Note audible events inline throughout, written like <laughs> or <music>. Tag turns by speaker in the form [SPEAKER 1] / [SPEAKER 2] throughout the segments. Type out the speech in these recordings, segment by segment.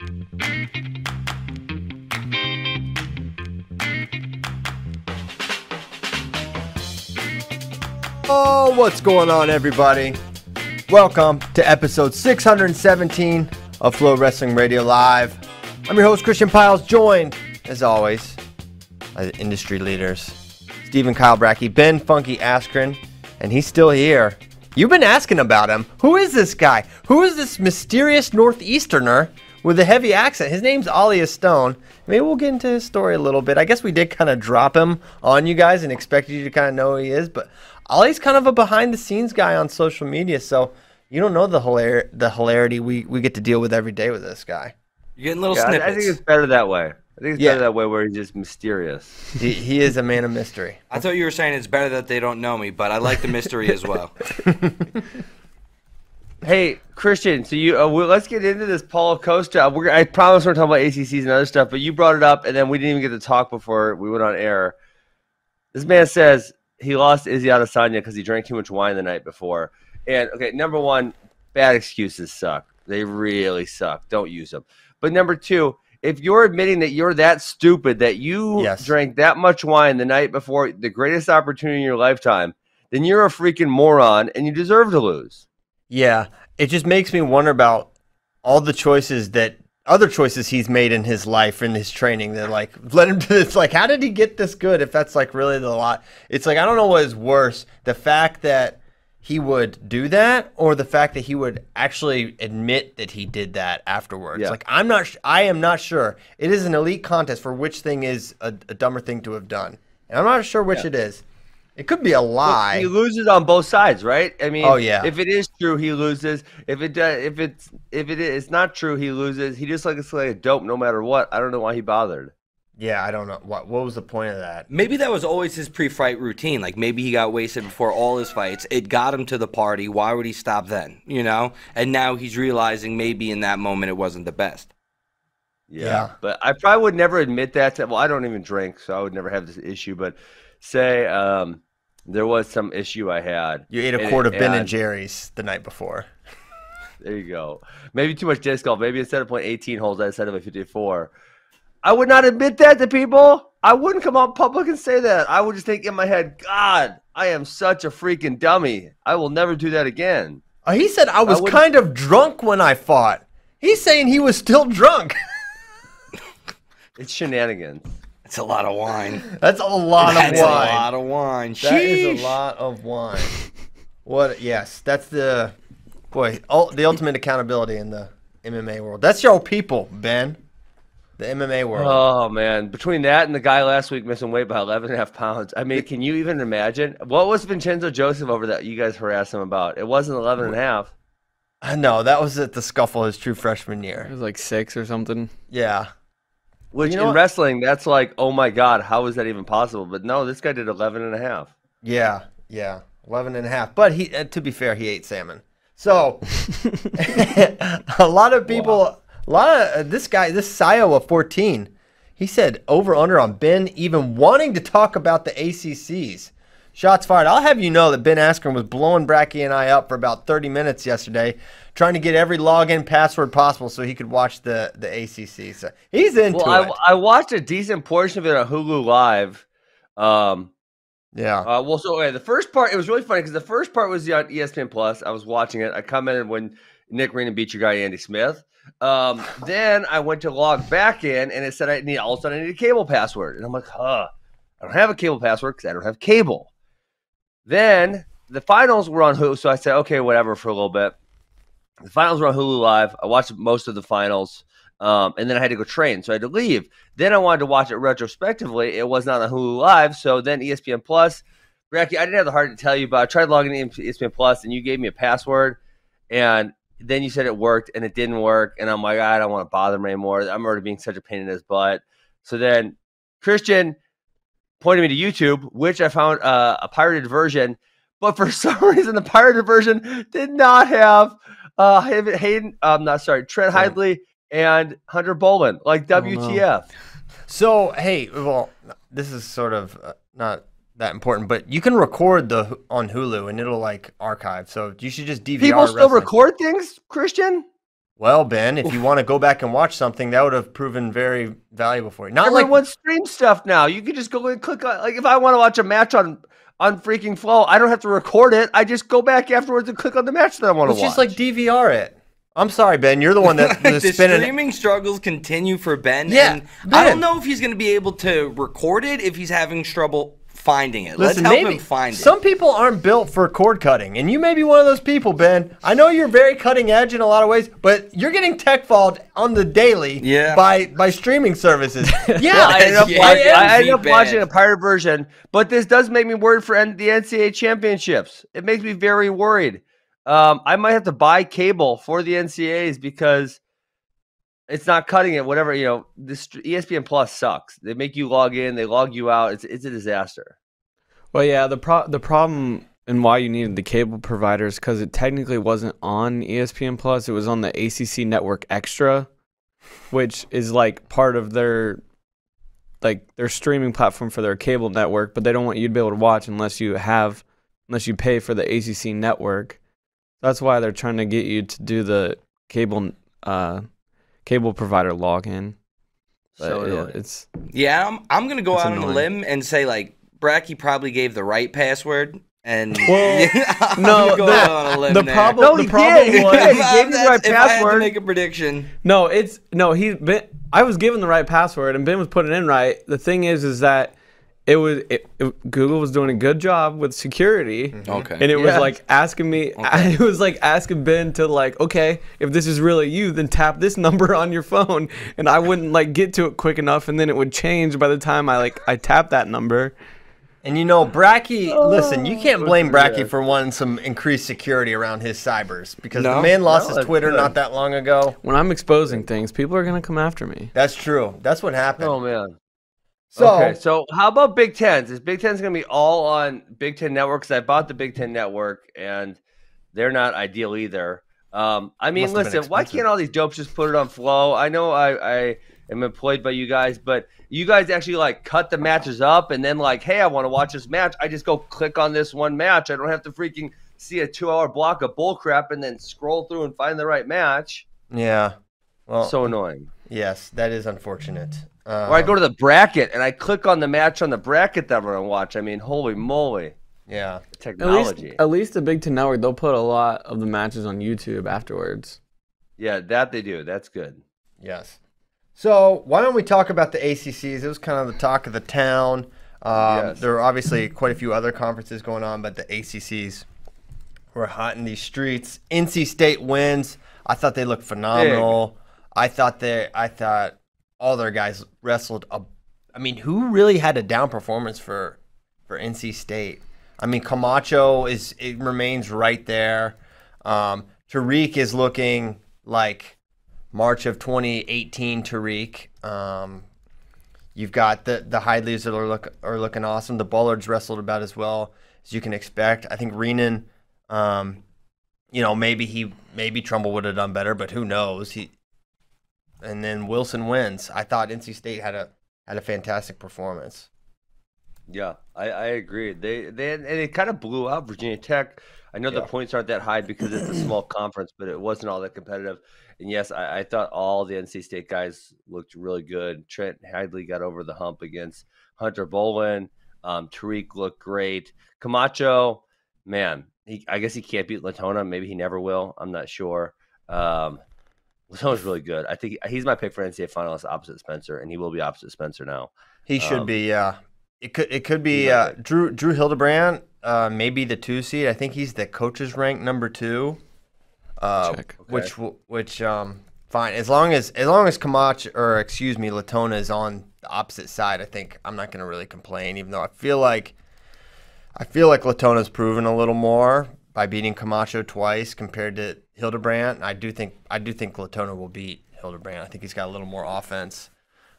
[SPEAKER 1] Oh, what's going on, everybody? Welcome to episode 617 of FloWrestling Radio Live. I'm your host, Christian Pyles, joined, as always, by the industry leaders Stephen Kyle Brackey, Ben Funky Askren, and he's still here. You've been asking about him. Who is this guy? Who is this mysterious Northeasterner with a heavy accent? His name's Ollie Stone. Maybe we'll get into his story a little bit. I guess we did kind of drop him on you guys and expected you to kind of know who he is, but Ollie's kind of a behind the scenes guy on social media, so you don't know the hilar- the hilarity we, we get to deal with every day with this guy.
[SPEAKER 2] You're getting little
[SPEAKER 3] Yeah, I-
[SPEAKER 2] snippets.
[SPEAKER 3] I think it's better that way. I think it's
[SPEAKER 1] Yeah.
[SPEAKER 3] better that way where he's just mysterious.
[SPEAKER 1] He, he is a man of mystery.
[SPEAKER 2] I thought you were saying it's better that they don't know me, but I like the mystery as well. <laughs>
[SPEAKER 3] Hey, Christian, so you uh, well, let's get into this Paulo Costa. We're, I promise we're talking about ACCs and other stuff, but you brought it up, and then we didn't even get to talk before we went on air. This man says he lost Izzy Adesanya because he drank too much wine the night before. And okay, number one, bad excuses suck. They really suck. Don't use them. But number two, if you're admitting that you're that stupid that you
[SPEAKER 1] Yes.
[SPEAKER 3] drank that much wine the night before the greatest opportunity in your lifetime, then you're a freaking moron and you deserve to lose.
[SPEAKER 1] Yeah, it just makes me wonder about all the choices that other choices he's made in his life in his training that like led him to this. Like, how did he get this good? If that's like really the lot, it's like I don't know what is worse: the fact that he would do that, or the fact that he would actually admit that he did that afterwards.
[SPEAKER 3] Yeah.
[SPEAKER 1] Like, I'm not. sh- I am not sure. It is an elite contest for which thing is a, a dumber thing to have done, and I'm not sure which it is. It could be a lie.
[SPEAKER 3] He loses on both sides, right? I mean,
[SPEAKER 1] Oh, yeah.
[SPEAKER 3] If it is true, he loses. If it does, if it's if it is not true, he loses. He just like it's like a dope, no matter what. I don't know why he bothered.
[SPEAKER 1] yeah, I don't know what. What was the point of that?
[SPEAKER 2] Maybe that was always his pre-fight routine. Like maybe he got wasted before all his fights. It got him to the party. Why would he stop then? You know? And now he's realizing maybe in that moment it wasn't the best.
[SPEAKER 3] Yeah.
[SPEAKER 1] Yeah.
[SPEAKER 3] But I probably would never admit that. To, well, I don't even drink, so I would never have this issue. But say um, there was some issue I had.
[SPEAKER 1] You ate a
[SPEAKER 3] and-
[SPEAKER 1] quart of Ben and Jerry's the night before. <laughs>
[SPEAKER 3] There you go. Maybe too much disc golf. Maybe instead of playing 18 holes, I set up a 54. I would not admit that to people. I wouldn't come out public and say that. I would just think in my head, God, I am such a freaking dummy. I will never do that again.
[SPEAKER 1] Oh, he said I was
[SPEAKER 3] wouldn't-
[SPEAKER 1] kind of drunk when I fought. He's saying he was still drunk. <laughs>
[SPEAKER 3] It's shenanigans.
[SPEAKER 2] It's a lot of wine. <laughs>
[SPEAKER 1] That's a lot
[SPEAKER 2] That's
[SPEAKER 1] of wine.
[SPEAKER 2] That's a lot of wine.
[SPEAKER 1] That is
[SPEAKER 2] Sheesh.
[SPEAKER 1] a lot of wine. What? Yes, that's the boy. ul- the ultimate accountability in the MMA world. That's your people, Ben. The MMA world.
[SPEAKER 3] Oh, man. Between that and the guy last week missing weight by 11 and a half pounds, I mean, can you even imagine? What was Vincenzo Joseph over that you guys harassed him about? It wasn't 11 and a half.
[SPEAKER 1] I know that was at the scuffle his true freshman year.
[SPEAKER 4] It was like six or something.
[SPEAKER 1] Yeah.
[SPEAKER 3] Which
[SPEAKER 1] You know
[SPEAKER 3] in
[SPEAKER 1] what?
[SPEAKER 3] wrestling, that's like, oh my God, how is that even possible? But no, this guy did 11 and a half.
[SPEAKER 1] Yeah, yeah, 11 and a half. But he, uh, to be fair, he ate salmon. So <laughs> <laughs> a lot of people, a lot of uh, this guy, this Sayo of 14, he said over under on Ben even wanting to talk about the ACCs. Shots fired. I'll have you know that Ben Askren was blowing Bracky and I up for about 30 minutes yesterday, trying to get every login password possible so he could watch the, the ACC. So he's into
[SPEAKER 3] Well,
[SPEAKER 1] it.
[SPEAKER 3] I, I watched a decent portion of it on Hulu Live. Um,
[SPEAKER 1] yeah.
[SPEAKER 3] uh, well, so okay, the first part, it was really funny because the first part was on ESPN Plus. I was watching it. I commented when Nick Reenan beat your guy, Andy Smith. Um, <sighs> then I went to log back in, and it said I need all of a sudden I need a cable password, and I'm like, huh, I don't have a cable password because I don't have cable. Then the finals were on Hulu, so I said, okay, whatever, for a little bit. The finals were on Hulu Live. I watched most of the finals, um, and then I had to go train, so I had to leave. Then I wanted to watch it retrospectively. It was not on Hulu Live, so then ESPN Plus. Bracky, I didn't have the heart to tell you, but I tried logging into ESPN Plus, and you gave me a password, and then you said it worked, and it didn't work, and I'm like, I don't want to bother him anymore. I'm already being such a pain in his butt. So then Christian pointed me to YouTube, which I found uh, a pirated version, but for <laughs> some reason the pirated version did not have uh, Hayden. I'm not sorry, Trent
[SPEAKER 1] Right.
[SPEAKER 3] Hidlay and Hunter Bolin. Like
[SPEAKER 4] Oh, no.
[SPEAKER 3] WTF?
[SPEAKER 1] So hey, well, this is sort of uh, not that important, but you can record the on Hulu and it'll like archive. So you should just DVR.
[SPEAKER 3] People still
[SPEAKER 1] wrestling.
[SPEAKER 3] record things, Christian.
[SPEAKER 1] Well, Ben, if you <laughs> want to go back and watch something, that would have proven very valuable for you. Not like
[SPEAKER 3] Everyone streams stuff now. You can just go and click on. Like if I want to watch a match on on freaking Flo, I don't have to record it. I just go back afterwards and click on the match that I want to watch.
[SPEAKER 1] it's just like DVR it. I'm sorry, Ben. You're the one that <laughs>
[SPEAKER 2] Like
[SPEAKER 1] was
[SPEAKER 2] the
[SPEAKER 1] spinning.
[SPEAKER 2] streaming struggles continue for Ben.
[SPEAKER 1] Yeah,
[SPEAKER 2] and I don't know if he's going to be able to record it if he's having trouble finding it.
[SPEAKER 1] Listen,
[SPEAKER 2] Let's help
[SPEAKER 1] maybe
[SPEAKER 2] him find it.
[SPEAKER 1] some people aren't built for cord cutting, and you may be one of those people, Ben. I know you're very cutting edge in a lot of ways, but you're getting tech followed on the daily
[SPEAKER 2] Yeah.
[SPEAKER 1] by by streaming services. <laughs> Yeah,
[SPEAKER 3] Yeah, I ended up,
[SPEAKER 2] Yeah,
[SPEAKER 3] watching, I ended up watching a pirate version, but this does make me worried for N- the NCAA championships. It makes me very worried. Um, I might have to buy cable for the NCAAs because it's not cutting it. Whatever you know, this ESPN Plus sucks. They make you log in, they log you out. It's it's a disaster.
[SPEAKER 4] Well, yeah, the pro- the problem and why you needed the cable providers because it technically wasn't on ESPN Plus. It was on the ACC Network Extra, which is like part of their like their streaming platform for their cable network. But they don't want you to be able to watch unless you have unless you pay for the ACC network. That's why they're trying to get you to do the cable uh cable provider login. But
[SPEAKER 3] So
[SPEAKER 4] yeah, it's
[SPEAKER 2] Yeah, I'm, I'm going to go
[SPEAKER 4] It's
[SPEAKER 2] out on a limb and say, like, Bracky probably gave the right password. And <laughs>
[SPEAKER 4] Well, <laughs>
[SPEAKER 2] I'm
[SPEAKER 4] no,
[SPEAKER 2] gonna
[SPEAKER 4] the-
[SPEAKER 2] on a limb
[SPEAKER 4] the
[SPEAKER 2] there.
[SPEAKER 4] problem-
[SPEAKER 3] No,
[SPEAKER 4] the
[SPEAKER 3] he
[SPEAKER 4] problem
[SPEAKER 3] did. He
[SPEAKER 4] was- <laughs>
[SPEAKER 3] He gave you the
[SPEAKER 2] that's-
[SPEAKER 3] right
[SPEAKER 2] if I had to
[SPEAKER 3] password.
[SPEAKER 2] make a prediction.
[SPEAKER 4] No, it's no. He been. I was given the right password, and Ben was putting in right. The thing is, is that it was it, it- Google was doing a good job with security, mm-hmm.
[SPEAKER 2] Okay.
[SPEAKER 4] and it was
[SPEAKER 3] Yeah.
[SPEAKER 4] like asking me. <laughs>
[SPEAKER 2] Okay.
[SPEAKER 4] It was like asking Ben to like, okay, if this is really you, then tap this number <laughs> on your phone, and I wouldn't like get to it quick enough, and then it would change by the time I like I tap that number.
[SPEAKER 1] And you know, Bracky, oh. listen, you can't blame
[SPEAKER 3] listen
[SPEAKER 1] Bracky for wanting some increased security around his cybers because
[SPEAKER 2] No.
[SPEAKER 1] the man lost
[SPEAKER 3] No,
[SPEAKER 1] his Twitter
[SPEAKER 3] good.
[SPEAKER 1] not that long ago.
[SPEAKER 4] When I'm exposing things, people are gonna come after me.
[SPEAKER 1] That's true. That's what happened.
[SPEAKER 3] Oh man.
[SPEAKER 1] So,
[SPEAKER 3] okay, so how about Big Tens? Is Big Ten's going to be all on Big Ten Network? Because I bought the Big Ten Network, and they're not ideal either. Um, I mean,
[SPEAKER 1] Must have been
[SPEAKER 3] listen, why can't all these dopes just put it on Flo? I know I, I am employed by you guys, but you guys actually like cut the matches up, and then like, hey, I want to watch this match. I just go click on this one match. I don't have to freaking see a two-hour block of bull crap and then scroll through and find the right match.
[SPEAKER 1] yeah. Well,
[SPEAKER 3] so annoying.
[SPEAKER 1] Yes, that is unfortunate. Um,
[SPEAKER 3] Or I go to the bracket and I click on the match on the bracket that I'm going to watch. I mean, holy moly.
[SPEAKER 1] yeah.
[SPEAKER 4] At least,
[SPEAKER 3] Technology.
[SPEAKER 4] at least the Big Ten Network, they'll put a lot of the matches on YouTube afterwards.
[SPEAKER 3] yeah, that they do. That's good.
[SPEAKER 1] Yes. So why don't we talk about the ACCs? It was kind of the talk of the town. Um,
[SPEAKER 3] Yes.
[SPEAKER 1] There were obviously quite a few other conferences going on, but the ACCs were hot in these streets. NC State wins. I thought they looked phenomenal. I thought they. I thought all their guys wrestled. A, I mean, who really had a down performance for for NC State? I mean, Camacho is it remains right there. Um, Tariq is looking like March of 2018 Tariq. Um, you've got the the Hidlays that are look are looking awesome. The Bullards wrestled about as well as you can expect. I think Reenan, um, you know, maybe he maybe Trumble would have done better, but who knows? He and then Wilson wins. I thought NC State had a had a fantastic performance.
[SPEAKER 3] Yeah, I, I agree. They they and it kind of blew out Virginia Tech. I know the points aren't that high because it's a <clears throat> small conference, but it wasn't all that competitive. And yes, I, I thought all the NC State guys looked really good. Trent Hidlay got over the hump against Hunter Bolin. Um, Tariq looked great. Camacho, man, he, I guess he can't beat Latona. Maybe he never will. I'm not sure. Um, Latona's really good. I think he's my pick for NCAA finalist opposite Spencer, and he will be opposite Spencer now.
[SPEAKER 1] He should
[SPEAKER 3] Um,
[SPEAKER 1] be. Yeah. It could. It could be uh, Drew Drew Hildebrandt. Uh, maybe the two seed. I think he's the coaches rank number two. Uh,
[SPEAKER 4] Check.
[SPEAKER 1] Which which um fine as long as as long as Camacho or excuse me Latona is on the opposite side. I think I'm not going to really complain. Even though I feel like I feel like Latona's proven a little more by beating Camacho twice compared to Hildebrandt. I do think I do think Latona will beat Hildebrandt. I think he's got a little more offense.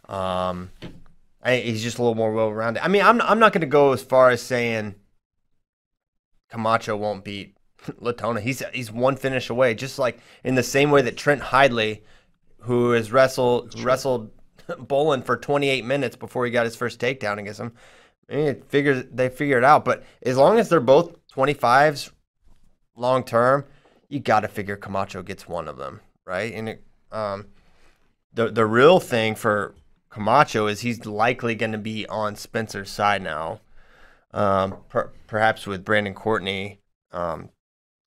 [SPEAKER 1] Um, I, he's just a little more well rounded. I mean, I'm I'm not going to go as far as saying Camacho won't beat <laughs> Latona. He's he's one finish away, just like in the same way that Trent Hidlay, who has wrestled who wrestled <laughs> Bolin for 28 minutes before he got his first takedown against him. I mean, it figures they figure it out. But as long as they're both 25s long term, you got to figure Camacho gets one of them, right? And it, um, the the real thing for Camacho is he's likely going to be on Spencer's side now, um, per, perhaps with Brandon Courtney. Um,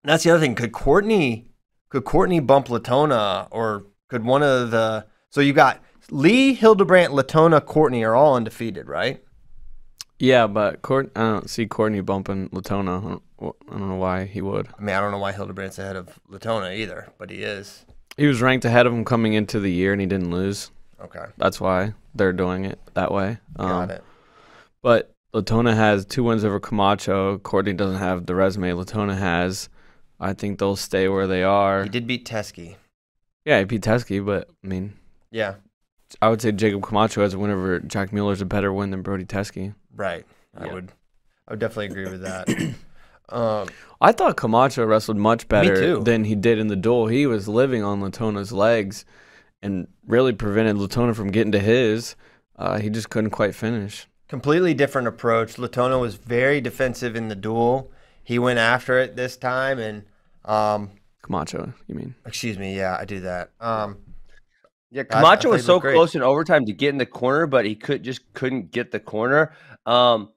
[SPEAKER 1] that's the other thing. Could Courtney could Courtney bump Latona, or could one of the so you got Lee, Hildebrandt, Latona, Courtney are all undefeated, right?
[SPEAKER 4] Yeah, but Court, I don't see Courtney bumping Latona. I don't, I don't know why he would.
[SPEAKER 1] I mean, I don't know why Hildebrandt's ahead of Latona either, but he is.
[SPEAKER 4] He was ranked ahead of him coming into the year, and he didn't lose.
[SPEAKER 1] Okay,
[SPEAKER 4] That's why they're doing it that way. Um,
[SPEAKER 1] got it.
[SPEAKER 4] But Latona has two wins over Camacho. Courtney doesn't have the resume Latona has. I think they'll stay where they are.
[SPEAKER 1] He did beat Teske.
[SPEAKER 4] Yeah, he beat Teske, but I mean,
[SPEAKER 1] Yeah,
[SPEAKER 4] I would say Jakob Camacho has a win over Jack Mueller's a better win than Brody Teske.
[SPEAKER 1] Right. I
[SPEAKER 3] Yeah.
[SPEAKER 1] would, I would definitely agree with that. <clears throat> um,
[SPEAKER 4] I thought Camacho wrestled much better than he did in the duel. He was living on Latona's legs and really prevented Latona from getting to his. Uh, he just couldn't quite finish.
[SPEAKER 1] completely different approach. Latona was very defensive in the duel. He went after it this time, and um,
[SPEAKER 4] Camacho, you mean?
[SPEAKER 1] excuse me, yeah, I do that. Um,
[SPEAKER 3] Yeah,
[SPEAKER 1] I- I
[SPEAKER 3] Camacho was so
[SPEAKER 1] great.
[SPEAKER 3] close in overtime to get in the corner, but he could just couldn't get the corner. Um,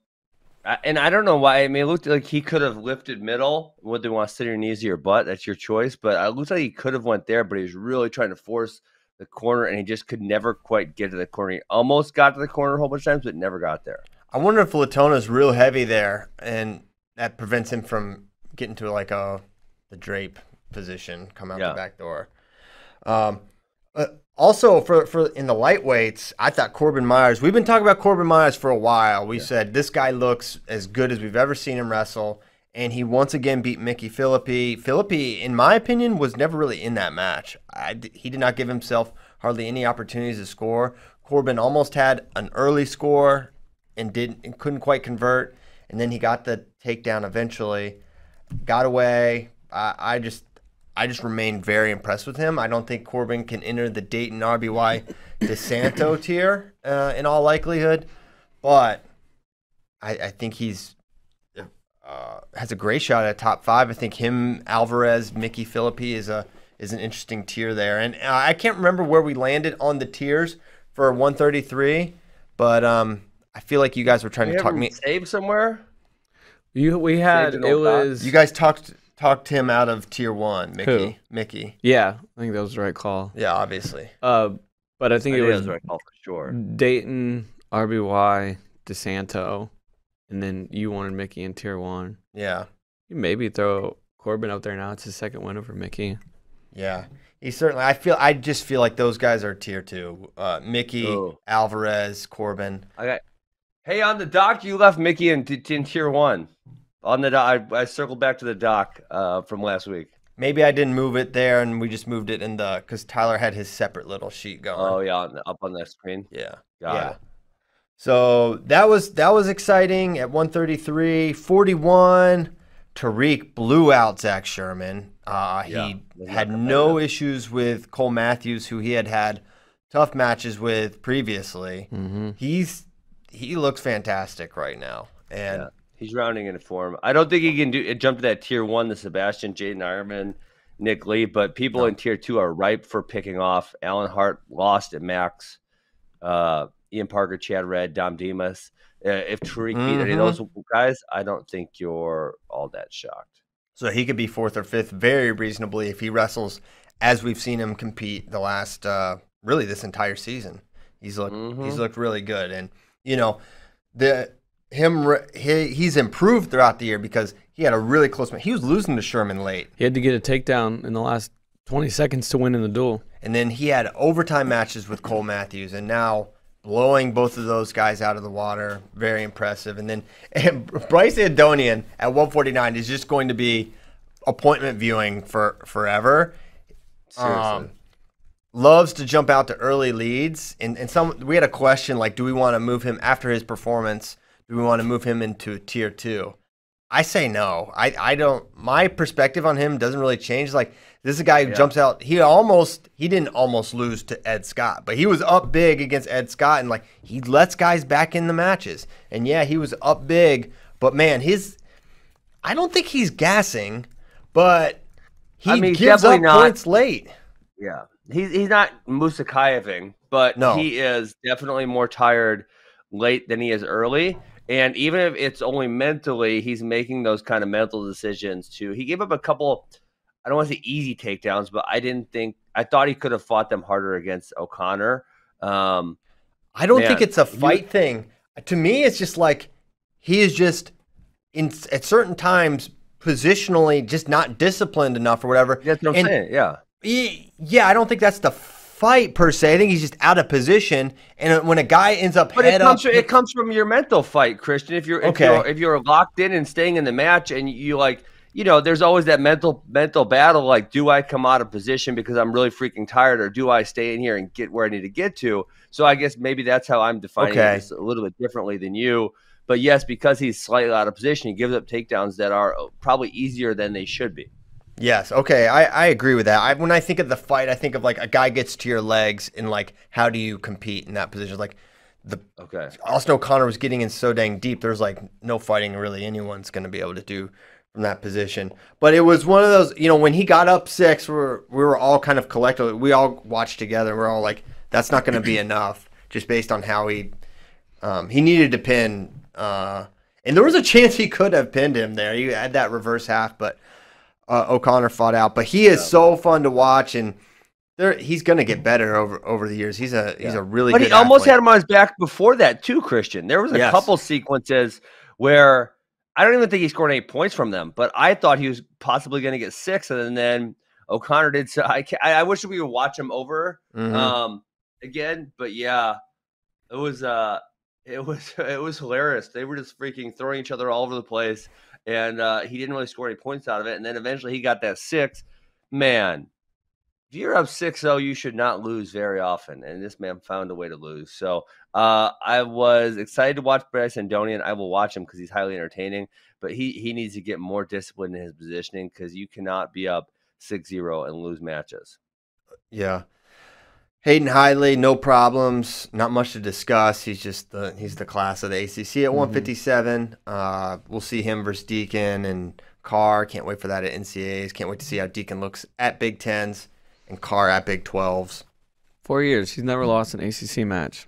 [SPEAKER 3] and I don't know why. I mean, it looked like he could have lifted middle. Whether they want to sit in your knees or your butt, that's your choice. But it looks like he could have went there, but he was really trying to force the corner, and he just could never quite get to the corner. He almost got to the corner a whole bunch of times, but never got there.
[SPEAKER 1] I wonder if Latona's real heavy there, and that prevents him from getting to like a the drape position, come out
[SPEAKER 3] Yeah.
[SPEAKER 1] the back door. Um, uh, also for for in the lightweights, I thought Corbin Myers. We've been talking about Corbin Myers for a while. We said this guy looks as good as we've ever seen him wrestle, and he once again beat Mickey Phillippi. Phillippi, in my opinion, was never really in that match. I he did not give himself hardly any opportunities to score. Corbin almost had an early score and didn't and couldn't quite convert, and then he got the takedown eventually. Got away. I, I just I just remain very impressed with him. I don't think Corbin can enter the Daton RBY <laughs> DeSanto tier uh, in all likelihood, but I, I think he's uh, has a great shot at top five. I think him, Alvarez, Mickey Phillippi is a is an interesting tier there, and uh, I can't remember where we landed on the tiers for 133, but um, I feel like you guys were trying to talk me.
[SPEAKER 3] save somewhere?
[SPEAKER 4] You we had it was
[SPEAKER 1] You guys talked talked him out of tier one, Mickey.
[SPEAKER 4] Who?
[SPEAKER 1] Mickey.
[SPEAKER 4] yeah. I think that was the right call.
[SPEAKER 1] Yeah, obviously.
[SPEAKER 4] Uh, but I think
[SPEAKER 3] I
[SPEAKER 4] it
[SPEAKER 3] think
[SPEAKER 4] was
[SPEAKER 3] was right call for sure.
[SPEAKER 4] Daton, RBY, DeSanto, and then you wanted Mickey in tier one.
[SPEAKER 1] Yeah.
[SPEAKER 4] You maybe throw Corbin up there now. It's his second win over Mickey.
[SPEAKER 1] Yeah. He certainly I feel I just feel like those guys are tier two. Uh, Mickey,
[SPEAKER 3] Ooh.
[SPEAKER 1] Alvarez, Corbin.
[SPEAKER 3] I got. Hey, on the dock, you left Mickey in, in tier one. On the dock, I, I circled back to the dock uh, from last week.
[SPEAKER 1] Maybe I didn't move it there and we just moved it in the because Tyler had his separate little sheet going.
[SPEAKER 3] Oh yeah, on up on that screen.
[SPEAKER 1] Yeah.
[SPEAKER 3] Got
[SPEAKER 1] yeah.
[SPEAKER 3] it.
[SPEAKER 1] So that was that was exciting at 133, 41. Tariq blew out Zach Sherman. Uh, he
[SPEAKER 3] not
[SPEAKER 1] had no issues with Cole Matthews, who he had had tough matches with previously.
[SPEAKER 4] Mm-hmm.
[SPEAKER 1] He's he looks fantastic right now, and
[SPEAKER 3] Yeah. He's rounding into form. I don't think he can do jump to that tier one, the Sebastian, Jaydin Eierman, Nick Lee, but people in tier two are ripe for picking off. Alan Hart lost at Max. Uh, Ian Parker, Chad Red, Dom Demas. Uh, if Tariq beat any of those guys, I don't think you're all that shocked.
[SPEAKER 1] so he could be fourth or fifth very reasonably if he wrestles as we've seen him compete the last uh, really this entire season. He's looked
[SPEAKER 3] Mhm.
[SPEAKER 1] he's looked really good, and you know the him he, he's improved throughout the year because he had a really close. ma- He was losing to Sherman late,
[SPEAKER 4] He had to get a takedown in the last 20 seconds to win in the duel.
[SPEAKER 1] and then he had overtime matches with Cole Matthews, and now blowing both of those guys out of the water, very impressive. And then <laughs> and Bryce Andonian at 149 is just going to be appointment viewing for forever.
[SPEAKER 3] Seriously.
[SPEAKER 1] Um, loves to jump out to early leads, and and some we had a question like, do we want to move him after his performance? Do we want to move him into tier two? I say no. I, I don't. My perspective on him doesn't really change. Like this is a guy who
[SPEAKER 3] Yeah.
[SPEAKER 1] jumps out. He almost he didn't almost lose to Ed Scott, but he was up big against Ed Scott, and like he lets guys back in the matches. And yeah, he was up big, but man, his I don't think he's gassing, but he
[SPEAKER 3] I mean,
[SPEAKER 1] gives up
[SPEAKER 3] not-
[SPEAKER 1] points late.
[SPEAKER 3] Yeah, he's he's not Musakayeving, but
[SPEAKER 1] No.
[SPEAKER 3] he is definitely more tired late than he is early. And even if it's only mentally, he's making those kind of mental decisions too. He gave up a couple. I don't want to say easy takedowns, but I didn't think I thought he could have fought them harder against O'Connor. Um,
[SPEAKER 1] I don't
[SPEAKER 3] Man,
[SPEAKER 1] think it's a
[SPEAKER 3] you-
[SPEAKER 1] fight thing. To me, it's just like he is just in at certain times positionally just not disciplined enough or whatever.
[SPEAKER 3] that's what I'm
[SPEAKER 1] And
[SPEAKER 3] saying. Yeah,
[SPEAKER 1] he- yeah, I don't think that's the fight per se. I think he's just out of position. And when a guy ends up
[SPEAKER 3] but
[SPEAKER 1] head
[SPEAKER 3] it comes
[SPEAKER 1] up,
[SPEAKER 3] from, it comes from your mental fight, Christian. If you're if
[SPEAKER 1] Okay.
[SPEAKER 3] you're if you're locked in and staying in the match, and you like, you know, there's always that mental mental battle. Like, do I come out of position because I'm really freaking tired, or do I stay in here and get where I need to get to? So I guess maybe that's how I'm defining
[SPEAKER 1] Okay.
[SPEAKER 3] it a little bit differently than you. But yes, because he's slightly out of position, he gives up takedowns that are uh, probably easier than they should be.
[SPEAKER 1] Yes, okay, I, I agree with that. I, when I think of the fight, I think of like a guy gets to your legs and like how do you compete in that position? Like the
[SPEAKER 3] Okay.
[SPEAKER 1] Austin O'Connor was getting in so dang deep. There's like no fighting really anyone's going to be able to do from that position. But it was one of those, you know, when he got up six, we were we were all kind of collectively, we all watched together. We're all like, that's not going to be <clears throat> enough, just based on how he um, he needed to pin. Uh, and there was a chance he could have pinned him there. He had that reverse half, but uh, O'Connor fought out. But he is so fun to watch, and there he's going to get better over over the years. He's a he's a really
[SPEAKER 3] But he almost
[SPEAKER 1] athlete.
[SPEAKER 3] had him on his back before that too, Christian. There was a
[SPEAKER 1] Yes.
[SPEAKER 3] couple sequences where I don't even think he scored any points from them, but I thought he was possibly going to get six, and then O'Connor did. So I, I I wish we would watch him over
[SPEAKER 1] Mhm.
[SPEAKER 3] um again, but yeah, it was uh it was <laughs> it was hilarious. They were just freaking throwing each other all over the place, and uh, he didn't really score any points out of it. And then eventually he got that six. Man, if you're up 6-0, you should not lose very often. And this man found a way to lose. So uh, I was excited to watch Bryce Andonian. I will watch him because he's highly entertaining. But he he needs to get more discipline in his positioning because you cannot be up 6-0 and lose matches.
[SPEAKER 1] Yeah. Hayden Hidlay, no problems. Not much to discuss. He's just the he's the class of the ACC at 157. Uh, we'll see him versus Deakin and Carr. Can't wait for that at NCAAs. Can't wait to see how Deakin looks at Big Tens and Carr at Big 12s.
[SPEAKER 4] Four years. He's never lost an ACC match.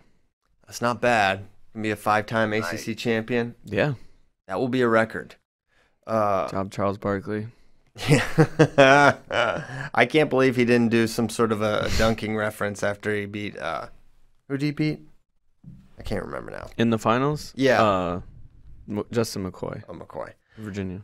[SPEAKER 1] That's not bad. Can be a five-time ACC champion.
[SPEAKER 4] Yeah.
[SPEAKER 1] That will be a record. Uh,
[SPEAKER 4] Job Charles Barkley.
[SPEAKER 1] Yeah. I can't believe he didn't do some sort of a, a dunking reference after he beat uh who did he beat? I can't remember now.
[SPEAKER 4] In the finals?
[SPEAKER 1] Yeah.
[SPEAKER 4] Uh, Justin McCoy,
[SPEAKER 1] Oh McCoy.
[SPEAKER 4] Virginia.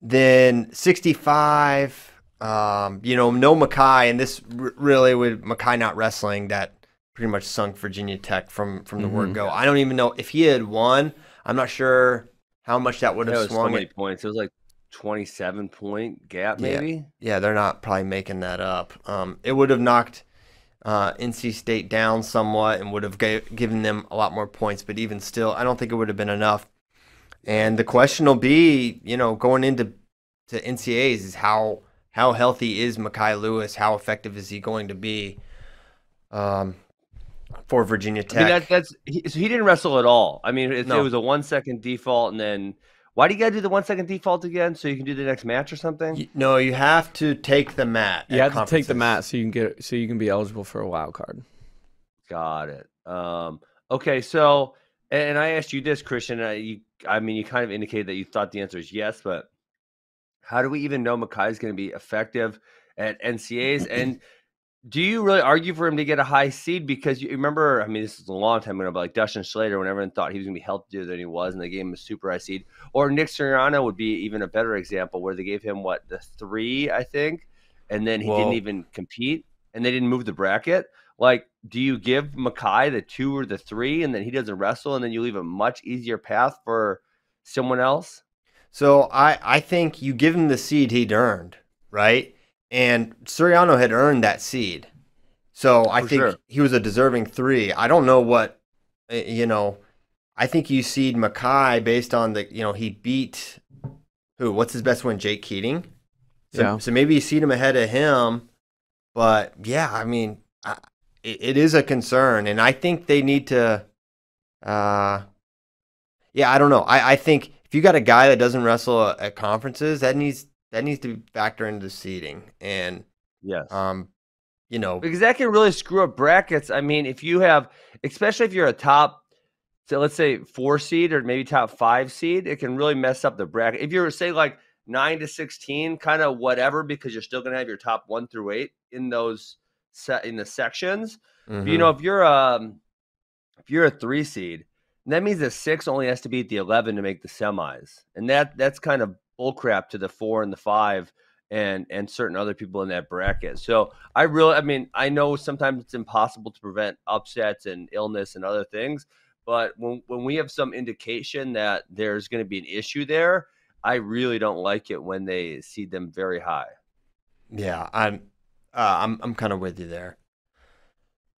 [SPEAKER 1] Then 65 um you know no Mekhi and this r- really with Mekhi not wrestling that pretty much sunk Virginia Tech from from the word
[SPEAKER 4] Mhm.
[SPEAKER 1] go. I don't even know if he had won. I'm not sure how much that would
[SPEAKER 3] It
[SPEAKER 1] have
[SPEAKER 3] was so
[SPEAKER 1] swung
[SPEAKER 3] many
[SPEAKER 1] it.
[SPEAKER 3] points. It was like 27 point gap, maybe.
[SPEAKER 1] Yeah, they're not probably making that up. Um, it would have knocked uh, NC State down somewhat and would have given them a lot more points. But even still, I don't think it would have been enough. And the question will be, you know, going into to NCAAs is how how healthy is Mekhi Lewis? How effective is he going to be um, for Virginia
[SPEAKER 3] I
[SPEAKER 1] Tech?
[SPEAKER 3] mean, that, that's he, so he didn't wrestle at all. I mean, it,
[SPEAKER 1] No.
[SPEAKER 3] it was a one second default, and then why do you got to do the one second default again so you can do the next match or something?
[SPEAKER 1] Y- no, you have to take the mat.
[SPEAKER 4] You have to take the mat so you can get so you can be eligible for a wild card.
[SPEAKER 3] Got it. Um, okay, so and, and I asked you this, Christian. Uh, you, I mean, you kind of indicated that you thought the answer is yes, but how do we even know Mekhi is going to be effective at NCAs. And do you really argue for him to get a high seed? Because you remember, I mean, this is a long time ago, but like Dustin Schlatter, when everyone thought he was going to be healthier than he was, and they gave him a super high seed. Or Nick Suriano would be even a better example, where they gave him what the three, I think, and then he
[SPEAKER 1] Whoa.
[SPEAKER 3] didn't even compete, and they didn't move the bracket. Like, do you give Mekhi the two or the three, and then he doesn't wrestle, and then you leave a much easier path for someone else?
[SPEAKER 1] So I, I think you give him the seed he'd earned, right? And Suriano had earned that seed. So I
[SPEAKER 3] For
[SPEAKER 1] think
[SPEAKER 3] sure.
[SPEAKER 1] he was a deserving three. I don't know what, uh, you know, I think you seed Mekhi based on the, you know, he beat who? What's his best win? Jake Keating? So,
[SPEAKER 4] Yeah.
[SPEAKER 1] so maybe you seed him ahead of him. But yeah, I mean, I, it, is a concern. And I think they need to, uh, yeah, I don't know. I, I think if you got a guy that doesn't wrestle at conferences, that needs that needs to be factor into seeding. And
[SPEAKER 3] Yes.
[SPEAKER 1] um, you know,
[SPEAKER 3] because that can really screw up brackets. I mean, if you have, especially if you're a top, so let's say four seed or maybe top five seed, it can really mess up the bracket. If you're say like nine to sixteen, kind of whatever, because you're still going to have your top one through eight in those set in the sections. But, you know, if you're um, if you're a three seed, that means the six only has to beat the eleven to make the semis, and that that's kind of bullcrap to the four and the five and and certain other people in that bracket. So I really, I mean, I know sometimes it's impossible to prevent upsets and illness and other things, but when when we have some indication that there's going to be an issue there, I really don't like it when they seed them very high.
[SPEAKER 1] Yeah, I'm uh, I'm I'm kind of with you there.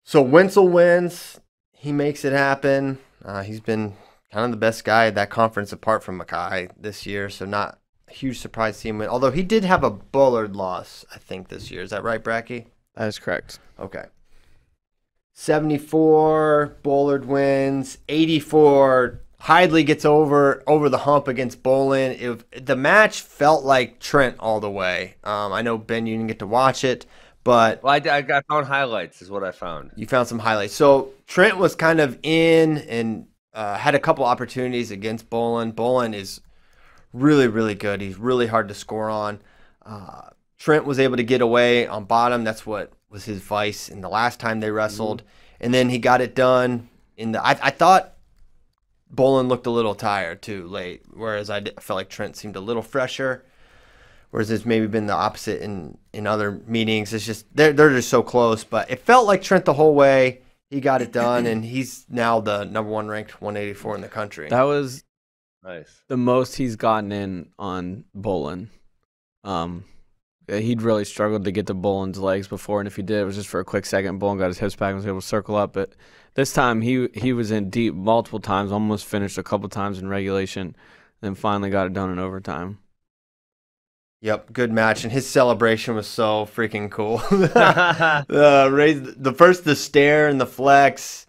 [SPEAKER 1] So Wentzel wins. He makes it happen. Uh, he's been kind of the best guy at that conference apart from Mekhi this year, so not huge surprise to see him win. Although he did have a Bullard loss, I think, this year. Is that right, Bracky?
[SPEAKER 4] That is correct.
[SPEAKER 1] Okay. 74, Bullard wins. 84, Hidlay gets over over the hump against Bolin. It, the match felt like Trent all the way. Um, I know Ben, you didn't get to watch it, but
[SPEAKER 3] Well, I, I got found highlights is what I found.
[SPEAKER 1] you found some highlights. So Trent was kind of in and uh, had a couple opportunities against Bolin. Bolin is really, really good. He's really hard to score on. Uh, Trent was able to get away on bottom. That's what was his vice in the last time they wrestled. And then he got it done in the. I, I thought Bolin looked a little tired too late, whereas I, did- I felt like Trent seemed a little fresher. Whereas it's maybe been the opposite in, in other meetings. It's just they're they're just so close. But it felt like Trent the whole way. He got it done, and he's now the number one ranked 184 in the country.
[SPEAKER 4] That was
[SPEAKER 3] Nice.
[SPEAKER 4] the most he's gotten in on Bolin. Um, he'd really struggled to get to Bolin's legs before, and if he did, it was just for a quick second. Bolin got his hips back and was able to circle up. But this time, he he was in deep multiple times, almost finished a couple times in regulation, then finally got it done in overtime.
[SPEAKER 1] Yep, good match, and his celebration was so freaking cool. <laughs> <laughs> uh, raised the first the stare and the flex,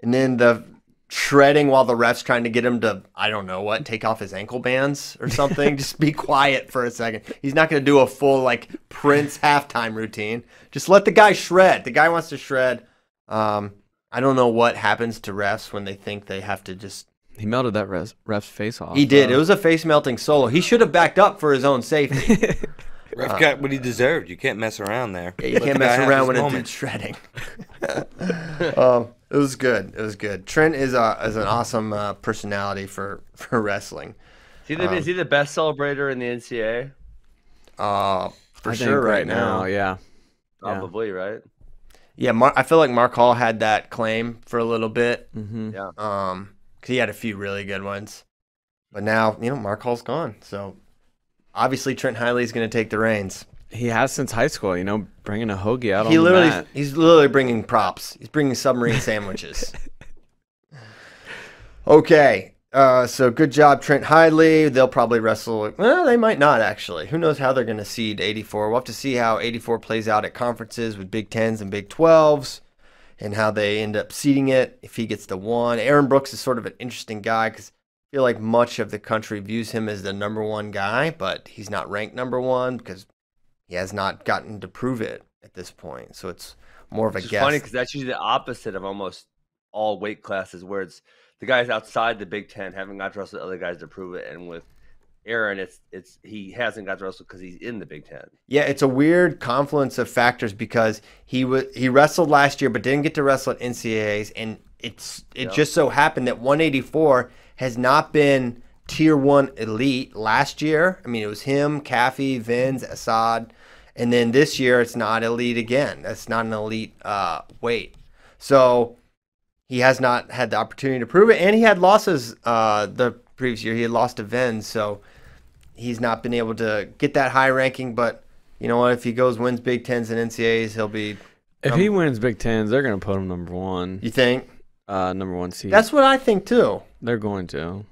[SPEAKER 1] and then the shredding while the ref's trying to get him to I don't know what take off his ankle bands or <laughs> something. Just be quiet for a second. He's not going to do a full like Prince halftime routine. Just let the guy shred. The guy wants to shred. Um, I don't know what happens to refs when they think they have to just.
[SPEAKER 4] He melted that res, ref's face off.
[SPEAKER 1] He did.
[SPEAKER 4] though.
[SPEAKER 1] It was a face melting solo. He should have backed up for his own safety. <laughs>
[SPEAKER 2] Ref got what he deserved. You can't mess around there.
[SPEAKER 1] Yeah, you
[SPEAKER 2] Let
[SPEAKER 1] can't mess around
[SPEAKER 2] his
[SPEAKER 1] when it
[SPEAKER 2] moment.
[SPEAKER 1] did shredding. <laughs> um, it was good. It was good. Trent is a is an awesome uh, personality for <laughs> for wrestling.
[SPEAKER 3] Is he, the, is he the best celebrator in the NCAA?
[SPEAKER 1] Uh, for
[SPEAKER 4] I
[SPEAKER 1] sure, right now.
[SPEAKER 4] yeah. Yeah.
[SPEAKER 3] Probably, right?
[SPEAKER 1] Yeah, Mar- I feel like Mark Hall had that claim for a little bit.
[SPEAKER 4] Mm-hmm.
[SPEAKER 3] Yeah.
[SPEAKER 1] Um, 'cause he had a few really good ones, but now you know Mark Hall's gone. So obviously Trent Hidlay is going to take the reins.
[SPEAKER 4] He has since high school, you know, bringing a hoagie out
[SPEAKER 1] He
[SPEAKER 4] on the
[SPEAKER 1] literally
[SPEAKER 4] mat.
[SPEAKER 1] he's literally bringing props. He's bringing submarine sandwiches. <laughs> okay. Uh, so good job, Trent Hidlay. They'll probably wrestle. Well, they might not actually. Who knows how they're going to seed 84? We'll have to see how 84 plays out at conferences with Big Tens and Big 12s, and how they end up seeding it. If he gets the one, Aaron Brooks is sort of an interesting guy because I feel like much of the country views him as the number one guy, but he's not ranked number one because he has not gotten to prove it at this point. So it's more of a guess.
[SPEAKER 3] funny because that's usually the opposite of almost all weight classes, where it's the guys outside the Big Ten haven't got to wrestle the other guys to prove it, and with Aaron, it's it's he hasn't got to wrestle because he's in the Big Ten.
[SPEAKER 1] Yeah, it's a weird confluence of factors because he was he wrestled last year but didn't get to wrestle at NCAAs, and it's it
[SPEAKER 3] Yeah.
[SPEAKER 1] just so happened that 184 has not been tier one elite last year. I mean, it was him, Caffey, Vins, Assad, and then this year it's not elite again. That's not an elite uh, weight, so he has not had the opportunity to prove it, and he had losses uh, the previous year. He had lost to Vins, so he's not been able to get that high ranking. But you know what? If he goes wins Big Tens and NCAAs, he'll be.
[SPEAKER 4] If
[SPEAKER 1] Um,
[SPEAKER 4] he wins Big Tens, they're gonna put him number one,
[SPEAKER 1] You think?
[SPEAKER 4] uh, number one seed.
[SPEAKER 1] That's what I think too.
[SPEAKER 4] they're going to.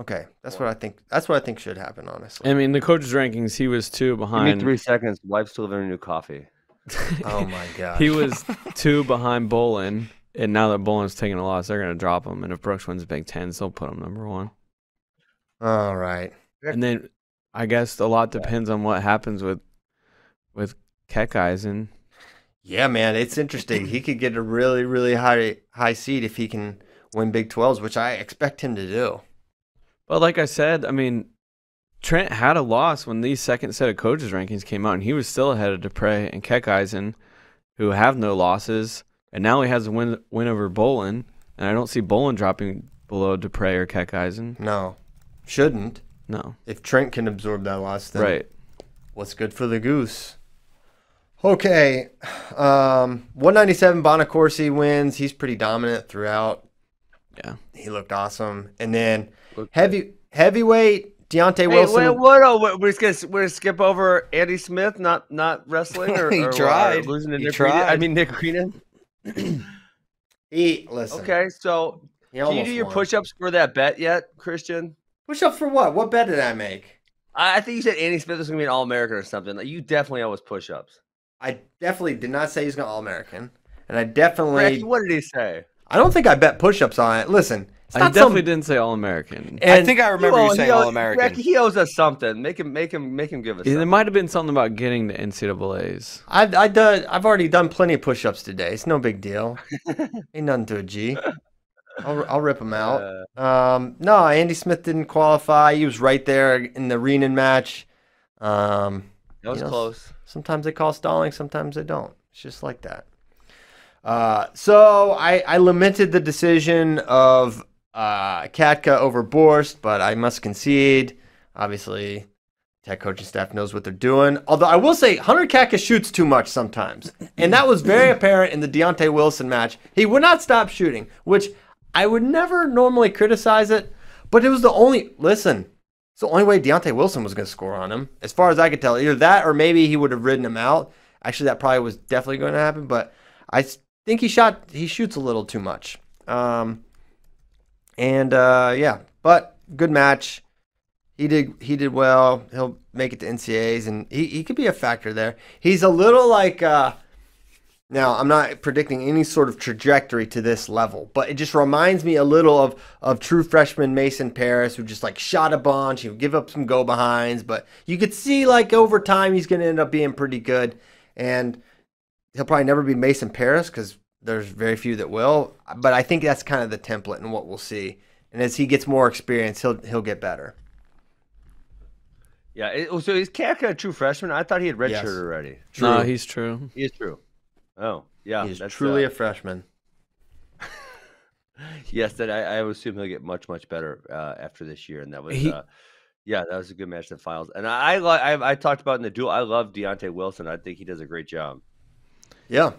[SPEAKER 1] Okay, that's what I think. That's what I think should happen. Honestly.
[SPEAKER 4] I mean, the coach's rankings, he was two behind.
[SPEAKER 3] Give me
[SPEAKER 4] behind.
[SPEAKER 3] three seconds. Wife's delivering new coffee. <laughs>
[SPEAKER 1] oh my god.
[SPEAKER 4] He was <laughs> two behind Bolin, and now that Bolin's taking a loss, they're gonna drop him. And if Brooks wins Big Ten, they'll put him number one.
[SPEAKER 1] All right.
[SPEAKER 4] And then I guess a lot depends on what happens with with Keckeisen.
[SPEAKER 1] Yeah, man, it's interesting. he could get a really, really high high seed if he can win Big 12s, which I expect him to do.
[SPEAKER 4] But like I said, I mean, Trent had a loss when these second set of coaches rankings came out, and he was still ahead of Dupre and Keckeisen, who have no losses, and now he has a win win over Bolin, and I don't see Bolin dropping below Dupre or Keckeisen.
[SPEAKER 1] No, shouldn't.
[SPEAKER 4] No,
[SPEAKER 1] If Trent can absorb that loss, then
[SPEAKER 4] right?
[SPEAKER 1] what's good for the goose? Okay, um, 197 Bonaccorsi wins. He's pretty dominant throughout.
[SPEAKER 4] Yeah.
[SPEAKER 1] He looked awesome. And then
[SPEAKER 3] Looked
[SPEAKER 1] heavy heavyweight Deontay
[SPEAKER 3] Hey,
[SPEAKER 1] Wilson.
[SPEAKER 3] wait, what? Oh, we're just gonna we're gonna skip over Andy Smith, not not wrestling or, <laughs>
[SPEAKER 2] He
[SPEAKER 3] or- or
[SPEAKER 2] tried.
[SPEAKER 3] losing to
[SPEAKER 2] He
[SPEAKER 3] Nick Reenan. I mean Nick Reenan. <clears throat>
[SPEAKER 1] He listen.
[SPEAKER 3] Okay, so can you do your push-ups for that bet yet, Christian?
[SPEAKER 1] Push up for what? What bet did I make?
[SPEAKER 3] I, I think you said Andy Smith was gonna be an All American or something. Like, you definitely always push-ups.
[SPEAKER 1] I definitely did not say he's going to All American, and I definitely.
[SPEAKER 3] what did he say?
[SPEAKER 1] I don't think I bet push ups on it. Listen,
[SPEAKER 4] I definitely
[SPEAKER 1] some,
[SPEAKER 4] didn't say All American.
[SPEAKER 2] I think I remember
[SPEAKER 3] owe-
[SPEAKER 2] you saying
[SPEAKER 3] he owes-
[SPEAKER 2] All American.
[SPEAKER 3] Frankie, he owes us something. Make him make him make him give us.
[SPEAKER 4] There might have been something about getting to NCAA's.
[SPEAKER 1] I've I done. I've already done plenty of push ups today. It's no big deal. <laughs> Ain't nothing to a G. I'll I'll rip them out.
[SPEAKER 3] Uh,
[SPEAKER 1] Um, no, Andy Smith didn't qualify. He was right there in the Reenan match. Um,
[SPEAKER 3] that was
[SPEAKER 1] you know,
[SPEAKER 3] close.
[SPEAKER 1] Sometimes they call stalling, sometimes they don't. It's just like that. Uh, so I, I lamented the decision of uh, Catka over Borst, but I must concede. Obviously, tech coaching staff knows what they're doing. Although I will say, Hunter Catka shoots too much sometimes, and that was very apparent in the Deontay Wilson match. He would not stop shooting, which I would never normally criticize it, but it was the only listen. It's the only way Deontay Wilson was going to score on him, as far as I could tell. Either that, or maybe he would have ridden him out. Actually, that probably was definitely going to happen. But I think he shot. He shoots a little too much. Um, and uh, yeah, but good match. He did. He did well. He'll make it to NCAAs, and he, he could be a factor there. He's a little like. Uh, now, I'm not predicting any sort of trajectory to this level, but it just reminds me a little of of true freshman Mason Parris, who just like shot a bunch. He would give up some go behinds, but you could see like over time he's going to end up being pretty good, and he'll probably never be Mason Parris because there's very few that will. But I think that's kind of the template and what we'll see. And as he gets more experience, he'll he'll get better.
[SPEAKER 3] Yeah. It, oh, so is Catka a true freshman? I thought he had redshirted
[SPEAKER 1] Yes.
[SPEAKER 3] already.
[SPEAKER 4] No,
[SPEAKER 1] True.
[SPEAKER 4] he's true.
[SPEAKER 3] He is true. Oh, yeah.
[SPEAKER 1] He's
[SPEAKER 3] that's,
[SPEAKER 1] truly
[SPEAKER 3] uh,
[SPEAKER 1] a freshman. <laughs>
[SPEAKER 3] yes. That I, I assume he'll get much much better uh, after this year, and that was.
[SPEAKER 4] He-
[SPEAKER 3] uh, yeah, that was a good match in the finals, and I, I, I I talked about in the duel. I love Deontay Wilson. I think he does a great job.
[SPEAKER 1] Yeah.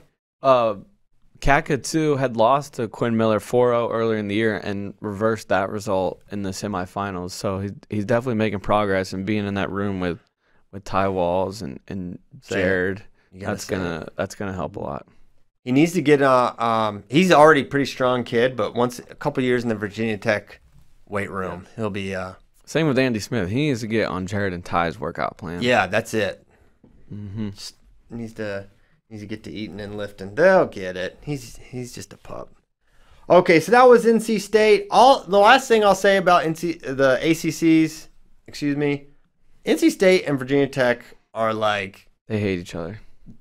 [SPEAKER 4] Uh, Catka too had lost to Quinn Miller 4-0 earlier in the year and reversed that result in the semifinals. So he's he's definitely making progress and being in that room with with Ty Walls and and Jared. That's
[SPEAKER 1] it.
[SPEAKER 4] gonna that's gonna help a lot.
[SPEAKER 1] He needs to get uh um he's already a pretty strong kid, but once a couple years in the Virginia Tech weight room, he'll be uh
[SPEAKER 4] Same with Andy Smith. He needs to get on Jared and Ty's workout plan.
[SPEAKER 1] yeah, that's it.
[SPEAKER 4] hmm
[SPEAKER 1] Just needs to needs to get to eating and lifting. They'll get it. He's he's just a pup. Okay, so that was NC State. All the last thing I'll say about NC the ACCs, excuse me, NC State and Virginia Tech are like
[SPEAKER 4] They hate each other.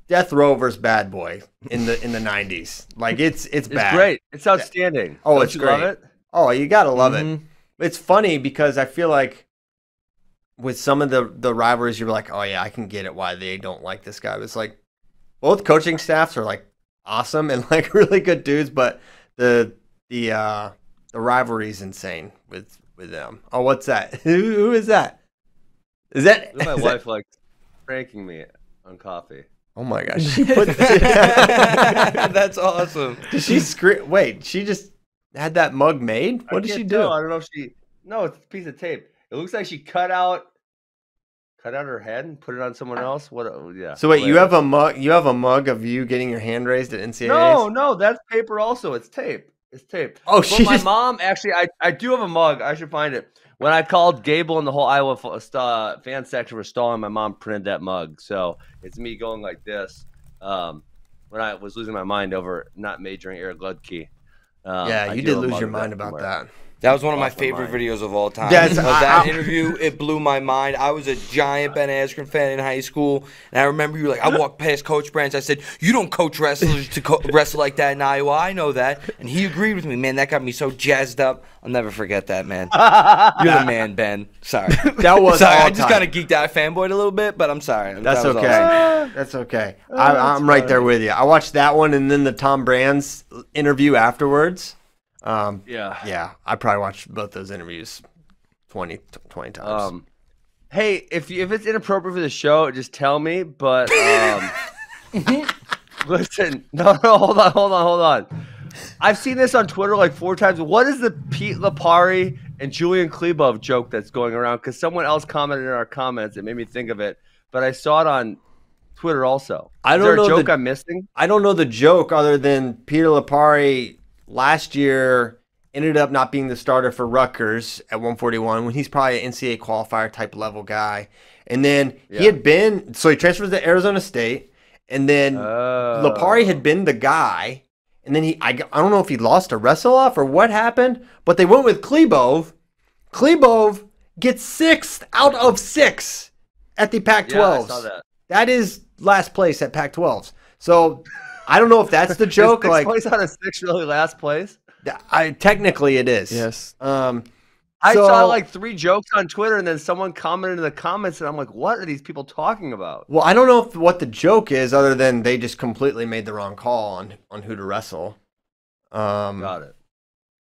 [SPEAKER 1] Death Row versus Bad Boy in the in the '90s. Like it's it's bad.
[SPEAKER 3] It's great. It's outstanding.
[SPEAKER 1] Oh,
[SPEAKER 3] Don't
[SPEAKER 1] it's
[SPEAKER 3] you love
[SPEAKER 1] great.
[SPEAKER 3] it?
[SPEAKER 1] Oh, you gotta love it.
[SPEAKER 4] Mhm.
[SPEAKER 1] It's funny because I feel like with some of the the rivalries, you're like, oh yeah, I can get it why they don't like this guy. It's like both coaching staffs are like awesome and like <laughs> really good dudes, but the the uh the rivalry is insane with with them. Oh, what's that? <laughs> who, who is that? Is that,
[SPEAKER 3] My
[SPEAKER 1] is that-
[SPEAKER 3] wife like pranking me on coffee.
[SPEAKER 1] Oh my gosh, she <laughs> put.
[SPEAKER 2] That's awesome.
[SPEAKER 1] Did she scream? Wait, she just had that mug made.
[SPEAKER 3] I
[SPEAKER 1] What did she do?
[SPEAKER 3] tell. I don't know if she. No, it's a piece of tape. It looks like she cut out, cut out her head and put it on someone else. What? Yeah.
[SPEAKER 1] So wait, you have a mug. You have a mug of you getting your hand raised at NCAA.
[SPEAKER 3] No, no, that's paper. Also, it's tape. It's tape.
[SPEAKER 1] Oh,
[SPEAKER 3] But my
[SPEAKER 1] just-
[SPEAKER 3] mom actually, I, I do have a mug. I should find it. When I called Gable and the whole Iowa uh, fan section for stalling, my mom printed that mug. So it's me going like this. Um, when I was losing my mind over not majoring Eric Ludke. Um,
[SPEAKER 1] Yeah, you did lose your mind about
[SPEAKER 3] somewhere.
[SPEAKER 1] that.
[SPEAKER 2] That was one of my
[SPEAKER 3] Lost my
[SPEAKER 2] favorite
[SPEAKER 3] mind.
[SPEAKER 2] videos of all time.
[SPEAKER 1] Yes, I-
[SPEAKER 2] that
[SPEAKER 1] I-
[SPEAKER 2] interview it blew my mind. I was a giant Ben Askren fan in high school, and I remember you like, I walked past Coach Brands. I said, "You don't coach wrestlers to co- wrestle like that in Iowa. I know that." And he agreed with me. Man, that got me so jazzed up. I'll never forget that, man. <laughs> You're the man, Ben. Sorry. <laughs>
[SPEAKER 1] That was
[SPEAKER 2] sorry.
[SPEAKER 1] all
[SPEAKER 2] I just kind of geeked out, fanboyed a little bit, but I'm sorry.
[SPEAKER 1] That's
[SPEAKER 2] That
[SPEAKER 1] okay.
[SPEAKER 2] awesome.
[SPEAKER 1] That's okay. I, I'm right there with you. I watched that one and then the Tom Brands interview afterwards. Um,
[SPEAKER 3] Yeah.
[SPEAKER 1] yeah, I probably watched both those interviews 20, 20 times.
[SPEAKER 3] Um, hey, if you, if it's inappropriate for the show, just tell me. But um, <laughs> listen, <laughs> no, no, hold on, hold on, hold on. I've seen this on Twitter like four times. What is the Pete Lapari and Julian Chlebove joke that's going around? Because someone else commented in our comments. It made me think of it, but I saw it on Twitter also.
[SPEAKER 1] I don't
[SPEAKER 3] there
[SPEAKER 1] know
[SPEAKER 3] a joke
[SPEAKER 1] the-
[SPEAKER 3] I'm missing.
[SPEAKER 1] I don't know the joke other than Peter Lapari last year ended up not being the starter for Rutgers at 141 when he's probably an NCAA qualifier type level guy. And then he had been, so he transfers to Arizona State. And then
[SPEAKER 3] Oh.
[SPEAKER 1] Lapari had been the guy. And then he, I, I don't know if he lost a wrestle off or what happened, but they went with Chlebove. Chlebove gets sixth out of six at the Pac 12s.
[SPEAKER 3] Yeah, that.
[SPEAKER 1] That is last place at Pac 12s. So I don't know if that's the <laughs> joke. Like,
[SPEAKER 3] place out of six really last place?
[SPEAKER 1] I technically it is.
[SPEAKER 4] Yes.
[SPEAKER 1] Um,
[SPEAKER 3] I
[SPEAKER 1] So-
[SPEAKER 3] saw like three jokes on Twitter, and then someone commented in the comments, and I'm like, "What are these people talking about?"
[SPEAKER 1] well, I don't know if, what the joke is, other than they just completely made the wrong call on on who to wrestle. Um,
[SPEAKER 3] Got it.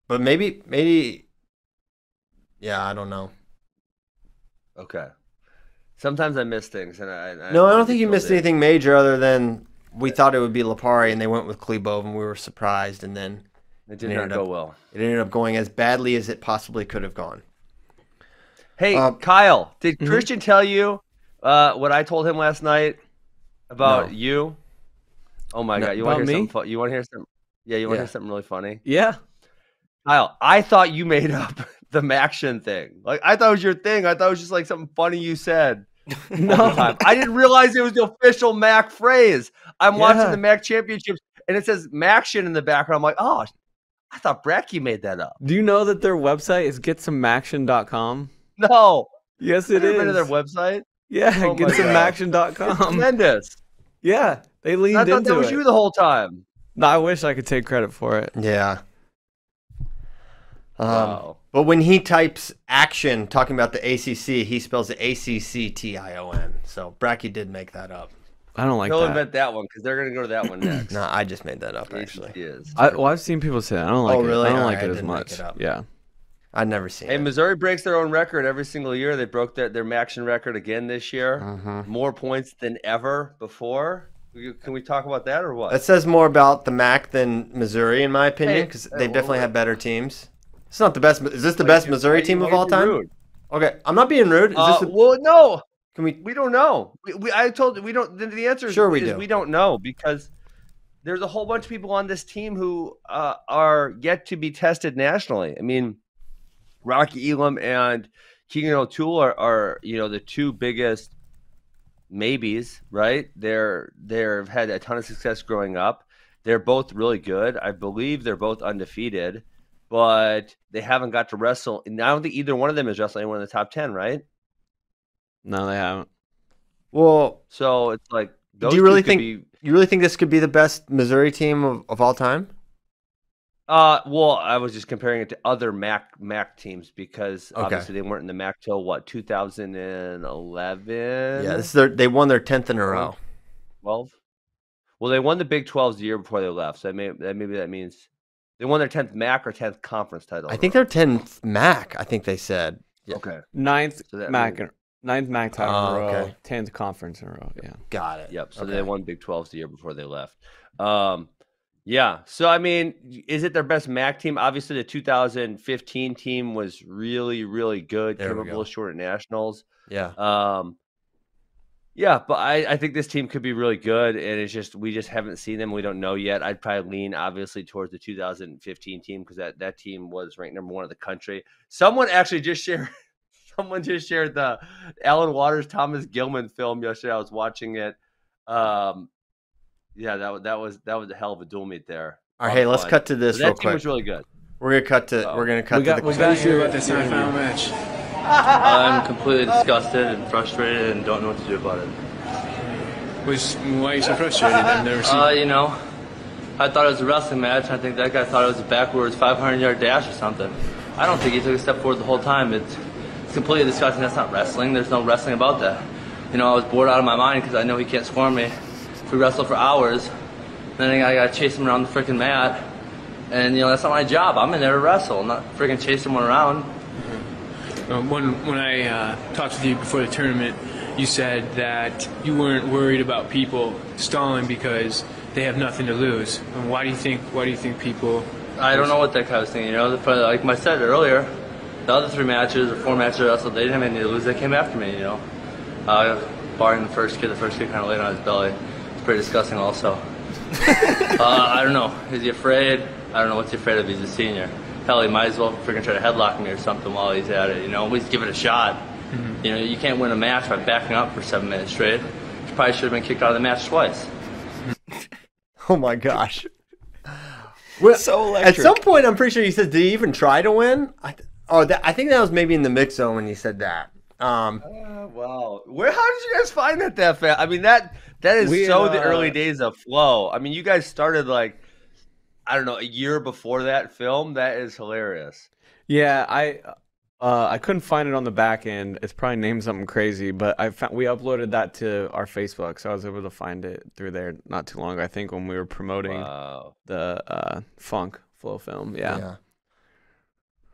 [SPEAKER 1] but maybe, maybe, yeah, I don't know.
[SPEAKER 3] Okay. Sometimes I miss things, and I, I
[SPEAKER 1] No, I don't think you missed
[SPEAKER 3] in.
[SPEAKER 1] anything major, other than we thought it would be Lapari, and they went with Chlebove, and we were surprised, and then
[SPEAKER 3] It did
[SPEAKER 1] It
[SPEAKER 3] not
[SPEAKER 1] ended
[SPEAKER 3] go
[SPEAKER 1] up-
[SPEAKER 3] well.
[SPEAKER 1] it ended up going as badly as it possibly could have gone.
[SPEAKER 3] Hey,
[SPEAKER 1] Um,
[SPEAKER 3] Kyle, did
[SPEAKER 1] mhm.
[SPEAKER 3] Christian tell you uh, what I told him last night about
[SPEAKER 1] No.
[SPEAKER 3] you? Oh my
[SPEAKER 1] No.
[SPEAKER 3] god, you want to hear
[SPEAKER 4] me?
[SPEAKER 3] something? Fu- you want to hear something? Yeah, you want to
[SPEAKER 1] Yeah.
[SPEAKER 3] hear something really funny?
[SPEAKER 4] Yeah.
[SPEAKER 3] Kyle, I thought you made up <laughs> the Maction thing. Like I thought it was your thing. I thought it was just like something funny you said. <laughs> no. I didn't realize it was the official Mac phrase. I'm watching the Mac championships and it says Maction in the background. I'm like, oh, I thought Bracky made that up.
[SPEAKER 4] Do you know that their website is getsomeaction.com?
[SPEAKER 3] No,
[SPEAKER 4] Yes, it
[SPEAKER 3] is. Have been to their website.
[SPEAKER 4] Yeah,
[SPEAKER 3] Oh my God.
[SPEAKER 4] getsomemaction.com.
[SPEAKER 3] Tremendous.
[SPEAKER 4] Yeah, they leaned
[SPEAKER 3] I thought
[SPEAKER 4] into
[SPEAKER 3] that was
[SPEAKER 4] it.
[SPEAKER 3] you the whole time.
[SPEAKER 4] No, I wish I could take credit for it.
[SPEAKER 1] Yeah. Um,
[SPEAKER 3] Wow.
[SPEAKER 1] But when he types action talking about the ACC, he spells it A C C T I O N. So Bracky did make that up.
[SPEAKER 4] I don't like
[SPEAKER 3] He'll
[SPEAKER 4] that.
[SPEAKER 3] invent that one because they're gonna go to that one <clears throat> next.
[SPEAKER 1] No, I just made that up actually.
[SPEAKER 3] ACC is.
[SPEAKER 4] I, well, I've seen people say that. I don't like
[SPEAKER 1] Oh,
[SPEAKER 4] it.
[SPEAKER 1] really?
[SPEAKER 4] I don't
[SPEAKER 1] All
[SPEAKER 4] like
[SPEAKER 1] right,
[SPEAKER 4] it as much.
[SPEAKER 1] it.
[SPEAKER 4] Yeah.
[SPEAKER 1] I'd never seen it.
[SPEAKER 3] Hey,
[SPEAKER 1] it.
[SPEAKER 3] Missouri breaks their own record every single year. They broke their, their Maction record again this year.
[SPEAKER 1] Mhm.
[SPEAKER 3] More points than ever before. Can we talk about that or what?
[SPEAKER 1] That says more about the MAC than Missouri, in my opinion, because
[SPEAKER 3] hey,
[SPEAKER 1] they've
[SPEAKER 3] whoa,
[SPEAKER 1] definitely
[SPEAKER 3] whoa.
[SPEAKER 1] had better teams. It's not the best. Is this the
[SPEAKER 3] Why
[SPEAKER 1] best
[SPEAKER 3] you-
[SPEAKER 1] Missouri team of all time?
[SPEAKER 3] rude?
[SPEAKER 1] Okay, I'm not being rude. Is
[SPEAKER 3] Uh,
[SPEAKER 1] this a,
[SPEAKER 3] well, no,
[SPEAKER 1] can we?
[SPEAKER 3] we don't know. We, we, I told you we don't. The, the answer is,
[SPEAKER 1] Sure we
[SPEAKER 3] is
[SPEAKER 1] do.
[SPEAKER 3] we don't know because there's a whole bunch of people on this team who uh, are yet to be tested nationally. I mean, Rocky Elam and Keegan O'Toole are, are you know the two biggest maybes, right? They're they've had a ton of success growing up. They're both really good. I believe they're both undefeated, but they haven't got to wrestle. And I don't think either one of them is wrestling anyone in the top ten, right?
[SPEAKER 4] No, they haven't.
[SPEAKER 1] Well,
[SPEAKER 3] So it's like, those
[SPEAKER 1] do you really think
[SPEAKER 3] be-
[SPEAKER 1] you really think this could be the best Missouri team of, of all time?
[SPEAKER 3] Uh, well, I was just comparing it to other MAC MAC teams because
[SPEAKER 1] Okay.
[SPEAKER 3] obviously they weren't in the MAC till what 2011.
[SPEAKER 1] Yeah, this is their, they won their tenth in a row.
[SPEAKER 3] 12. Well, they won the Big 12s the year before they left, so that may, that maybe that means they won their 10th MAC or 10th conference title.
[SPEAKER 1] I think
[SPEAKER 3] a
[SPEAKER 1] they're tenth MAC. I think they said.
[SPEAKER 3] row. okay.
[SPEAKER 4] Ninth
[SPEAKER 3] So
[SPEAKER 4] MAC,
[SPEAKER 3] means-
[SPEAKER 4] ninth MAC title
[SPEAKER 1] Oh,
[SPEAKER 4] in a row,
[SPEAKER 1] okay.
[SPEAKER 4] tenth conference in a row. Yeah.
[SPEAKER 1] Got it.
[SPEAKER 3] Yep. So
[SPEAKER 1] Okay.
[SPEAKER 3] they won Big 12s the year before they left. Um, yeah. So I mean, is it their best MAC team? Obviously, the 2015 team was really, really good.
[SPEAKER 1] There
[SPEAKER 3] Came
[SPEAKER 1] we
[SPEAKER 3] up a
[SPEAKER 1] go.
[SPEAKER 3] little short at nationals.
[SPEAKER 1] Yeah.
[SPEAKER 3] Um, yeah, but I, I think this team could be really good, and it's just we just haven't seen them. We don't know yet. I'd probably lean obviously towards the 2015 team because that that team was ranked number one in the country. Someone actually just shared. Someone just shared the Alan Waters Thomas Gilman film yesterday. I was watching it. Um, yeah, that was that was that was a hell of a dual meet there.
[SPEAKER 1] All right, hey,
[SPEAKER 3] of
[SPEAKER 1] let's cut to
[SPEAKER 3] But
[SPEAKER 1] this
[SPEAKER 3] that
[SPEAKER 1] real
[SPEAKER 3] team
[SPEAKER 1] quick.
[SPEAKER 3] was really good.
[SPEAKER 1] We're gonna cut to.
[SPEAKER 3] Oh.
[SPEAKER 1] We're gonna cut
[SPEAKER 4] We
[SPEAKER 1] to the.
[SPEAKER 4] we got
[SPEAKER 5] How do you about this
[SPEAKER 4] interview.
[SPEAKER 5] semifinal match?
[SPEAKER 6] I'm completely disgusted and frustrated and don't know what to do about it.
[SPEAKER 5] Was why are you so frustrated? I've never seen.
[SPEAKER 6] Uh, you know, I thought it was a wrestling match. I think that guy thought it was a backwards 500 yard dash or something. I don't think he took a step forward the whole time. It's, it's completely disgusting. That's not wrestling. There's no wrestling about that. You know, I was bored out of my mind because I know he can't score me. We wrestle for hours, then I gotta chase him around the freaking mat. And, you know, that's not my job. I'm in there to wrestle, not freaking chase someone around.
[SPEAKER 5] Uh, when when I uh, talked with you before the tournament, you said that you weren't worried about people stalling because they have nothing to lose. And why do you think? Why do you think people?
[SPEAKER 6] I don't know what that guy was thinking. You know, like I said earlier, the other three matches or four matches I wrestled, they didn't have anything to lose. They came after me. You know, uh, barring the first kid, the first kid kind of laid on his belly. It's pretty disgusting, also. <laughs> uh, I don't know. Is he afraid? I don't know what's he afraid of. He's a senior. Hell, he might as well freaking try to headlock me or something while he's at it. You know, at least give it a shot. You know, you can't win a match by backing up for seven minutes straight. You probably should have been kicked out of the match twice. <laughs>
[SPEAKER 1] Oh my gosh. Well,
[SPEAKER 2] So
[SPEAKER 1] At some point, I'm pretty sure he said, "Did he even try to win?" I th- oh, that, I think that was maybe in the mix zone when you said that. Um,
[SPEAKER 3] Uh, wow. Where? How did you guys find that that fast? I mean that that is
[SPEAKER 4] We,
[SPEAKER 3] so the
[SPEAKER 4] uh,
[SPEAKER 3] early days of flow. I mean, you guys started like I don't know a year before that film. That is hilarious.
[SPEAKER 4] Yeah, I uh, I couldn't find it on the back end. It's probably named something crazy, but I found we uploaded that to our Facebook, so I was able to find it through there not too long. ago, I think when we were promoting
[SPEAKER 3] Wow.
[SPEAKER 4] the uh, Funk Flow film. Yeah.
[SPEAKER 1] yeah.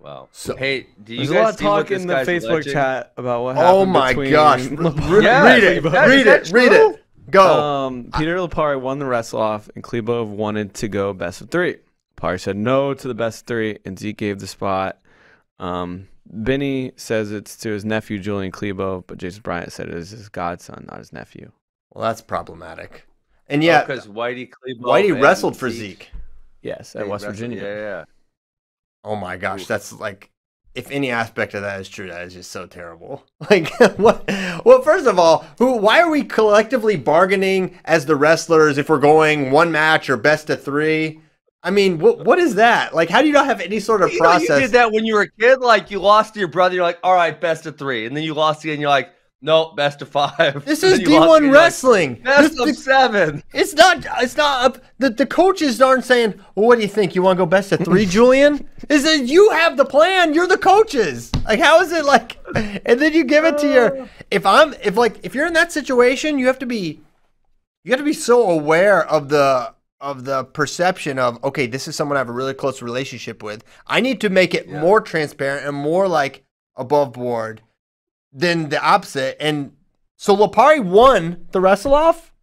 [SPEAKER 3] Wow.
[SPEAKER 1] So-
[SPEAKER 3] hey, do you
[SPEAKER 4] There's a
[SPEAKER 3] guys
[SPEAKER 4] lot of
[SPEAKER 3] see what
[SPEAKER 4] talk
[SPEAKER 3] this
[SPEAKER 4] in the Facebook
[SPEAKER 3] alleging?
[SPEAKER 4] chat about what happened.
[SPEAKER 1] Oh my
[SPEAKER 4] between
[SPEAKER 1] gosh!
[SPEAKER 4] Lepar- <laughs>
[SPEAKER 1] Re-
[SPEAKER 3] Yeah,
[SPEAKER 1] read it,
[SPEAKER 3] that-
[SPEAKER 1] read
[SPEAKER 3] is that
[SPEAKER 1] it. Read it. Go.
[SPEAKER 4] Um, Peter Lapari won the wrestle off, and Chlebove wanted to go best of three. Lapari said no to the best of three, and Zeke gave the spot. Um, Benny says it's to his nephew Julian Chlebove, but Jason Bryant said it is his godson, not his nephew.
[SPEAKER 1] well, that's problematic. And yeah,
[SPEAKER 3] because Whitey Klebo
[SPEAKER 1] Whitey wrestled for Zeke.
[SPEAKER 4] Yes, at
[SPEAKER 3] He
[SPEAKER 4] West
[SPEAKER 3] wrestled-
[SPEAKER 4] Virginia.
[SPEAKER 3] Yeah, yeah.
[SPEAKER 1] Oh my gosh, that's like if any aspect of that is true, that is just so terrible. <laughs> Like <laughs> what well first of all, who why are we collectively bargaining as the wrestlers if we're going one match or best of three? I mean, what what is that? Like how do you not have any sort of
[SPEAKER 3] You know,
[SPEAKER 1] process?
[SPEAKER 3] you did that when you were a kid. Like you lost to your brother. You're like, all right, best of three, and then you lost again. You're like, no, best of five.
[SPEAKER 1] This <laughs> is
[SPEAKER 3] then you lost
[SPEAKER 1] D1
[SPEAKER 3] again, you're like,
[SPEAKER 1] wrestling.
[SPEAKER 3] best
[SPEAKER 1] This-
[SPEAKER 3] of seven.
[SPEAKER 1] It's not. It's not. Up, the the coaches aren't saying. Well, what do you think? You want to go best of three, <laughs> Julian? Is that you have the plan? You're the coaches. Like, how is it like? And then you give it to your. Uh. If I'm, if like, if you're in that situation, you have to be. You have to be so aware of the of the perception of okay, this is someone I have a really close relationship with. I need to make it more transparent and more like above board than the opposite. And so Lapari won the wrestle off.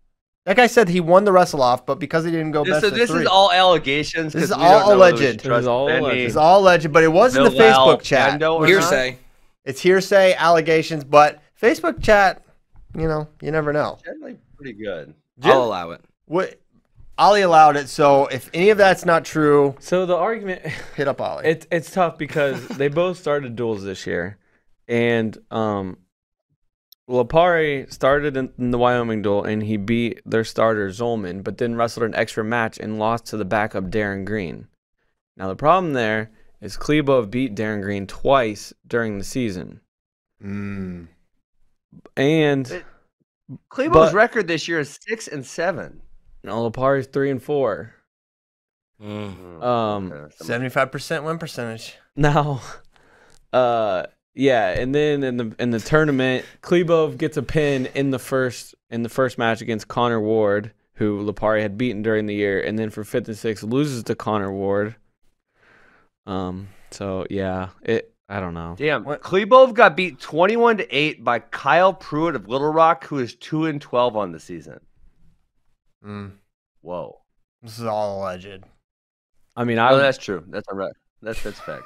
[SPEAKER 1] That guy said he won the wrestle off, but because he didn't go
[SPEAKER 3] This,
[SPEAKER 1] best
[SPEAKER 3] so
[SPEAKER 1] of
[SPEAKER 3] this
[SPEAKER 1] three,
[SPEAKER 3] is all allegations.
[SPEAKER 1] This
[SPEAKER 3] 'cause
[SPEAKER 1] is all
[SPEAKER 3] know whether we should
[SPEAKER 1] alleged.
[SPEAKER 4] This is
[SPEAKER 3] trust
[SPEAKER 4] all
[SPEAKER 3] Benny.
[SPEAKER 4] alleged.
[SPEAKER 1] it's all alleged, but it was in the
[SPEAKER 3] Val
[SPEAKER 1] Facebook chat.
[SPEAKER 3] Pendo or not?
[SPEAKER 2] Hearsay.
[SPEAKER 1] It's hearsay, allegations, but Facebook chat, you know, you never know.
[SPEAKER 3] Generally pretty good.
[SPEAKER 2] I'll allow it.
[SPEAKER 1] What Ollie allowed it, so if any of that's not true,
[SPEAKER 4] So the argument,
[SPEAKER 1] hit up Ollie. <laughs>
[SPEAKER 4] it's it's tough because they both started duels this year, and um, Lapari started in, in the Wyoming duel and he beat their starter Zolman, but then wrestled an extra match and lost to the backup Darren Green. Now the problem there is Chlebove beat Darren Green twice during the season,
[SPEAKER 1] Mm.
[SPEAKER 4] and
[SPEAKER 3] But- Cleveland's record this year is six and seven.
[SPEAKER 4] now Lapari's three and four.
[SPEAKER 2] Mm.
[SPEAKER 4] Um,
[SPEAKER 1] Seventy-five percent win percentage.
[SPEAKER 4] Now, <laughs> uh, yeah, and then in the in the tournament, Chlebove gets a pin in the first in the first match against Connor Ward, who Lapari had beaten during the year, and then for fifth and sixth loses to Connor Ward. Um. So yeah, it. I don't know.
[SPEAKER 3] Damn,
[SPEAKER 1] What-
[SPEAKER 3] Chlebove got beat 21 to 8 by Kyle Pruitt of Little Rock, who is 2 and 12 on the season.
[SPEAKER 1] Mm,
[SPEAKER 3] Whoa.
[SPEAKER 1] this is all alleged.
[SPEAKER 4] I mean,
[SPEAKER 3] Oh,
[SPEAKER 4] I
[SPEAKER 3] that's true. That's a right. That's that's fact.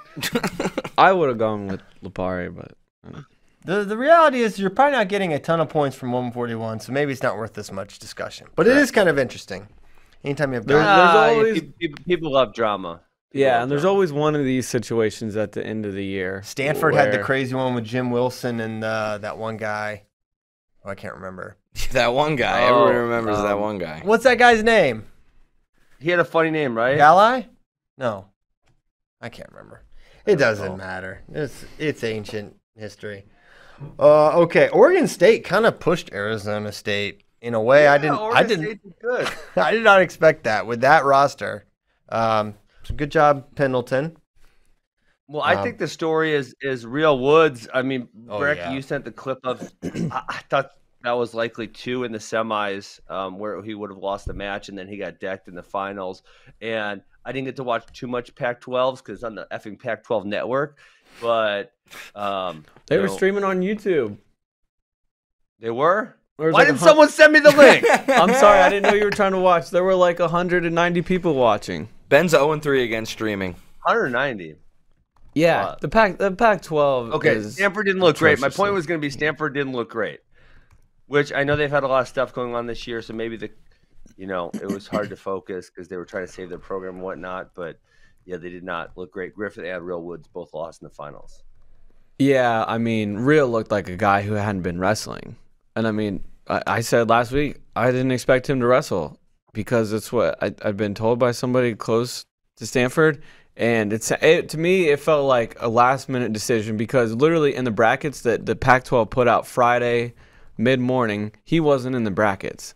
[SPEAKER 3] <laughs>
[SPEAKER 4] I would have gone with Lapari, but
[SPEAKER 1] The the reality is you're probably not getting a ton of points from 141, so maybe it's not worth this much discussion. But it is kind of interesting. Anytime you have
[SPEAKER 4] There's-
[SPEAKER 1] guys,
[SPEAKER 4] there's
[SPEAKER 3] Ah,
[SPEAKER 4] always-
[SPEAKER 3] people, people, people love drama. People
[SPEAKER 4] yeah,
[SPEAKER 3] love
[SPEAKER 4] and there's
[SPEAKER 3] drama.
[SPEAKER 4] always one of these situations at the end of the year.
[SPEAKER 1] Stanford had the crazy one with Jim Wilson and uh, that one guy. Oh, I can't remember. <laughs>
[SPEAKER 2] that one guy.
[SPEAKER 3] Oh,
[SPEAKER 2] Everybody remembers that
[SPEAKER 3] um,
[SPEAKER 2] one guy.
[SPEAKER 1] What's that guy's name?
[SPEAKER 3] He had a funny name, right?
[SPEAKER 1] Galli? No, I can't remember. It doesn't
[SPEAKER 3] know.
[SPEAKER 1] matter. It's it's ancient history. Uh, okay, Oregon State kind of pushed Arizona State in a way I didn't.
[SPEAKER 3] Oregon
[SPEAKER 1] I didn't.
[SPEAKER 3] Good. <laughs>
[SPEAKER 1] I did not expect that with that roster. Um, so good job, Pendleton.
[SPEAKER 3] Well, I
[SPEAKER 1] Um,
[SPEAKER 3] think the story is is real Woods. I mean,
[SPEAKER 1] Oh,
[SPEAKER 3] Breck,
[SPEAKER 1] yeah.
[SPEAKER 3] you sent the clip of. <clears throat> I, I thought that was likely two in the semis, um, where he would have lost the match, and then he got decked in the finals. And I didn't get to watch too much Pac-12s because on the effing Pac-12 network, but um,
[SPEAKER 4] They were
[SPEAKER 3] know,
[SPEAKER 4] streaming on YouTube.
[SPEAKER 3] They were. Why
[SPEAKER 4] like
[SPEAKER 3] didn't
[SPEAKER 4] hun-
[SPEAKER 3] someone send me the link? <laughs>
[SPEAKER 4] I'm sorry, I didn't know you were trying to watch. There were like 190 people watching.
[SPEAKER 2] Ben's 0 3 against streaming.
[SPEAKER 3] 190.
[SPEAKER 4] Yeah,
[SPEAKER 3] Wow.
[SPEAKER 4] the pack the Pac-12.
[SPEAKER 3] Okay,
[SPEAKER 4] is
[SPEAKER 3] Stanford didn't look great. My point was going to be Stanford didn't look great, which I know they've had a lot of stuff going on this year, so maybe the, you know, it was hard to focus because they were trying to save their program and whatnot. But yeah, they did not look great. Griffith and Real Woods both lost in the finals.
[SPEAKER 4] Yeah, I mean, Real looked like a guy who hadn't been wrestling, and I mean, I, I said last week I didn't expect him to wrestle because it's what I, I'd been told by somebody close to Stanford, and it's it, to me it felt like a last minute decision because literally in the brackets that the Pac-12 put out Friday mid morning, he wasn't in the brackets,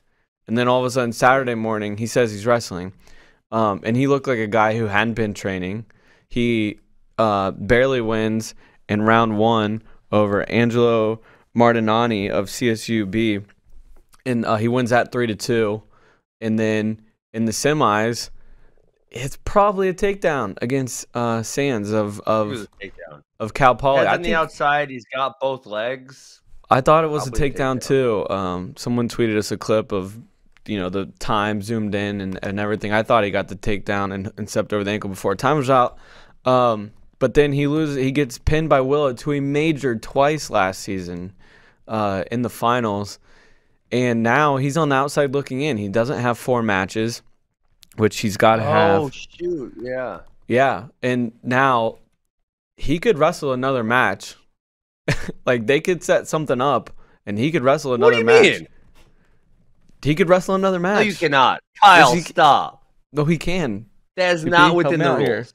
[SPEAKER 4] and then all of a sudden Saturday morning he says he's wrestling, um, and he looked like a guy who hadn't been training. He uh, barely wins in round one over Angelo Martinani of CSUB, and uh, he wins that three to two. And then in the semis, it's probably a takedown against uh, Sands of of of Cal Poly.
[SPEAKER 3] Heads on the outside, he's got both legs.
[SPEAKER 4] I thought it was a
[SPEAKER 3] Probably a
[SPEAKER 4] takedown
[SPEAKER 3] takedown.
[SPEAKER 4] too. Um, someone tweeted us a clip of you know the time zoomed in and, and everything. I thought he got the takedown and, and stepped over the ankle before time was out. Um, but then he loses. He gets pinned by Willits, who he majored twice last season uh, in the finals, and now he's on the outside looking in. He doesn't have four matches, which he's got to have.
[SPEAKER 3] Oh shoot! Yeah.
[SPEAKER 4] Yeah, and now he could wrestle another match. <laughs> like they could set something up, and he could wrestle
[SPEAKER 3] What
[SPEAKER 4] another
[SPEAKER 3] do you
[SPEAKER 4] match.
[SPEAKER 3] mean?
[SPEAKER 4] He could wrestle another match.
[SPEAKER 3] No, you cannot. Kyle,
[SPEAKER 4] he-
[SPEAKER 3] stop.
[SPEAKER 4] No, he can.
[SPEAKER 3] That is
[SPEAKER 4] If
[SPEAKER 3] not within the rules.
[SPEAKER 4] here.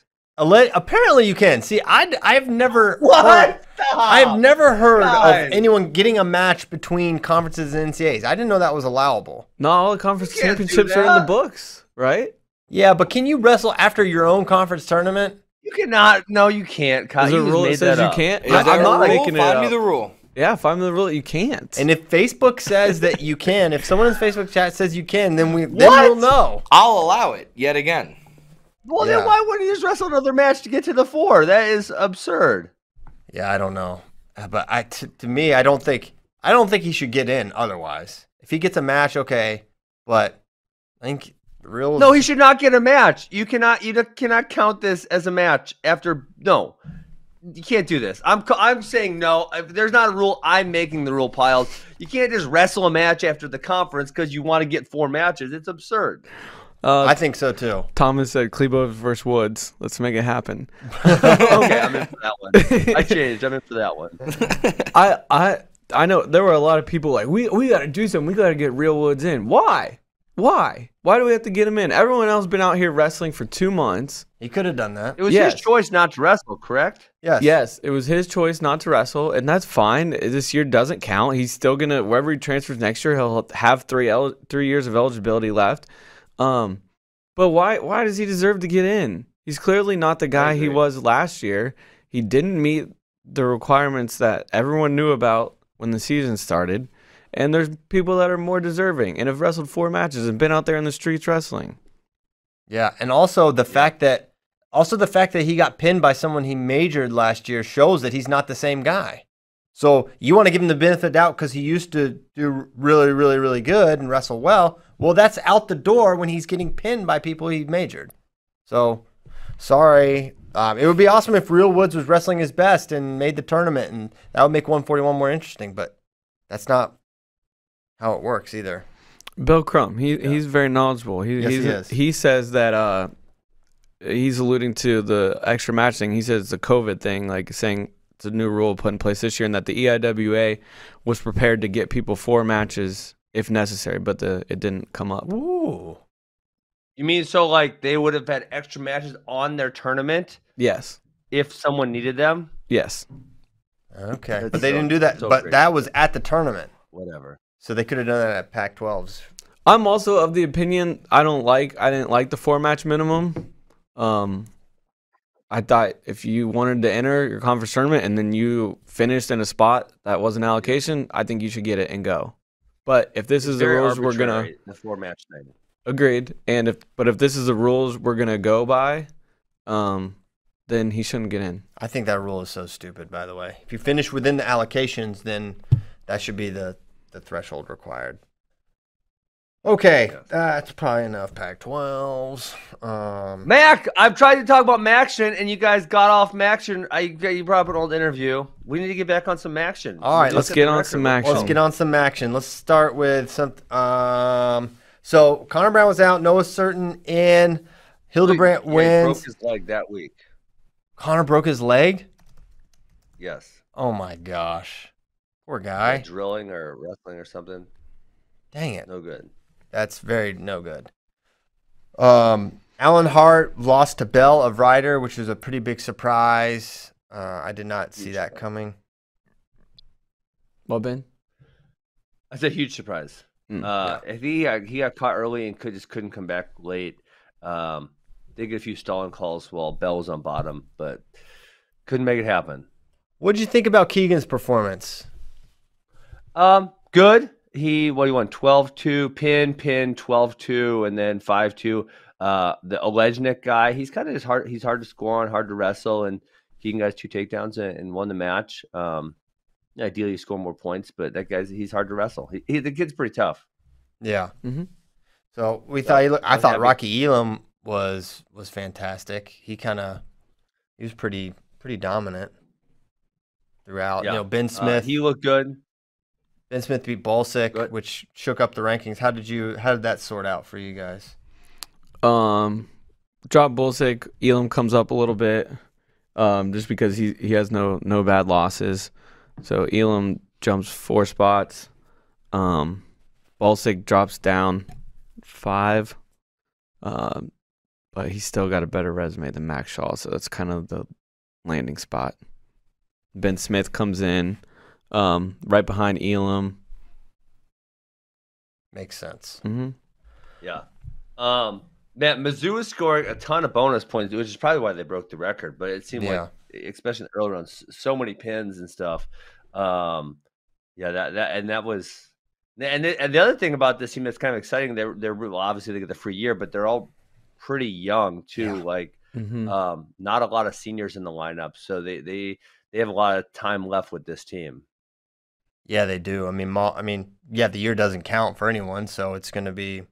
[SPEAKER 1] Apparently, you can. See, I I've never <laughs>
[SPEAKER 3] What?
[SPEAKER 1] heard-
[SPEAKER 3] Stop.
[SPEAKER 1] I've never heard
[SPEAKER 3] Guys.
[SPEAKER 1] of anyone getting a match between conferences and NCAAs. I didn't know that was allowable.
[SPEAKER 4] No, all the conference
[SPEAKER 3] You can't do
[SPEAKER 4] championships are in the books, right?
[SPEAKER 1] Yeah, but can you wrestle after your own conference tournament?
[SPEAKER 3] You cannot. No, you can't. Kyle.
[SPEAKER 4] Is there
[SPEAKER 3] You
[SPEAKER 4] a
[SPEAKER 3] just
[SPEAKER 4] rule
[SPEAKER 3] made
[SPEAKER 4] that says
[SPEAKER 3] that
[SPEAKER 4] you can't?
[SPEAKER 2] Is
[SPEAKER 4] I-
[SPEAKER 2] there
[SPEAKER 4] I'm
[SPEAKER 2] a
[SPEAKER 4] not
[SPEAKER 2] rule?
[SPEAKER 4] making it
[SPEAKER 2] Find
[SPEAKER 4] up.
[SPEAKER 2] me the rule.
[SPEAKER 4] Yeah, if I'm the rule, you can't.
[SPEAKER 1] And if Facebook says that you can, if someone in the Facebook chat says you can, then we then
[SPEAKER 3] What?
[SPEAKER 1] we'll know.
[SPEAKER 2] I'll allow it yet again.
[SPEAKER 3] Well,
[SPEAKER 1] Yeah.
[SPEAKER 3] then why wouldn't he just wrestle another match to get to the four? That is absurd.
[SPEAKER 1] Yeah, I don't know, Uh, but I t- to me, I don't think I don't think he should get in. Otherwise, if he gets a match, okay, but I think the real
[SPEAKER 3] No, he should not get a match. You cannot. You cannot count this as a match after. No, you can't do this. I'm. I'm saying no. If there's not a rule. I'm making the rule. Pyles. You can't just wrestle a match after the conference because you want to get four matches. It's absurd.
[SPEAKER 4] uh,
[SPEAKER 1] I think so too.
[SPEAKER 4] Thomas said Chlebove versus Woods. Let's make it happen. <laughs>
[SPEAKER 3] okay, I'm in for that one. I <laughs> changed. I'm in for that one. <laughs>
[SPEAKER 4] I I I know there were a lot of people like we we got to do something. We got to get Real Woods in. Why? Why? Why do we have to get him in? Everyone else has been out here wrestling for two months.
[SPEAKER 1] He could have done that.
[SPEAKER 3] It was
[SPEAKER 4] Yes.
[SPEAKER 3] his choice not to wrestle. Correct.
[SPEAKER 1] Yes.
[SPEAKER 4] Yes, it was his choice not to wrestle, and that's fine. This year doesn't count. He's still gonna wherever he transfers next year, he'll have three el- three years of eligibility left. Um, But why why does he deserve to get in? He's clearly not the guy he was last year. He didn't meet the requirements that everyone knew about when the season started. And there's people that are more deserving and have wrestled four matches and been out there in the streets wrestling.
[SPEAKER 1] Yeah, and also the fact that also the fact that he got pinned by someone he majored last year shows that he's not the same guy. So you want to give him the benefit of the doubt because he used to do really, really, really good and wrestle well. Well, that's out the door when he's getting pinned by people he majored. So sorry. Um, it would be awesome if Real Woods was wrestling his best and made the tournament, and that would make 141 more interesting. But that's not how it works either.
[SPEAKER 4] Bill Crum, he he's very knowledgeable. He
[SPEAKER 1] Yes, he is.
[SPEAKER 4] he says that uh he's alluding to the extra match thing. He says it's a COVID thing, like saying it's a new rule put in place this year, and that the EIWA was prepared to get people four matches if necessary, but the it didn't come up.
[SPEAKER 1] Ooh.
[SPEAKER 3] You mean so like they would have had extra matches on their tournament
[SPEAKER 4] Yes,
[SPEAKER 3] if someone needed them?
[SPEAKER 4] yes.
[SPEAKER 1] Okay,
[SPEAKER 3] That's
[SPEAKER 1] but they
[SPEAKER 3] so-
[SPEAKER 1] didn't do that.
[SPEAKER 3] so
[SPEAKER 1] but
[SPEAKER 3] crazy.
[SPEAKER 1] that was at the tournament,
[SPEAKER 3] Whatever.
[SPEAKER 1] So they could have done that at Pac-12s.
[SPEAKER 4] I'm also of the opinion I don't like I didn't like the four match minimum. Um I thought if you wanted to enter your conference tournament and then you finished in a spot that was an allocation, I think you should get it and go. But if this is the rules we're gonna
[SPEAKER 3] the four match thing.
[SPEAKER 4] agreed, and if but if this is the rules we're gonna go by, um, then he shouldn't get in.
[SPEAKER 1] I think that rule is so stupid. By the way, if you finish within the allocations, then that should be the the threshold required. Okay, that's probably enough Pac-12s. Um,
[SPEAKER 3] Mac, I've tried to talk about Maction, and you guys got off Maction. I you brought up an old interview. We need to get back on some Maction.
[SPEAKER 1] All right, let's
[SPEAKER 3] at
[SPEAKER 4] get on
[SPEAKER 3] record.
[SPEAKER 4] some
[SPEAKER 3] Look-
[SPEAKER 4] action.
[SPEAKER 1] let's get on some action. Let's start with some. Um, so Connor Brown was out. Noah Surtin in. Hildebrandt
[SPEAKER 3] Yeah, he
[SPEAKER 1] wins.
[SPEAKER 3] broke his leg that week.
[SPEAKER 1] Connor broke his leg.
[SPEAKER 3] Yes.
[SPEAKER 1] Oh my gosh, poor
[SPEAKER 3] Like
[SPEAKER 1] guy.
[SPEAKER 3] drilling or wrestling or something.
[SPEAKER 1] Dang it.
[SPEAKER 3] No good.
[SPEAKER 1] That's very no good. Um, Alan Hart lost to Bell of Rider, which was a pretty big surprise. Uh, I did not see that
[SPEAKER 3] surprise.
[SPEAKER 1] coming.
[SPEAKER 4] Well, Ben,
[SPEAKER 3] That's a huge surprise.
[SPEAKER 4] Mm,
[SPEAKER 3] uh, If he got, he got caught early and could just couldn't come back late. Um, did get a few stalling calls while Bell was on bottom, but couldn't make it happen.
[SPEAKER 1] What did you think about Keegan's performance?
[SPEAKER 3] Um, good. He what he won 12-2, pin, pin, 12-2, and then 5-2. Uh the Olejnik guy, he's kind of just hard he's hard to score on, hard to wrestle, and Keegan got his two takedowns and, and won the match. Um ideally you score more points, but that guy's he's hard to wrestle. He, he the kid's pretty tough.
[SPEAKER 1] Yeah.
[SPEAKER 4] Mhm.
[SPEAKER 1] So we thought he looked, I
[SPEAKER 3] I
[SPEAKER 1] thought
[SPEAKER 3] happy.
[SPEAKER 1] Rocky Elam was was fantastic. He kind of he was pretty pretty dominant throughout.
[SPEAKER 3] Yeah.
[SPEAKER 1] You know, Ben
[SPEAKER 3] Uh,
[SPEAKER 1] Smith.
[SPEAKER 3] he looked good.
[SPEAKER 1] Ben Smith beat Bolsick, which shook up the rankings. How did you how did that sort out for you guys?
[SPEAKER 4] um, drop Bullsick. Elam comes up a little bit, um, just because he he has no no bad losses. So Elam jumps four spots. Um, Bullsick drops down five. Um, but he's still got a better resume than Max Shaw, so that's kind of the landing spot. Ben Smith comes in, um, right behind Elam.
[SPEAKER 1] Makes sense.
[SPEAKER 4] hmm
[SPEAKER 3] Yeah. Um man, Mizzou is scoring a ton of bonus points, which is probably why they broke the record. But it seemed
[SPEAKER 1] Yeah.
[SPEAKER 3] like, especially in the early rounds, so many pins and stuff. Um, yeah, that that and that was, and the, and the other thing about this team that's kind of exciting, they're they're well, obviously they get the free year, but they're all pretty young too.
[SPEAKER 1] Yeah.
[SPEAKER 3] Like,
[SPEAKER 4] hmm
[SPEAKER 3] um, not a lot of seniors in the lineup, so they they they have a lot of time left with this team.
[SPEAKER 1] Yeah, they do. I mean, Ma- I mean, yeah, the year doesn't count for anyone, so it's going to be,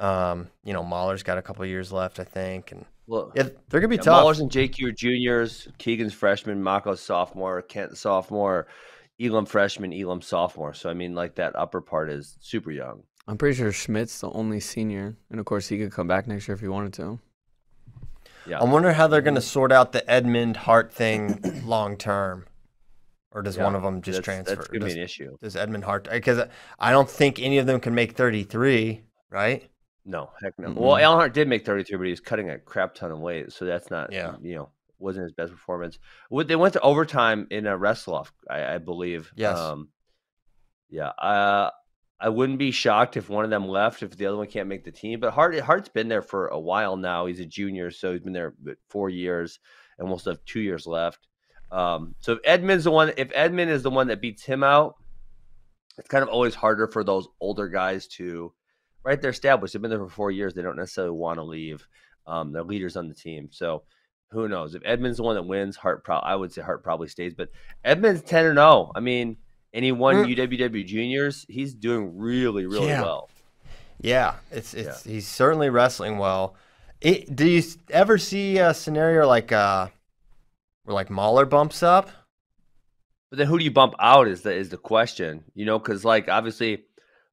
[SPEAKER 1] um, you know, Mauller's got a couple years left, I think, and
[SPEAKER 3] Well,
[SPEAKER 1] yeah, they're going to be
[SPEAKER 3] Yeah,
[SPEAKER 1] tough.
[SPEAKER 3] Mauller's and JQ are juniors, Keegan's freshman, Mako's sophomore, Kent sophomore, Elam freshman, Elam sophomore. So I mean, like that upper part is super young.
[SPEAKER 4] I'm pretty sure Schmidt's the only senior, and of course he could come back next year if he wanted to.
[SPEAKER 3] Yeah,
[SPEAKER 1] I wonder how they're going to sort out the Edmund Hart thing <clears throat> long term, or does
[SPEAKER 3] Yeah,
[SPEAKER 1] one of them just
[SPEAKER 3] that's,
[SPEAKER 1] transfer?
[SPEAKER 3] That's gonna be an issue.
[SPEAKER 1] does Edmund Hart? Because I don't think any of them can make thirty three, right?
[SPEAKER 3] No, heck no.
[SPEAKER 4] Mm-mm.
[SPEAKER 3] Well, Alan Hart did make 33, but he was cutting a crap ton of weight, so that's not,
[SPEAKER 1] Yeah.
[SPEAKER 3] you know, wasn't his best performance. They went to overtime in a wrestle off, I, I believe.
[SPEAKER 1] Yes.
[SPEAKER 3] Um, yeah. Uh, I wouldn't be shocked if one of them left if the other one can't make the team. But Hart Hart's been there for a while now. He's a junior, so he's been there four years, and we'll still have two years left. Um, so if Edmonds the one, if Edmond is the one that beats him out, it's kind of always harder for those older guys to, right? They're established. They've been there for four years. They don't necessarily want to leave. Um, they're leaders on the team, so who knows? If Edmonds the one that wins, Hart, pro- I would say Hart probably stays. But Edmonds ten or no. I mean and he won mm. UWW juniors. He's doing really, really
[SPEAKER 1] yeah.
[SPEAKER 3] well.
[SPEAKER 1] Yeah, it's it's yeah. he's certainly wrestling well. It, do you ever see a scenario like uh where like Mauller bumps up?
[SPEAKER 3] But then who do you bump out is the is the question, you know? Because like obviously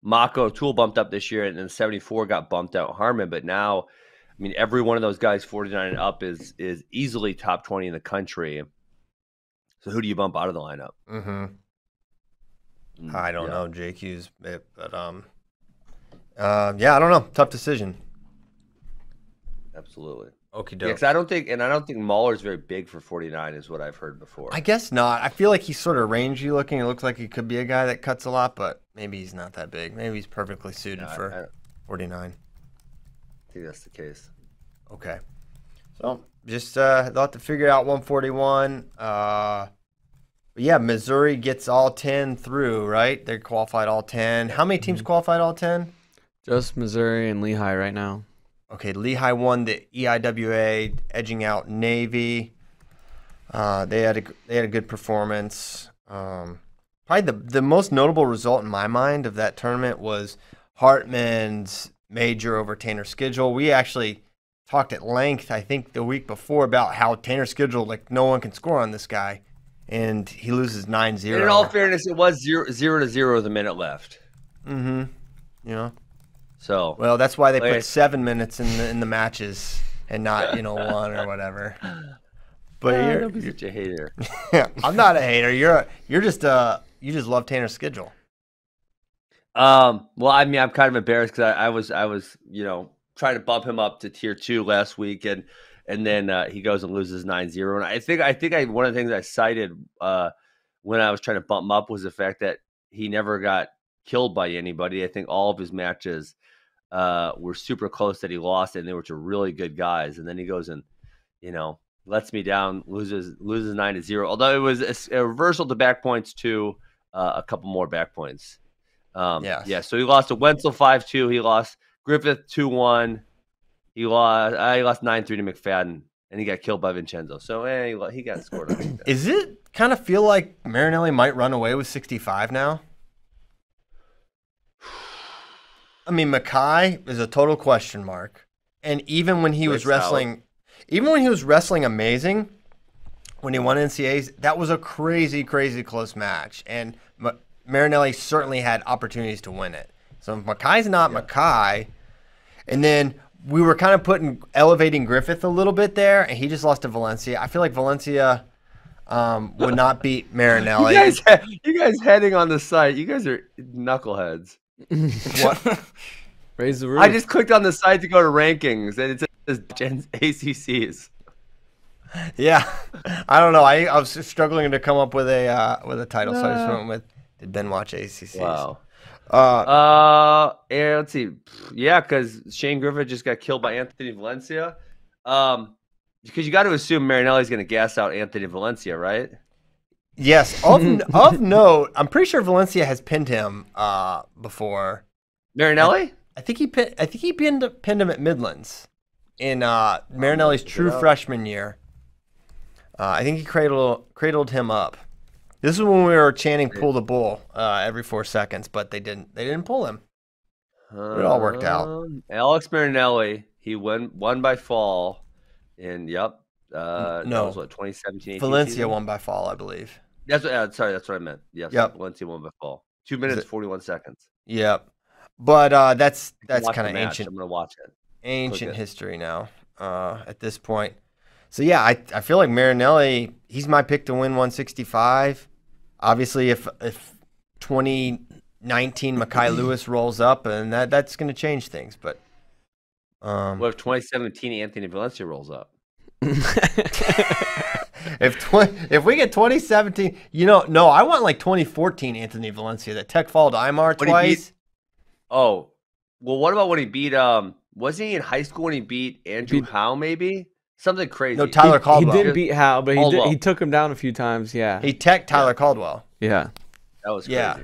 [SPEAKER 3] Mako Tool bumped up this year, and then seventy four got bumped out Harmon, but now. I mean, every one of those guys, forty nine and up, is is easily top twenty in the country. So, who do you bump out of the lineup?
[SPEAKER 1] Mm-hmm. Mm, I don't yeah. know JQ's, but um, uh, yeah, I don't know. Tough decision.
[SPEAKER 3] Absolutely.
[SPEAKER 1] Okay, doke.
[SPEAKER 3] Yeah, I don't think, and I don't think Mauller's very big for 49, is what I've heard before.
[SPEAKER 1] I guess not. I feel like he's sort of rangy looking. It looks like he could be a guy that cuts a lot, but maybe he's not that big. Maybe he's perfectly suited yeah, for I, 49.
[SPEAKER 3] I think that's the case.
[SPEAKER 1] Okay. So just uh, thought to figure out 141. Uh, but yeah, Missouri gets all 10 through, right? They're qualified all 10. How many teams mm-hmm. qualified all 10?
[SPEAKER 4] Just Missouri and Lehigh right now.
[SPEAKER 1] Okay, Lehigh won the EIWA, edging out Navy. Uh, they had a they had a good performance. Um, probably the the most notable result in my mind of that tournament was Hartman's major over Tanner Schedule. We actually talked at length, I think, the week before about how Tanner Schedule like no one can score on this guy and he loses 9 0.
[SPEAKER 3] In all fairness, it was 0, zero to 0 with a minute left.
[SPEAKER 1] Mm hmm.
[SPEAKER 3] So.
[SPEAKER 1] Well, that's why they put seven minutes in the, in the matches and not, you know, one or whatever.
[SPEAKER 3] But yeah, you're, be such a hater.
[SPEAKER 1] yeah, <laughs> I'm not a hater. You're a, you're just uh you just love Tanner's schedule.
[SPEAKER 3] Um. Well, I mean, I'm kind of embarrassed because I, I was I was you know trying to bump him up to tier two last week, and and then uh, he goes and loses 9-0. And I think I think I one of the things I cited uh, when I was trying to bump him up was the fact that he never got killed by anybody. I think all of his matches uh, were super close that he lost, and they were to really good guys. And then he goes and you know lets me down, loses loses nine to zero. Although it was a, a reversal to back points to uh, a couple more back points. Um, yeah, yeah. So he lost to Wentzel five two. He lost Griffith two one. He lost. Uh, lost nine three to McFadden, and he got killed by Vincenzo. So eh, he, he got scored. on. <clears throat>
[SPEAKER 1] Is it kind of feel like Marinelli might run away with sixty five now? I mean, Mekhi is a total question mark, and even when he was wrestling, even when he was wrestling amazing, when he won NCAs, that was a crazy, crazy close match, and Ma- Marinelli certainly had opportunities to win it. So if Mekhi's not yeah. Mackay, and then we were kind of putting elevating Griffith a little bit there, and he just lost to Valencia. I feel like Valencia um, would not beat <laughs> Marinelli.
[SPEAKER 3] you, guys, you guys heading on the site. You guys are knuckleheads.
[SPEAKER 1] What? <laughs>
[SPEAKER 4] Raise the roof.
[SPEAKER 3] I just clicked on the site to go to rankings, and it says ACCs. <laughs>
[SPEAKER 1] Yeah, I don't know. I, I was struggling to come up with a uh, with a title, so I just went with did Ben watch ACCs?
[SPEAKER 3] Wow. Uh, uh, yeah, let's see. Yeah, because Shane Griffith just got killed by Anthony Valencia. Um, because you got to assume Marinelli's going to gas out Anthony Valencia, right?
[SPEAKER 1] Yes. Of, <laughs> of note, I'm pretty sure Valencia has pinned him uh before.
[SPEAKER 3] Marinelli?
[SPEAKER 1] I, I think he pinned. I think he pinned pinned him at Midlands in uh Marinelli's true freshman year. Uh, I think he cradled cradled him up. This is when we were chanting "pull the bull" uh, every four seconds, but they didn't. They didn't pull him. It all worked out.
[SPEAKER 3] Um, Alex Marinelli, he won won by fall, and yep, uh, no, was what 2017.
[SPEAKER 1] Valencia
[SPEAKER 3] season?
[SPEAKER 1] won by fall, I believe.
[SPEAKER 3] That's what, uh, sorry, that's what I meant. Yes,
[SPEAKER 1] yep.
[SPEAKER 3] Valencia won by fall. Two minutes forty one seconds.
[SPEAKER 1] Yep, but uh, that's that's kind of ancient.
[SPEAKER 3] I'm gonna watch it.
[SPEAKER 1] Ancient history now. Uh, at this point. So yeah, I I feel like Marinelli, he's my pick to win 165. Obviously, if if 2019 Mekhi <clears throat> Lewis rolls up, and that that's going to change things. But
[SPEAKER 3] um, what if 2017 Anthony Valencia rolls up? <laughs> <laughs>
[SPEAKER 1] if 20, if we get 2017, you know, no, I want like 2014 Anthony Valencia that tech followed Imar twice.
[SPEAKER 3] Oh, well, what about when he beat? Um, wasn't he in high school when he beat Andrew
[SPEAKER 4] Beat-
[SPEAKER 3] Howe? Maybe something crazy.
[SPEAKER 1] No, Tyler
[SPEAKER 4] he,
[SPEAKER 1] Caldwell.
[SPEAKER 4] He did beat Hal, but he, did, he took him down a few times. Yeah.
[SPEAKER 1] He tech Tyler Caldwell.
[SPEAKER 4] yeah.
[SPEAKER 3] That was crazy.
[SPEAKER 1] Yeah.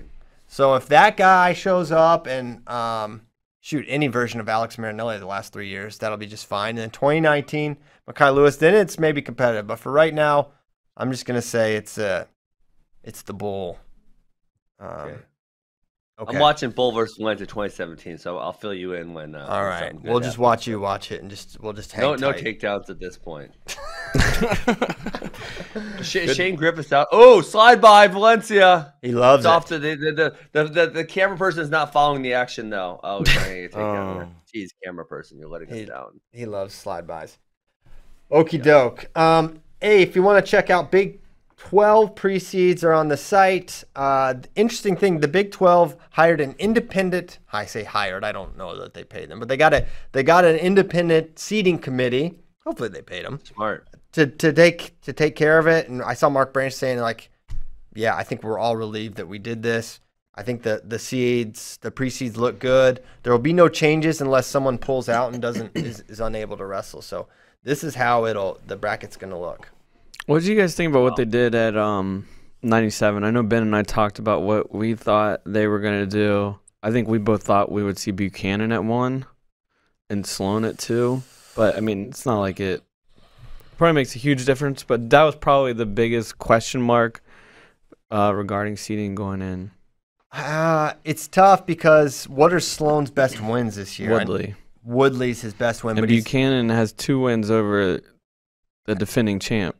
[SPEAKER 1] So if that guy shows up and um, shoot any version of Alex Marinelli the last three years, that'll be just fine. And then 2019, Mekhi Lewis, then it's maybe competitive. But for right now, I'm just gonna say it's uh, it's the bull. Um,
[SPEAKER 3] Okay.
[SPEAKER 1] Okay.
[SPEAKER 3] I'm watching Bull versus Valencia 2017, so I'll fill you in when. Uh,
[SPEAKER 1] All right, we'll just
[SPEAKER 3] happens.
[SPEAKER 1] watch you watch it and just we'll just hang
[SPEAKER 3] No, no takedowns at this point. <laughs> <laughs> Sh- Shane Griffiths out. Oh, slide by Valencia.
[SPEAKER 1] He loves
[SPEAKER 3] It's off to the the, the the the camera person is not following the action though. Oh, trying to take. <laughs>
[SPEAKER 1] Oh.
[SPEAKER 3] Jeez, camera person, you're letting
[SPEAKER 1] He-
[SPEAKER 3] us down.
[SPEAKER 1] He loves slide bys. Okie doke. Um, hey, if you want to check out Big 12 pre-seeds are on the site. Uh, the interesting thing, the Big 12 hired an independent. I say hired. I don't know that they paid them, but they got a they got an independent seeding committee. Hopefully, they paid them
[SPEAKER 3] Smart.
[SPEAKER 1] to to take to take care of it. And I saw Mark Branch saying like, "Yeah, I think we're all relieved that we did this. I think the the seeds, the pre seeds look good. There will be no changes unless someone pulls out and doesn't is, is unable to wrestle. So this is how it'll the bracket's going to look.
[SPEAKER 4] What did you guys think about what they did at um 97? I know Ben and I talked about what we thought they were going to do. I think we both thought we would see Buchanan at one and Sloan at two. But I mean, it's not like it probably makes a huge difference. But that was probably the biggest question mark uh, regarding seating going in.
[SPEAKER 1] Uh, it's tough because what are Sloan's best wins this year?
[SPEAKER 4] Woodley.
[SPEAKER 1] Woodley's his best win,
[SPEAKER 4] And
[SPEAKER 1] but
[SPEAKER 4] Buchanan has two wins over the defending champ.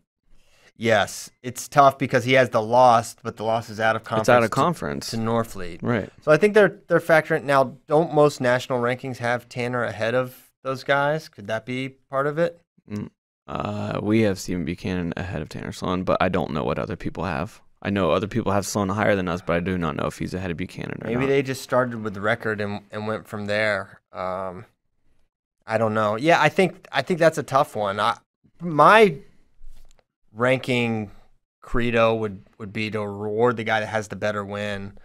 [SPEAKER 1] Yes, it's tough because he has the loss, but the loss is out of conference.
[SPEAKER 4] It's out of conference.
[SPEAKER 1] to Northlead.
[SPEAKER 4] Right.
[SPEAKER 1] So I think they're they're factoring now. Don't most national rankings have Tanner ahead of those guys? Could that be part of it?
[SPEAKER 4] Uh, we have Stephen Buchanan ahead of Tanner Sloan, but I don't know what other people have. I know other people have Sloan higher than us, but I do not know if he's ahead of Buchanan or
[SPEAKER 1] Maybe
[SPEAKER 4] not.
[SPEAKER 1] they just started with the record and, and went from there. Um, I don't know. Yeah, I think I think that's a tough one. I, my ranking credo would would be to reward the guy that has the better win,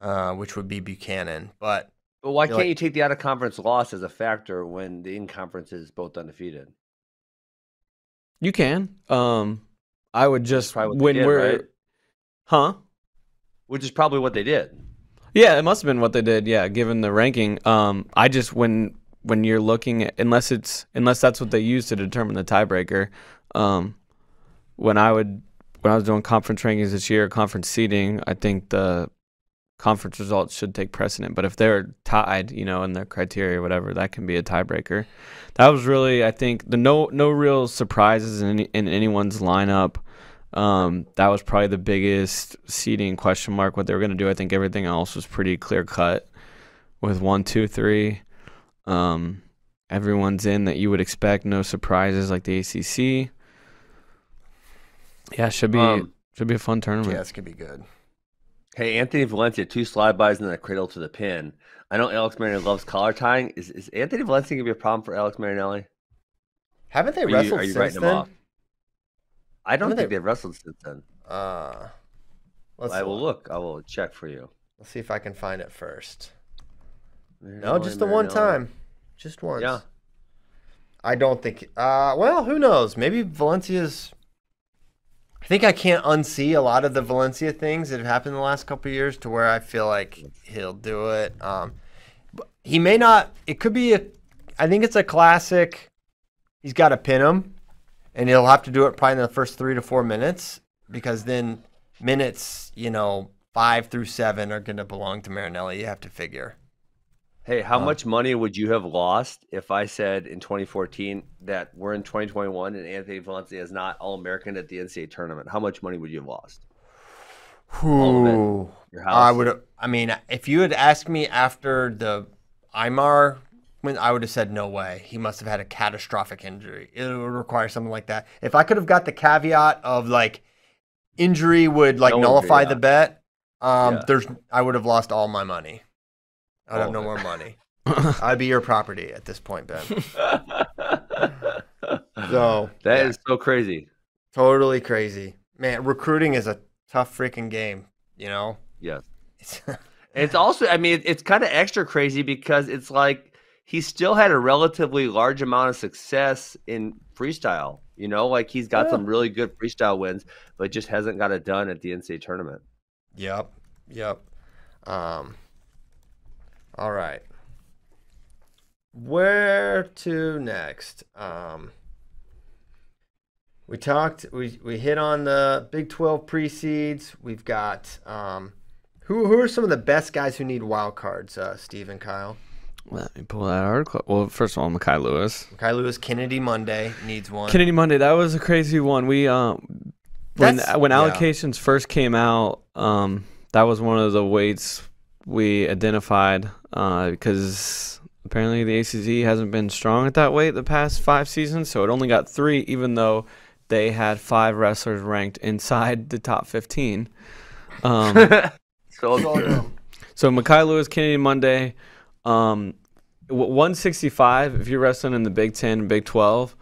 [SPEAKER 1] uh, which would be Buchanan. But
[SPEAKER 3] But why can't
[SPEAKER 1] like-
[SPEAKER 3] you take the out of conference loss as a factor when the in conference is both undefeated?
[SPEAKER 4] You can. Um, I would just
[SPEAKER 3] probably what they
[SPEAKER 4] when
[SPEAKER 3] did,
[SPEAKER 4] we're,
[SPEAKER 3] right?
[SPEAKER 4] huh?
[SPEAKER 3] Which is probably what they did.
[SPEAKER 4] Yeah, it must have been what they did. Yeah, given the ranking. Um, I just when when you're looking at unless it's unless that's what they use to determine the tiebreaker. Um, when I would when I was doing conference rankings this year, conference seeding, I think the conference results should take precedent. But if they're tied, you know, in their criteria or whatever, that can be a tiebreaker. That was really, I think, the no no real surprises in any, in anyone's lineup. Um, that was probably the biggest seeding question mark. What they were going to do, I think everything else was pretty clear cut with one, two, three. Um, everyone's in that you would expect. No surprises like the ACC. Yeah, should be
[SPEAKER 3] Um,
[SPEAKER 4] should be a fun tournament.
[SPEAKER 1] yeah, this could be good.
[SPEAKER 3] Hey, Anthony Valencia, two slide bys and then a cradle to the pin. I know Alex Marinelli loves collar tying. Is, is Anthony Valencia going to be a problem for Alex Marinelli?
[SPEAKER 1] Haven't they
[SPEAKER 3] Are you,
[SPEAKER 1] wrestled
[SPEAKER 3] are you
[SPEAKER 1] since
[SPEAKER 3] writing
[SPEAKER 1] then?
[SPEAKER 3] him off? I don't
[SPEAKER 1] Haven't
[SPEAKER 3] think
[SPEAKER 1] they-
[SPEAKER 3] they've wrestled since then.
[SPEAKER 1] Uh, let's
[SPEAKER 3] I will look. I will check for you.
[SPEAKER 1] Let's see if I can find it first. No, just the one time. Just once.
[SPEAKER 3] Yeah.
[SPEAKER 1] I don't think. Uh, well, who knows? Maybe Valencia's. I think I can't unsee a lot of the Valencia things that have happened in the last couple years to where I feel like he'll do it. Um, he may not. It could be a. I think it's a classic. He's got to pin him, and he'll have to do it probably in the first three to four minutes because then minutes, you know, five through seven are going to belong to Marinelli. You have to figure.
[SPEAKER 3] Hey, how
[SPEAKER 1] Uh,
[SPEAKER 3] much money would you have lost if I said in 2014 that we're in 2021 and Anthony Valencia is not All American at the NCAA tournament? How much money would you have lost? All of it.
[SPEAKER 1] Ooh.
[SPEAKER 3] Your
[SPEAKER 1] I would. I mean, if you had asked me after the Imar when I would have said no way. He must have had a catastrophic injury. It would require something like that. If I could have got the caveat of like injury would like
[SPEAKER 3] No
[SPEAKER 1] nullify the bet, um,
[SPEAKER 3] Yeah.
[SPEAKER 1] there's I would have lost all my money. I'd have no
[SPEAKER 3] it.
[SPEAKER 1] more money. <laughs> I'd be your property at this point, Ben. <laughs> So
[SPEAKER 3] That
[SPEAKER 1] yeah,
[SPEAKER 3] is so crazy.
[SPEAKER 1] totally crazy, man. Recruiting is a tough freaking game. You know,
[SPEAKER 3] Yes.
[SPEAKER 1] it's, <laughs>
[SPEAKER 3] It's also, I mean, it's kind of extra crazy because it's like he still had a relatively large amount of success in freestyle. You know, like he's got some really good freestyle wins, but just hasn't got it done at the NCAA tournament.
[SPEAKER 1] Yep. Yep. Um. All right. Where to next? Um. We talked. We we hit on the Big Twelve pre-seeds. We've got um. Who who are some of the best guys who need wild cards? Uh, Steve and Kyle.
[SPEAKER 4] Let me pull that article. Well, first of all, Mekhi Lewis.
[SPEAKER 1] Kyle Lewis, Kennedy Monday needs one.
[SPEAKER 4] Kennedy Monday. That was a crazy one. We um when
[SPEAKER 1] That's-
[SPEAKER 4] when
[SPEAKER 1] yeah.
[SPEAKER 4] allocations first came out, um that was one of the weights we identified uh, because apparently the ACC hasn't been strong at that weight the past five seasons, so it only got three, even though they had five wrestlers ranked inside the top fifteen. Um, <laughs> <clears throat>
[SPEAKER 3] So,
[SPEAKER 4] so Mekhi Lewis, Kennedy Monday, um, 165. If you're wrestling in the Big Ten, and Big 12,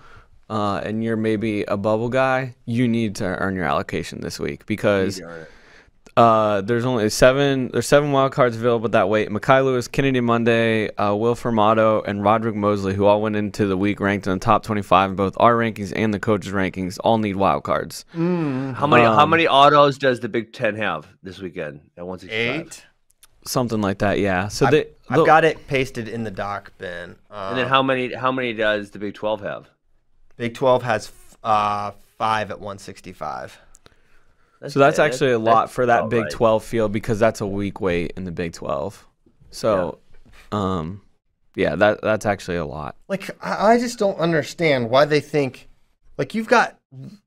[SPEAKER 4] uh, and you're maybe a bubble guy, you need to earn your allocation this week because uh, there's only seven. There's seven wild cards available at that weight. Mekhi Lewis, Kennedy Monday, uh, Will Formato, and Roderick Mosley, who all went into the week ranked in the top 25 in both our rankings and the coaches' rankings, all need wild cards.
[SPEAKER 3] how many how
[SPEAKER 4] Um,
[SPEAKER 3] many autos does the Big Ten have this weekend at one sixty five?
[SPEAKER 1] Eight.
[SPEAKER 4] Something like that, yeah. So
[SPEAKER 1] I've,
[SPEAKER 4] they,
[SPEAKER 1] I've
[SPEAKER 4] the-
[SPEAKER 1] got it pasted in the doc bin. Uh,
[SPEAKER 3] And then how many how many does the Big Twelve have?
[SPEAKER 1] Big Twelve has f- uh, five at 165.
[SPEAKER 4] So that's
[SPEAKER 3] yeah,
[SPEAKER 4] actually a lot
[SPEAKER 3] that's
[SPEAKER 4] for that Big
[SPEAKER 3] right.
[SPEAKER 4] 12 field because that's a weak weight in the Big 12. So, um, yeah, that that's actually a lot.
[SPEAKER 1] Like I I just don't understand why they think like you've got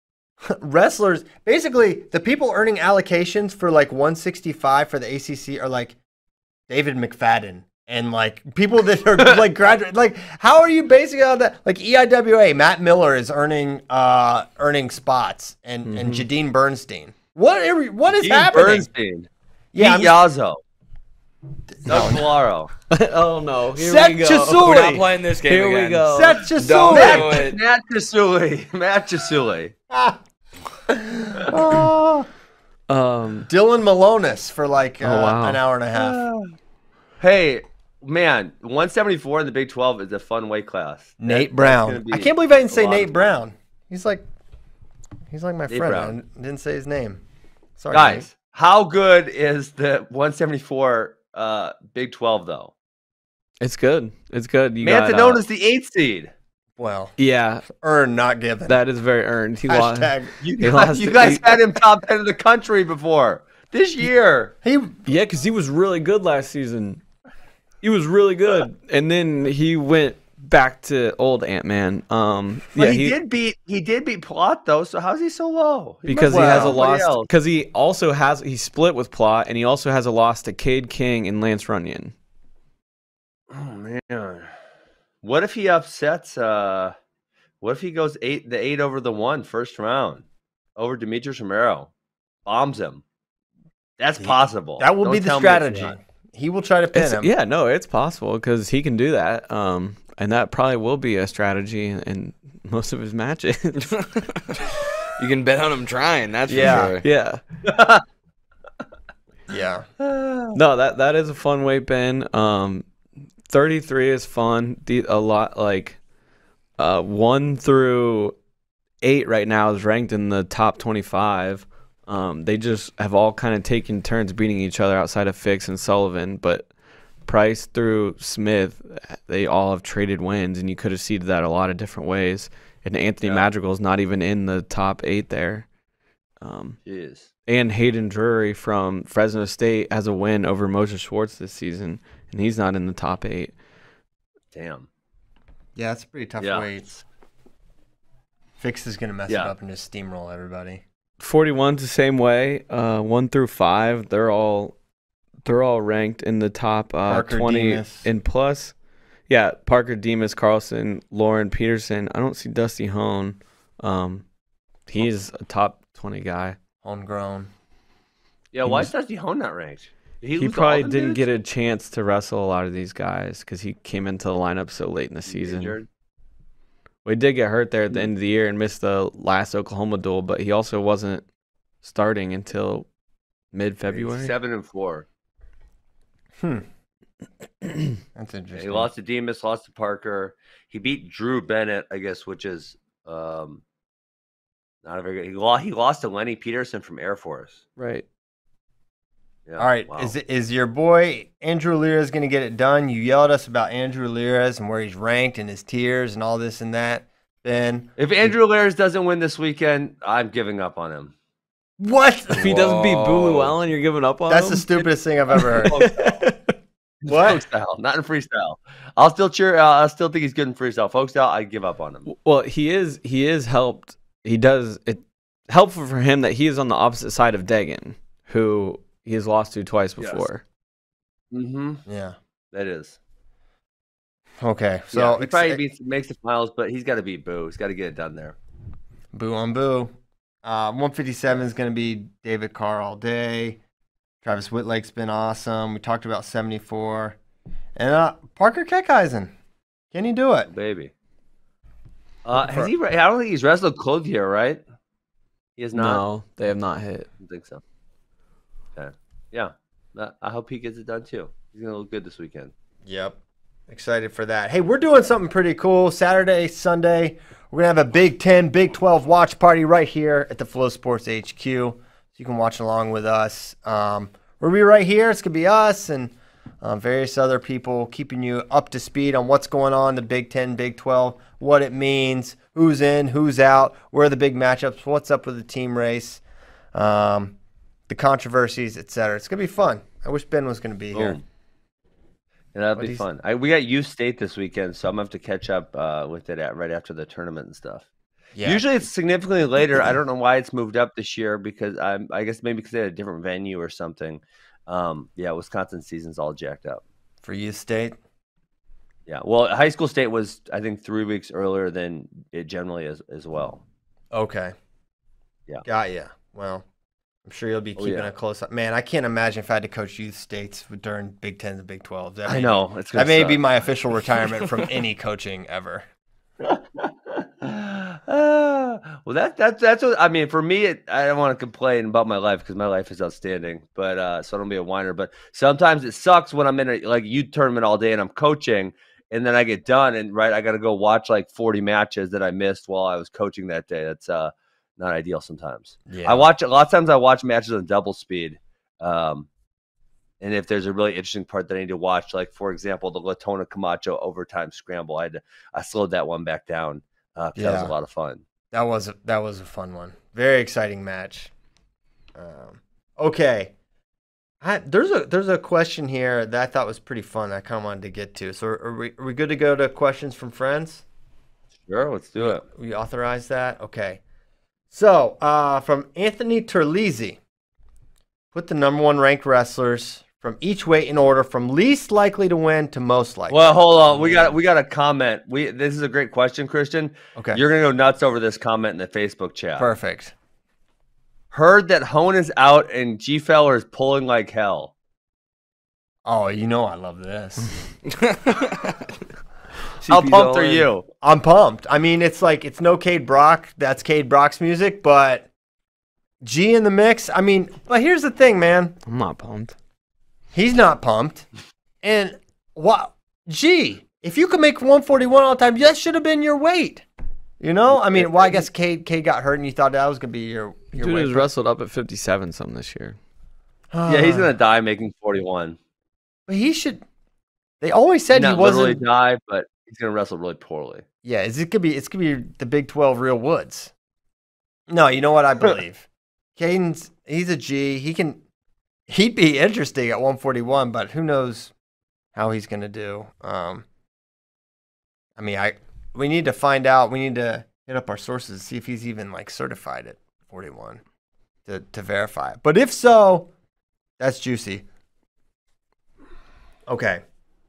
[SPEAKER 1] <laughs> wrestlers basically the people earning allocations for like 165 for the ACC are like David McFadden and like people that are <laughs> like graduate like how are you basing on that like EIWA Matt Miller is earning uh earning spots and and Jadine Bernstein what are, we- what is
[SPEAKER 3] Steve
[SPEAKER 1] happening
[SPEAKER 3] Bernstein.
[SPEAKER 1] yeah
[SPEAKER 3] Pete
[SPEAKER 1] I'm-
[SPEAKER 3] Yazzo. Doug Polaro. <laughs>
[SPEAKER 4] oh no! Here
[SPEAKER 1] Seth
[SPEAKER 4] we go.
[SPEAKER 1] Chisuli.
[SPEAKER 2] We're not playing this game
[SPEAKER 4] Here we
[SPEAKER 2] again.
[SPEAKER 4] go.
[SPEAKER 1] Seth
[SPEAKER 2] Don't
[SPEAKER 1] Chisuli
[SPEAKER 2] do it.
[SPEAKER 3] Matt Jasuli. <laughs> Matt Jasuli. <laughs>
[SPEAKER 4] Um,
[SPEAKER 1] Dylan Malonis for like uh,
[SPEAKER 4] Oh, wow.
[SPEAKER 1] an hour and a half <sighs>
[SPEAKER 3] Hey, man, 174 in the Big 12 is a fun weight class.
[SPEAKER 1] Nate
[SPEAKER 3] That-
[SPEAKER 1] Brown. I can't believe I didn't say Nate. Brown. He's like, he's like my
[SPEAKER 3] Nate
[SPEAKER 1] friend.
[SPEAKER 3] Brown.
[SPEAKER 1] I didn't say his name. Sorry,
[SPEAKER 3] Guys, how good is the 174 uh, Big 12 though?
[SPEAKER 4] it's good. It's good. You
[SPEAKER 3] Mantha
[SPEAKER 4] got,
[SPEAKER 3] known
[SPEAKER 4] uh,
[SPEAKER 3] as the eighth seed.
[SPEAKER 1] Well,
[SPEAKER 4] yeah,
[SPEAKER 1] earned, not given.
[SPEAKER 4] that is very earned. He lost.
[SPEAKER 1] Hashtag.
[SPEAKER 3] You
[SPEAKER 4] He
[SPEAKER 3] guys,
[SPEAKER 4] lost
[SPEAKER 3] you guys
[SPEAKER 4] He-
[SPEAKER 3] had him top 10 of the country before this year.
[SPEAKER 1] He
[SPEAKER 4] Yeah, because he was really good last season. He was really good, and then he went back to old Ant Man. Um,
[SPEAKER 3] But
[SPEAKER 4] yeah,
[SPEAKER 3] he, did beat he did beat Plott though. So how's he so low? He
[SPEAKER 4] because
[SPEAKER 3] must
[SPEAKER 4] he has a loss. Because he also has he split with Plott, and he also has a loss to Cade King and Lance Runyon.
[SPEAKER 3] Oh man, what if he upsets? uh What if he goes eight the eight over the one first round over Demetrius Romero, bombs him? That's possible.
[SPEAKER 1] that will
[SPEAKER 3] Don't
[SPEAKER 1] be the
[SPEAKER 3] tell me it's
[SPEAKER 1] strategy. He will try to pin
[SPEAKER 4] It's-
[SPEAKER 1] him.
[SPEAKER 4] yeah, no, it's possible because he can do that. Um, and that probably will be a strategy in, in most of his matches. <laughs> <laughs>
[SPEAKER 2] You can bet on him trying. That's
[SPEAKER 1] Yeah.
[SPEAKER 2] sure.
[SPEAKER 4] yeah. <laughs>
[SPEAKER 1] Yeah. <sighs>
[SPEAKER 4] No, that that is a fun weight bin. Um, thirty three is fun. The, a lot like uh one through eight right now is ranked in the top twenty five. Um, they just have all kind of taken turns beating each other outside of Fix and Sullivan, but Price through Smith, they all have traded wins, and you could have seeded that a lot of different ways. And Anthony
[SPEAKER 3] Yeah.
[SPEAKER 4] Madrigal is not even in the top eight there. Um,
[SPEAKER 3] Jeez.
[SPEAKER 4] and Hayden Drury from Fresno State has a win over Moses Schwartz this season, and he's not in the top eight.
[SPEAKER 3] Damn.
[SPEAKER 1] Yeah, it's a pretty tough
[SPEAKER 3] Yeah.
[SPEAKER 1] weight. Fix is gonna mess
[SPEAKER 3] Yeah.
[SPEAKER 1] it up and just steamroll everybody.
[SPEAKER 4] 41's the same way. Uh, one through five, they're all they're all ranked in the top uh, 20
[SPEAKER 1] Demas.
[SPEAKER 4] and plus. Yeah, Parker Demas, Carlson, Lauren Peterson. I don't see Dusty Hone. Um, he's a top 20 guy.
[SPEAKER 1] Homegrown.
[SPEAKER 3] Yeah, why is Dusty Hone not ranked? Did
[SPEAKER 4] He,
[SPEAKER 3] lose to
[SPEAKER 4] probably didn't
[SPEAKER 3] dudes?
[SPEAKER 4] get a chance to wrestle a lot of these guys because he came into the lineup so late in the season.
[SPEAKER 3] Injured?
[SPEAKER 4] We did get hurt there at the end of the year and missed the last Oklahoma duel, but he also wasn't starting until mid February.
[SPEAKER 3] Seven and four. <clears throat>
[SPEAKER 1] That's interesting.
[SPEAKER 3] he lost to Demas, lost to Parker. He beat Drew Bennett, I guess, which is um, not a very good. He lost, he lost to Lenny Peterson from Air Force.
[SPEAKER 4] Right.
[SPEAKER 3] Yeah,
[SPEAKER 1] All right,
[SPEAKER 3] wow.
[SPEAKER 1] is is your boy Andrew Alirez going to get it done? You yelled at us about Andrew Alirez and where he's ranked and his tiers and all this and that. Ben,
[SPEAKER 3] If Andrew Alirez doesn't win this weekend, I'm giving up on him.
[SPEAKER 1] What? <laughs>
[SPEAKER 4] If he doesn't beat Boo
[SPEAKER 2] Whoa.
[SPEAKER 4] Lewallen, you're giving up on
[SPEAKER 1] That's
[SPEAKER 4] him?
[SPEAKER 1] the stupidest thing I've ever heard. <laughs>
[SPEAKER 3] What? Style, not in freestyle. I'll still cheer. Uh, I still think he's good in freestyle. Folk style, I give up on him.
[SPEAKER 4] Well, he is he is helped. He does it helpful for him that he is on the opposite side of Degan, who he has lost to twice
[SPEAKER 3] Yes.
[SPEAKER 4] before.
[SPEAKER 3] Mm-hmm.
[SPEAKER 1] yeah.
[SPEAKER 3] That is.
[SPEAKER 1] Okay.
[SPEAKER 3] So
[SPEAKER 1] So
[SPEAKER 3] he probably beats, makes the finals, but he's got to beat Boo. He's got to get it done there.
[SPEAKER 1] Boo on boo. Uh, 157 is going to be David Carr all day. Travis Wittlake's been awesome. We talked about 74. And uh, Parker Keckeisen. Can he do it?
[SPEAKER 3] Baby. Uh, has he? I don't think he's wrestled Clothier, right? He has not.
[SPEAKER 4] No, they have not hit.
[SPEAKER 3] I don't think so. Okay. Yeah. I hope he gets it done too. He's gonna look good this weekend.
[SPEAKER 1] Yep. Excited for that. Hey, we're doing something pretty cool. Saturday, Sunday, we're going to have a Big 10, Big 12 watch party right here at the FloSports HQ. So you can watch along with us. Um, we'll be right here. It's going to be us and uh, various other people keeping you up to speed on what's going on the Big 10, Big 12, what it means, who's in, who's out, where are the big matchups, what's up with the team race, um, the controversies, etc. It's going to be fun. I wish Ben was going to be here.
[SPEAKER 3] That'll
[SPEAKER 1] What
[SPEAKER 3] be fun. I, we got U State this weekend, so I'm gonna have to catch up uh, with it at, right after the tournament and stuff.
[SPEAKER 1] Yeah.
[SPEAKER 3] Usually it's significantly later. I don't know why it's moved up this year because I'm, I guess maybe because they had a different venue or something. Um, yeah, Wisconsin season's all jacked up.
[SPEAKER 1] for U State.
[SPEAKER 3] Yeah, well, high school state was I think three weeks earlier than it generally is as well.
[SPEAKER 1] Okay.
[SPEAKER 3] Yeah.
[SPEAKER 1] Got ya. Well, I'm sure you'll be
[SPEAKER 3] Oh,
[SPEAKER 1] keeping
[SPEAKER 3] yeah.
[SPEAKER 1] a close eye. Man, I can't imagine if I had to coach youth states during Big Tens and Big Twelves.
[SPEAKER 3] I know it's
[SPEAKER 1] that may be my official retirement from any coaching ever.
[SPEAKER 3] Uh, <laughs> well, that that that's what I mean. For me, it, I don't want to complain about my life because my life is outstanding. But uh, so I don't be a whiner. But sometimes it sucks when I'm in a like youth tournament all day and I'm coaching, and then I get done and right, I got to go watch like 40 matches that I missed while I was coaching that day. That's uh not ideal sometimes.
[SPEAKER 1] Yeah.
[SPEAKER 3] I watch a lot of times. I watch matches on double speed. Um, and if there's a really interesting part that I need to watch, like for example, the Latona Camacho overtime scramble, I had to, I slowed that one back down. Uh, 'cause that was a lot of fun.
[SPEAKER 1] That was a, that was a fun one. Very exciting match. Um, okay. I, there's a there's a question here that I thought was pretty fun. I kind of wanted to get to. So are we, are we good to go to questions from friends?
[SPEAKER 3] Sure, let's do it.
[SPEAKER 1] We authorize that? Okay. So, uh, from Anthony Terlizzi, put the number one ranked wrestlers from each weight in order from least likely to win to most likely.
[SPEAKER 3] Well, hold on. We got we got a comment. We this is a great question, Christian.
[SPEAKER 1] Okay.
[SPEAKER 3] You're gonna go nuts over this comment in the Facebook chat.
[SPEAKER 1] Perfect.
[SPEAKER 3] Heard that Hone is out and G Feller is pulling like hell.
[SPEAKER 1] Oh, you know I love this. <laughs> <laughs>
[SPEAKER 3] How
[SPEAKER 2] CP's
[SPEAKER 3] pumped
[SPEAKER 2] all
[SPEAKER 3] are
[SPEAKER 2] in.
[SPEAKER 3] you?
[SPEAKER 1] I'm pumped. I mean, it's like it's no Cade Brock. That's Cade Brock's music, but G in the mix. I mean, but here's the thing, man.
[SPEAKER 4] I'm not pumped.
[SPEAKER 1] He's not pumped. And what? G, if you could make 141 all the time, that should have been your weight. You know, I mean, well, I guess Cade, Cade got hurt, and you thought that was gonna be your your
[SPEAKER 4] Dude
[SPEAKER 1] weight.
[SPEAKER 4] has wrestled up at 57 some this year. <sighs>
[SPEAKER 3] Yeah, he's gonna die making 41.
[SPEAKER 1] But he should. They always said he
[SPEAKER 3] Not literally
[SPEAKER 1] wasn't.
[SPEAKER 3] die, but he's gonna wrestle really poorly.
[SPEAKER 1] Yeah, it could be? It's gonna be the Big 12 Real Woods. No, you know what I <laughs> believe. Caden's he's a G. He can. He'd be interesting at 141, but who knows how he's gonna do. Um. I mean, I we need to find out. We need to hit up our sources to see if he's even like certified at 41 to to verify it. But if so, that's juicy. Okay.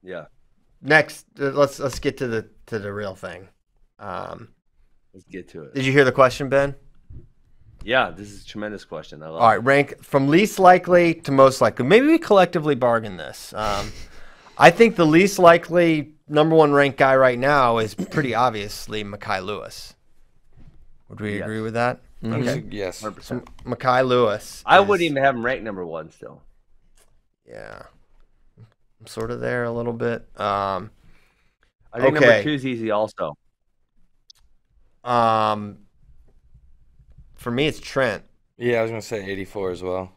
[SPEAKER 3] Yeah,
[SPEAKER 1] Next, uh, let's let's get to the to the real thing. Um,
[SPEAKER 3] let's get to it.
[SPEAKER 1] did you hear the question, Ben?
[SPEAKER 3] Yeah, this is a tremendous question. I love.
[SPEAKER 1] All right, rank from least likely to most likely. Maybe we collectively bargain this. Um, I think the least likely number one ranked guy right now is pretty <clears throat> obviously Mekhi Lewis. Would we
[SPEAKER 3] Yes.
[SPEAKER 1] agree with that? Okay,
[SPEAKER 2] Yes.
[SPEAKER 3] it. 100%.
[SPEAKER 1] Mekhi Lewis.
[SPEAKER 3] I
[SPEAKER 1] is-
[SPEAKER 3] wouldn't even have him ranked number one still.
[SPEAKER 1] Yeah. I'm sort of there a little bit. Um,
[SPEAKER 3] I think
[SPEAKER 1] Okay.
[SPEAKER 3] number two is easy also.
[SPEAKER 1] um, for me, it's Trent.
[SPEAKER 2] Yeah, I was gonna say 84 as well.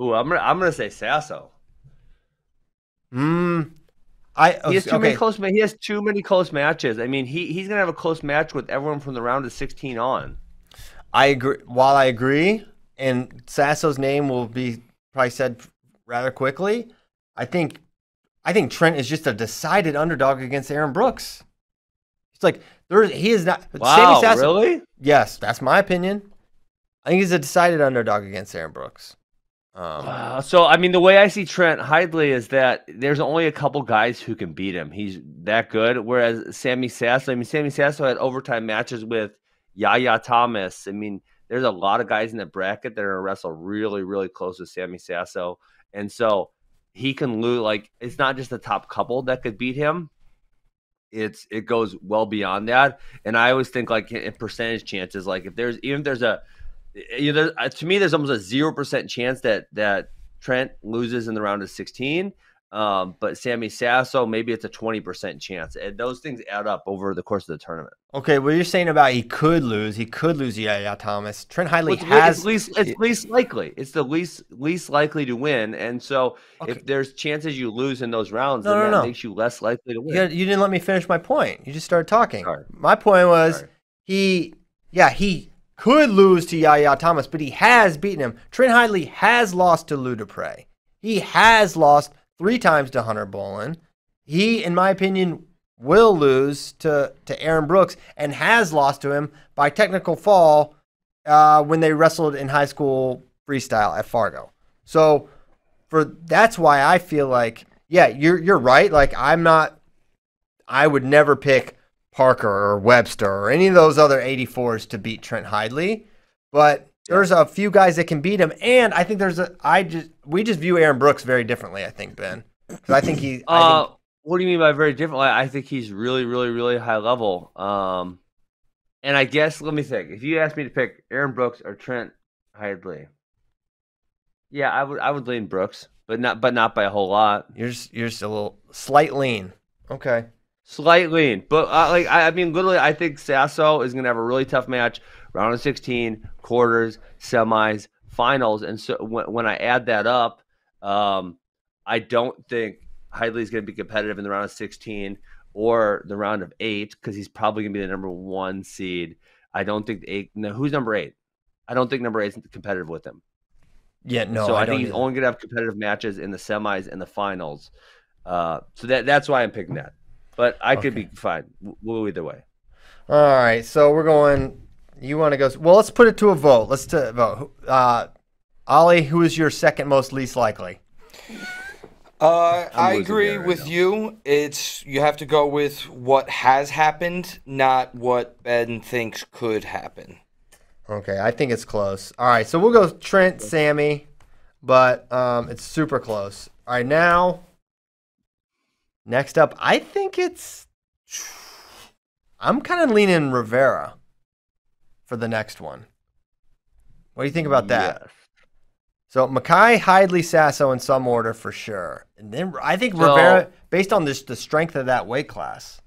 [SPEAKER 3] Ooh, I'm gonna I'm gonna say Sasso.
[SPEAKER 1] Hmm. I
[SPEAKER 3] He has too many close. He has too many close matches. I mean, he he's gonna have a close match with everyone from the round of 16 on.
[SPEAKER 1] I agree. While I agree, and Sasso's name will be probably said rather quickly, I think, I think Trent is just a decided underdog against Aaron Brooks. It's like there, he is not.
[SPEAKER 3] Wow, really?
[SPEAKER 1] Yes, that's my opinion. I think he's a decided underdog against Aaron Brooks. Um,
[SPEAKER 3] Uh, so I mean, the way I see Trent Hidlay is that there's only a couple guys who can beat him. He's that good. Whereas Sammy Sasso, I mean, Sammy Sasso had overtime matches with Yahya Thomas. I mean, there's a lot of guys in the bracket that are wrestle really, really close with Sammy Sasso, and so he can lose. Like, it's not just the top couple that could beat him. It's it goes well beyond that, and I always think like in percentage chances, like if there's even if there's a you know, to me, there's almost a zero percent chance that that Trent loses in the round of 16. Um, but Sammy Sasso, maybe it's a 20% chance. And those things add up over the course of the tournament.
[SPEAKER 1] okay, what you're saying about he could lose, he could lose Yahya Thomas. Trent Hidlay
[SPEAKER 3] Well,
[SPEAKER 1] has
[SPEAKER 3] it's least it's least likely. It's the least least likely to win. And so
[SPEAKER 1] Okay.
[SPEAKER 3] if there's chances you lose in those rounds,
[SPEAKER 1] No,
[SPEAKER 3] then
[SPEAKER 1] no,
[SPEAKER 3] that
[SPEAKER 1] no.
[SPEAKER 3] makes you less likely to win.
[SPEAKER 1] You, you didn't let me finish my point. You just started talking.
[SPEAKER 3] Sorry.
[SPEAKER 1] My point was
[SPEAKER 3] Sorry.
[SPEAKER 1] he, yeah, he could lose to Yahya Thomas, but he has beaten him. Trent Hidlay has lost to Lou DePrez. He has lost three times to Hunter Bolin. He, in my opinion, will lose to, to Aaron Brooks and has lost to him by technical fall uh, when they wrestled in high school freestyle at Fargo. So for that's why I feel like yeah, you're you're right. Like I'm not I would never pick Parker or Webster or any of those other 84s to beat Trent Hidlay, but there's a few guys that can beat him, and I think there's a I just we just view Aaron Brooks very differently. I think Ben, because I think he. I
[SPEAKER 3] Uh,
[SPEAKER 1] think,
[SPEAKER 3] what do you mean by very different? Like, I think he's really, really, really high level. Um, and I guess let me think. If you asked me to pick Aaron Brooks or Trent Hidlay, yeah, I would I would lean Brooks, but not but not by a whole lot.
[SPEAKER 1] you're just, you're just a little slight lean. Okay.
[SPEAKER 3] Slight lean, but uh, like I, I mean, literally, I think Sasso is gonna have a really tough match, round of sixteen, quarters, semis, finals, and so when, when I add that up, um, I don't think Hidlay is gonna be competitive in the round of sixteen or the round of eight because he's probably gonna be the number one seed. I don't think the eight. No, who's number eight? I don't think number eight is competitive with him.
[SPEAKER 1] Yeah. No.
[SPEAKER 3] so I,
[SPEAKER 1] don't
[SPEAKER 3] think he's
[SPEAKER 1] either.
[SPEAKER 3] only gonna have competitive matches in the semis and the finals. Uh, so that that's why I'm picking that. But I could be fine. We'll either way.
[SPEAKER 1] All right, so we're going. You want to go? Well, let's put it to a vote. Let's to vote. Uh, Ollie, who is your second most least likely?
[SPEAKER 2] Uh, I agree
[SPEAKER 3] there right
[SPEAKER 2] with
[SPEAKER 3] now.
[SPEAKER 2] you. It's you have to go with what has happened, not what Ben thinks could happen.
[SPEAKER 1] Okay, I think it's close. All right, so we'll go Trent, Sammy, but um, it's super close. All right, now next up, I think it's. I'm kind of leaning Rivera for the next one. What do you think about that?
[SPEAKER 3] Yes.
[SPEAKER 1] So Mekhi, Hidlay, Sasso in some order for sure, and then I think
[SPEAKER 3] So-
[SPEAKER 1] Rivera, based on this, the strength of that weight class.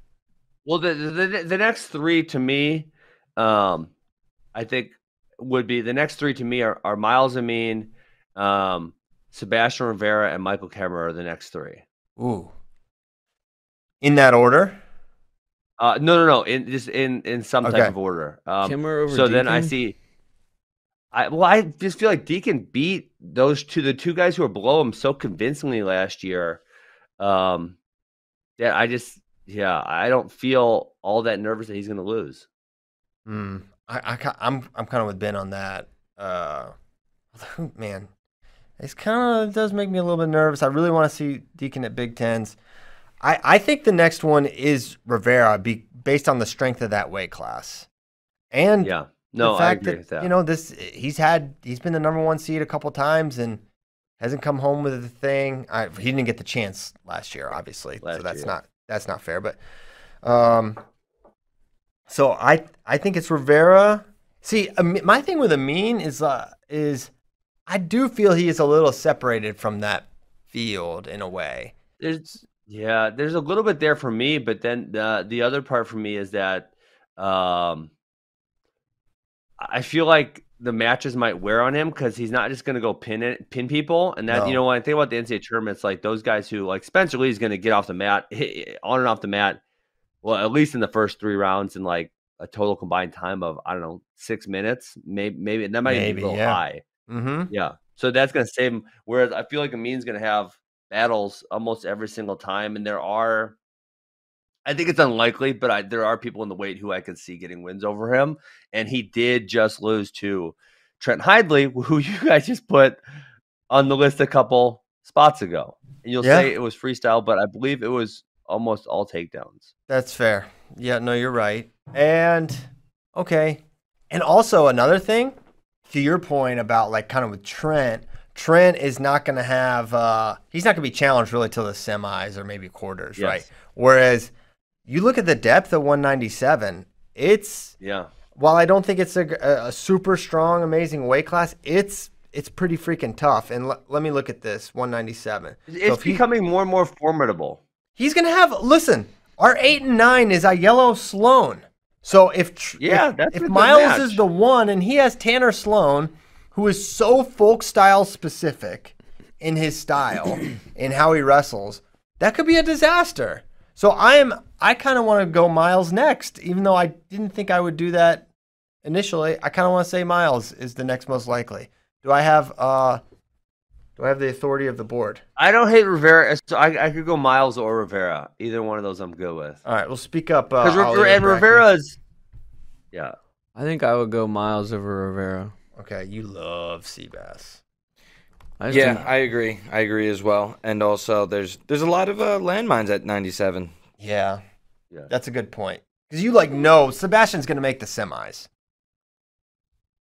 [SPEAKER 3] Well, the, the the next three to me, um, I think would be the next three to me are, are Myles Amine, um, Sebastian Rivera, and Michael Kemerer are the next three.
[SPEAKER 1] Ooh, in that order.
[SPEAKER 3] Uh, no, no, no, in just in in some
[SPEAKER 1] Okay.
[SPEAKER 3] type of order. Um,
[SPEAKER 4] Kemerer over
[SPEAKER 3] so then I see. I well, I just feel like Deakin beat those two, the two guys who were below him, so convincingly last year. Um, that I just, yeah, I don't feel all that nervous that he's going to lose.
[SPEAKER 1] Hmm. I, I, I'm, I'm kind of with Ben on that. Uh, <laughs> man, it's kind of does make me a little bit nervous. I really want to see Deakin at Big Tens. I, I think the next one is Rivera, be, based on the strength of that weight class, and
[SPEAKER 3] Yeah, no,
[SPEAKER 1] the
[SPEAKER 3] I
[SPEAKER 1] fact
[SPEAKER 3] agree
[SPEAKER 1] that,
[SPEAKER 3] with that.
[SPEAKER 1] you know this he's had he's been the number one seed a couple times and hasn't come home with the thing. I, he didn't get the chance last year, obviously, so that's
[SPEAKER 3] year.
[SPEAKER 1] not that's not fair. But um, so I I think it's Rivera. See, my thing with Amine is uh, is I do feel he is a little separated from that field in a way.
[SPEAKER 3] There's yeah, there's a little bit there for me, but then the the other part for me is that um I feel like the matches might wear on him because he's not just going to go pin it, pin people, and that
[SPEAKER 1] No.
[SPEAKER 3] you know when I think about the NCAA tournaments, like those guys who like Spencer Lee is going to get off the mat, hit, on and off the mat, well at least in the first three rounds in like a total combined time of I don't know six minutes, maybe maybe that might
[SPEAKER 1] Maybe,
[SPEAKER 3] be a little
[SPEAKER 1] yeah.
[SPEAKER 3] high.
[SPEAKER 1] Mm-hmm.
[SPEAKER 3] Yeah. So that's going to save him. Whereas I feel like Amine's going to have battles almost every single time. And there are, I think it's unlikely, but I, there are people in the weight who I could see getting wins over him. And he did just lose to Trent Hidlay, who <laughs> you guys just put on the list a couple spots ago. And you'll
[SPEAKER 1] Yeah.
[SPEAKER 3] say it was freestyle, but I believe it was almost all takedowns.
[SPEAKER 1] That's fair. Yeah, no, you're right. And okay. And also another thing, to your point about like kind of with Trent, Trent is not going to have uh he's not going to be challenged really till the semis or maybe quarters,
[SPEAKER 3] Yes.
[SPEAKER 1] right? Whereas you look at the depth of 197, it's
[SPEAKER 3] Yeah.
[SPEAKER 1] while I don't think it's a, a, super strong, amazing weight class, it's it's pretty freaking tough. And l- let me look at this 197. So
[SPEAKER 3] It's
[SPEAKER 1] he-
[SPEAKER 3] becoming more and more formidable.
[SPEAKER 1] He's gonna have. Listen, our eight and nine is a yellow Sloan. So if tr-
[SPEAKER 3] Yeah,
[SPEAKER 1] if,
[SPEAKER 3] that's
[SPEAKER 1] if Myles
[SPEAKER 3] match.
[SPEAKER 1] is the one and he has Tanner Sloan, who is so folk style specific in his style <clears throat> in how he wrestles, that could be a disaster. So I'm I kind of want to go Myles next, even though I didn't think I would do that initially. I kind of want to say Myles is the next most likely. Do I have uh do I have the authority of the board?
[SPEAKER 3] I don't hate Rivera. So I, I could go Myles or Rivera. Either one of those I'm good with.
[SPEAKER 1] All right, we'll speak up. Uh,
[SPEAKER 3] Because and Rivera's, yeah,
[SPEAKER 4] I think I would go Myles over Rivera.
[SPEAKER 1] Okay, you love Seabass.
[SPEAKER 4] I just
[SPEAKER 2] Yeah,
[SPEAKER 4] think-
[SPEAKER 2] I agree. I agree as well. And also, there's there's a lot of uh, landmines at 97.
[SPEAKER 1] Yeah,
[SPEAKER 3] Yeah.
[SPEAKER 1] that's a good point. Because you like know Sebastian's going to make the semis,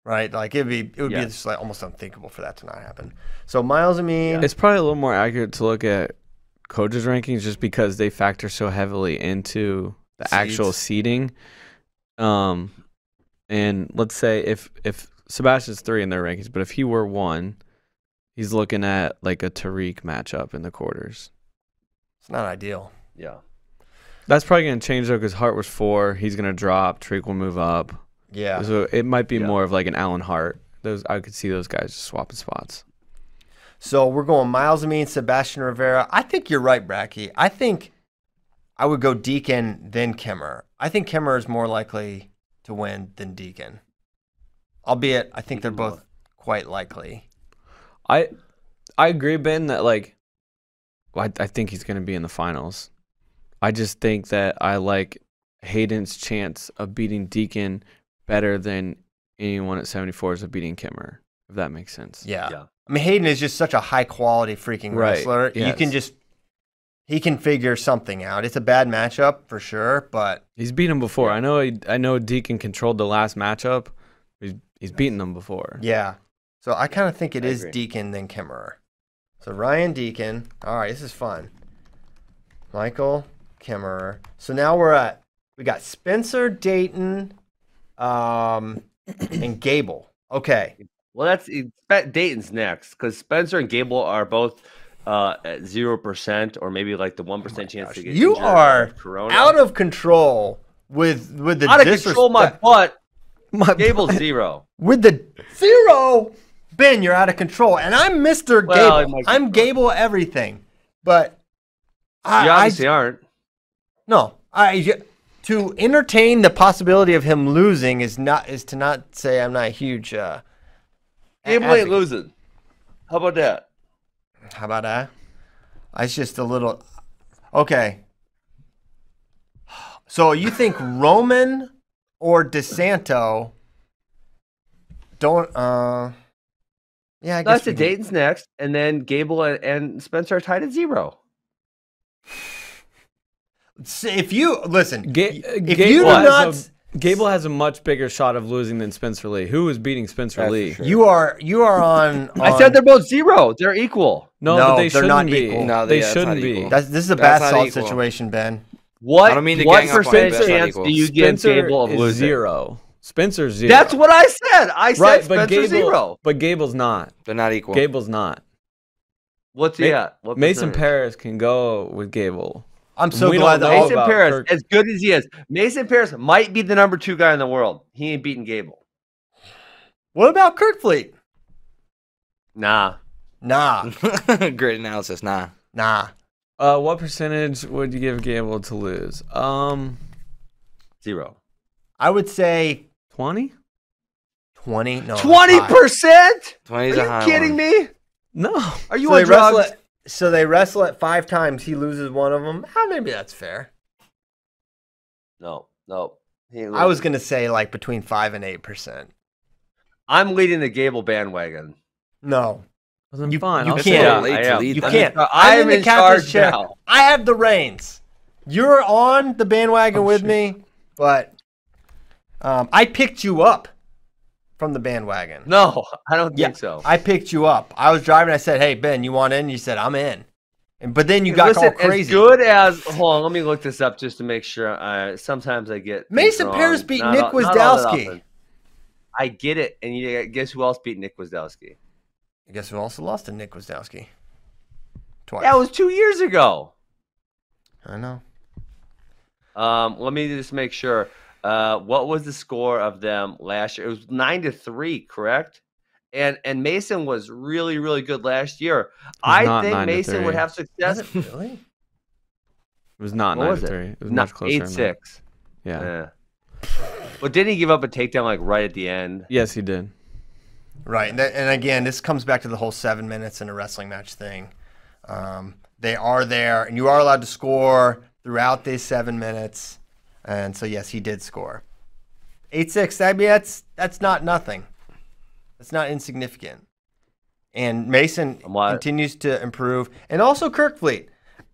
[SPEAKER 1] right? Like it'd be it would be just like almost unthinkable for that to not happen. So Myles Amine,
[SPEAKER 4] It's probably a little more accurate to look at coaches' rankings just because they factor so heavily into the actual
[SPEAKER 1] Seeds.
[SPEAKER 4] seeding. Um, and let's say if if Sebastian's three in their rankings, but if he were one, he's looking at like a Tariq matchup in the quarters.
[SPEAKER 1] it's not ideal.
[SPEAKER 3] yeah.
[SPEAKER 4] That's probably going to change though because Hart was four. He's going to drop. Tariq will move up.
[SPEAKER 1] Yeah.
[SPEAKER 4] So it might be
[SPEAKER 3] Yeah.
[SPEAKER 4] more of like an Allen Hart. Those I could see those guys just swapping spots.
[SPEAKER 1] So we're going Myles Amine, Sebastian Rivera. I think you're right, Bracky. I think I would go Deakin then Kemerer. I think Kemerer is more likely to win than Deakin. Albeit, I think they're both quite likely.
[SPEAKER 4] I I agree, Ben, that like well, I, I think he's gonna be in the finals. I just think that I like Hayden's chance of beating Deakin better than anyone at 74s of beating Kemerer, if that makes sense.
[SPEAKER 1] Yeah.
[SPEAKER 3] Yeah.
[SPEAKER 1] I mean, Hayden is just such a high quality freaking
[SPEAKER 4] Right,
[SPEAKER 1] wrestler. You can just, he can figure something out. It's a bad matchup for sure, but
[SPEAKER 4] He's beaten him before. I know he, I know Deakin controlled the last matchup. He's he's beaten them before.
[SPEAKER 1] yeah. So I kind of think it
[SPEAKER 3] I
[SPEAKER 1] is
[SPEAKER 3] agree.
[SPEAKER 1] Deakin then Kemerer. So Ryan Deakin. All right, this is fun. Michael Kemerer. So now we're at, we got Spencer Daton um, <coughs> and Gable. Okay.
[SPEAKER 3] Well, that's Daton's next because Spencer and Gable are both uh, at zero percent or maybe like the one percent chance to get
[SPEAKER 1] Oh You are out of control with with the
[SPEAKER 3] out of control. My butt.
[SPEAKER 1] My <laughs>
[SPEAKER 3] Gable's zero.
[SPEAKER 1] with the zero. Ben, you're out of control, and I'm Mr.
[SPEAKER 3] Well,
[SPEAKER 1] Gable. I'm. Gable everything, but I,
[SPEAKER 3] you
[SPEAKER 1] I-
[SPEAKER 3] obviously aren't.
[SPEAKER 1] no, I to entertain the possibility of him losing is not is to not say I'm not a huge. Uh,
[SPEAKER 3] Gable ain't losing. How about that?
[SPEAKER 1] How about that? It's just a little. Okay. So you think Roman or DeSanto don't? uh Yeah, I guess
[SPEAKER 3] That's
[SPEAKER 1] we can-
[SPEAKER 3] Daton's next, and then Gable and, and Spencer are tied at zero.
[SPEAKER 1] If you listen,
[SPEAKER 4] Ga-
[SPEAKER 1] if
[SPEAKER 4] Gable,
[SPEAKER 1] you do
[SPEAKER 4] has
[SPEAKER 1] not,
[SPEAKER 4] a, Gable has a much bigger shot of losing than Spencer Lee. Who is beating Spencer
[SPEAKER 2] That's
[SPEAKER 4] Lee?
[SPEAKER 2] sure.
[SPEAKER 1] you are you are on. <laughs>
[SPEAKER 3] I said they're both zero. They're equal.
[SPEAKER 4] No,
[SPEAKER 1] No,
[SPEAKER 4] but they
[SPEAKER 1] they're
[SPEAKER 4] shouldn't
[SPEAKER 1] not
[SPEAKER 4] be.
[SPEAKER 1] equal.
[SPEAKER 2] No,
[SPEAKER 4] they
[SPEAKER 2] yeah,
[SPEAKER 4] shouldn't be.
[SPEAKER 1] That's, this is a
[SPEAKER 2] That's
[SPEAKER 1] bath salt
[SPEAKER 2] equal.
[SPEAKER 1] situation, Ben.
[SPEAKER 3] What?
[SPEAKER 2] I don't mean to
[SPEAKER 3] what
[SPEAKER 2] gang up on you,
[SPEAKER 3] percent chance do you give
[SPEAKER 4] Spencer
[SPEAKER 3] Gable of
[SPEAKER 4] is
[SPEAKER 3] losing?
[SPEAKER 4] zero. Spencer's zero.
[SPEAKER 3] That's what I said. I said
[SPEAKER 4] right, but
[SPEAKER 3] Spencer
[SPEAKER 4] Gable,
[SPEAKER 3] zero.
[SPEAKER 4] but Gable's not.
[SPEAKER 2] They're not equal.
[SPEAKER 4] Gable's not.
[SPEAKER 3] What's
[SPEAKER 4] Ma-
[SPEAKER 3] he at? What
[SPEAKER 4] Mason
[SPEAKER 3] percentage?
[SPEAKER 4] Parris can go with Gable.
[SPEAKER 1] I'm so
[SPEAKER 4] We
[SPEAKER 1] glad that
[SPEAKER 3] Mason Parris,
[SPEAKER 4] Kirk.
[SPEAKER 3] as good as he is, Mason Parris might be the number two guy in the world. He ain't beating Gable.
[SPEAKER 1] What about Kirk Fleet?
[SPEAKER 3] Nah.
[SPEAKER 1] Nah, <laughs>
[SPEAKER 2] Great analysis. Nah.
[SPEAKER 1] nah.
[SPEAKER 4] Uh, what percentage would you give Gable to lose? Um,
[SPEAKER 3] Zero.
[SPEAKER 1] I would say
[SPEAKER 4] twenty?
[SPEAKER 1] 20. No,
[SPEAKER 3] Twenty percent? Are
[SPEAKER 2] 20 is a
[SPEAKER 3] you kidding
[SPEAKER 2] one.
[SPEAKER 3] me?
[SPEAKER 4] No.
[SPEAKER 3] Are you
[SPEAKER 1] so
[SPEAKER 3] on
[SPEAKER 1] they wrestle
[SPEAKER 3] drugs?
[SPEAKER 1] it. So they wrestle it five times. He loses one of them. Ah, maybe that's fair.
[SPEAKER 3] No, no.
[SPEAKER 1] I was gonna say like between five and eight percent.
[SPEAKER 3] I'm leading the Gable bandwagon.
[SPEAKER 1] No,
[SPEAKER 4] Wasn't
[SPEAKER 1] You-
[SPEAKER 4] fine.
[SPEAKER 1] you
[SPEAKER 4] I'll
[SPEAKER 1] can't.
[SPEAKER 4] say
[SPEAKER 1] Yeah,
[SPEAKER 2] late
[SPEAKER 3] I
[SPEAKER 2] to
[SPEAKER 3] am.
[SPEAKER 2] lead
[SPEAKER 1] you
[SPEAKER 2] that.
[SPEAKER 1] can't.
[SPEAKER 3] I'm
[SPEAKER 1] I'm in the captain's
[SPEAKER 3] charge
[SPEAKER 1] chair.
[SPEAKER 3] now.
[SPEAKER 1] I have the reins. You're on the bandwagon
[SPEAKER 4] Oh,
[SPEAKER 1] with
[SPEAKER 4] shit.
[SPEAKER 1] me, but um, I picked you up from the bandwagon.
[SPEAKER 3] No, I don't
[SPEAKER 1] Yeah,
[SPEAKER 3] think so.
[SPEAKER 1] I picked you up. I was driving. I said, "Hey Ben, you want in?" You said, "I'm in." And, but then you got
[SPEAKER 3] Listen,
[SPEAKER 1] all crazy.
[SPEAKER 3] As good as hold on, let me look this up just to make sure. Uh, sometimes I get
[SPEAKER 1] Mason
[SPEAKER 3] wrong.
[SPEAKER 1] Parris beat
[SPEAKER 3] Not
[SPEAKER 1] Nick
[SPEAKER 3] all- not all that
[SPEAKER 1] Wisdowski.
[SPEAKER 3] often. I get it, and you guess who else beat Nick Wisdowski?
[SPEAKER 1] I guess who also lost to Nick Wisdowski? Twice.
[SPEAKER 3] That was two years ago.
[SPEAKER 1] I know.
[SPEAKER 3] Um, let me just make sure. Uh, what was the score of them last year? It was nine to three, correct? And and Mason was really really good last year. I think Mason would have success.
[SPEAKER 1] Was it really?
[SPEAKER 4] It was not
[SPEAKER 3] What
[SPEAKER 4] nine
[SPEAKER 3] was
[SPEAKER 4] to
[SPEAKER 3] it?
[SPEAKER 4] three. It was
[SPEAKER 3] Not
[SPEAKER 4] much closer.
[SPEAKER 3] Eight six.
[SPEAKER 4] Yeah.
[SPEAKER 3] Yeah. But didn't he give up a takedown like right at the end?
[SPEAKER 4] Yes, he did.
[SPEAKER 1] Right, and, that, and again, this comes back to the whole seven minutes in a wrestling match thing. Um, they are there, and you are allowed to score throughout these seven minutes. And so, yes, he did score. Eight six. I mean, that's that's not nothing. That's not insignificant. And Mason continues to improve, and also Kirkfleet.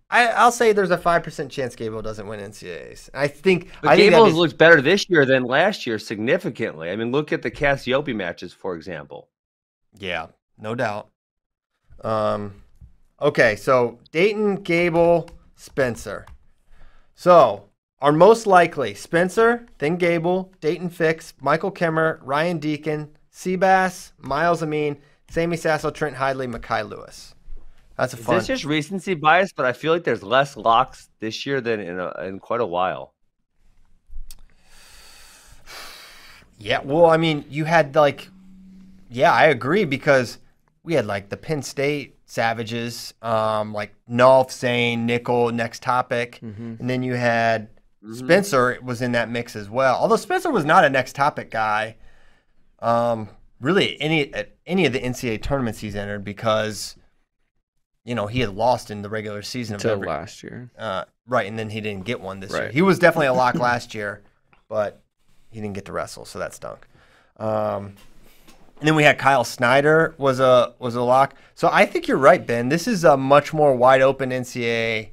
[SPEAKER 1] I, I'll say there's a five percent chance Gable doesn't win NCAAs. I think.
[SPEAKER 3] But
[SPEAKER 1] I
[SPEAKER 3] Gable
[SPEAKER 1] that
[SPEAKER 3] has
[SPEAKER 1] is-
[SPEAKER 3] looked better this year than last year significantly. I mean, look at the Cassioppi matches, for example.
[SPEAKER 1] Yeah, no doubt. Um, okay, so Daton, Gable, Spencer. So our most likely Spencer, then Gable, Daton Fix, Michael Kemerer, Ryan Deakin, Seabass, Myles Amine, Sammy Sasso, Trent Hidlay, Mekhi Lewis. That's a fun.
[SPEAKER 3] Is this just recency bias? But I feel like there's less locks this year than in, a, in quite a while.
[SPEAKER 1] Yeah, well, I mean, you had like, yeah, I agree because we had like the Penn State Savages, um, like Nolf, Zain, Nickal, next topic, and then you had Spencer was in that mix as well. Although Spencer was not a next topic guy, um, really any at any of the NCAA tournaments he's entered because, you know, he had lost in the regular season of
[SPEAKER 4] Till
[SPEAKER 1] every,
[SPEAKER 4] last year.
[SPEAKER 1] uh, right, and then he didn't get one this year. He was definitely a lock last year, but he didn't get to wrestle, so that stunk. Um, and then we had Kyle Snyder was a was a lock. So I think you're right, Ben. This is a much more wide open NCAA.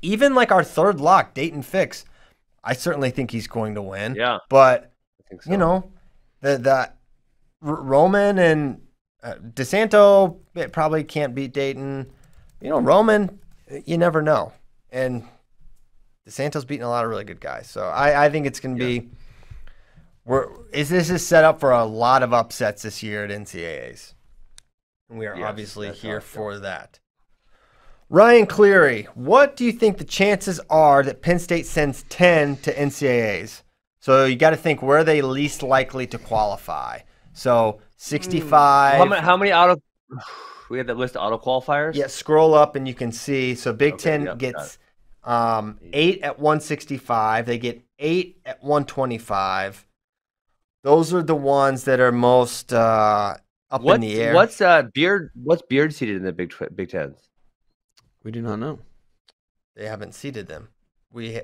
[SPEAKER 1] Even like our third lock, Daton Fix, I certainly think he's going to win.
[SPEAKER 3] Yeah.
[SPEAKER 1] but
[SPEAKER 3] I think so.
[SPEAKER 1] you know, the the R- Roman and uh, DeSanto it probably can't beat Daton. You know, Roman, you never know. And DeSanto's beating a lot of really good guys. So I, I think it's going to be. We're is this is set up for a lot of upsets this year at NCAA's, and we are
[SPEAKER 3] Yes,
[SPEAKER 1] obviously here
[SPEAKER 3] awesome.
[SPEAKER 1] for that. Ryan Cleary, what do you think the chances are that Penn State sends ten to NCAA's? So you got to think where are they least likely to qualify. So sixty-five.
[SPEAKER 3] How many, how many auto? <sighs> We had that list of auto qualifiers.
[SPEAKER 1] Yeah, scroll up and you can see. So Big
[SPEAKER 3] Okay,
[SPEAKER 1] Ten
[SPEAKER 3] yep, got
[SPEAKER 1] gets um, eight at 165. They get eight at 125. Those are the ones that are most uh, up
[SPEAKER 3] What's
[SPEAKER 1] in the air.
[SPEAKER 3] what's uh beard? What's beard seated in the Big Tw- Big Tens?
[SPEAKER 4] We do not know.
[SPEAKER 1] They haven't seated them. We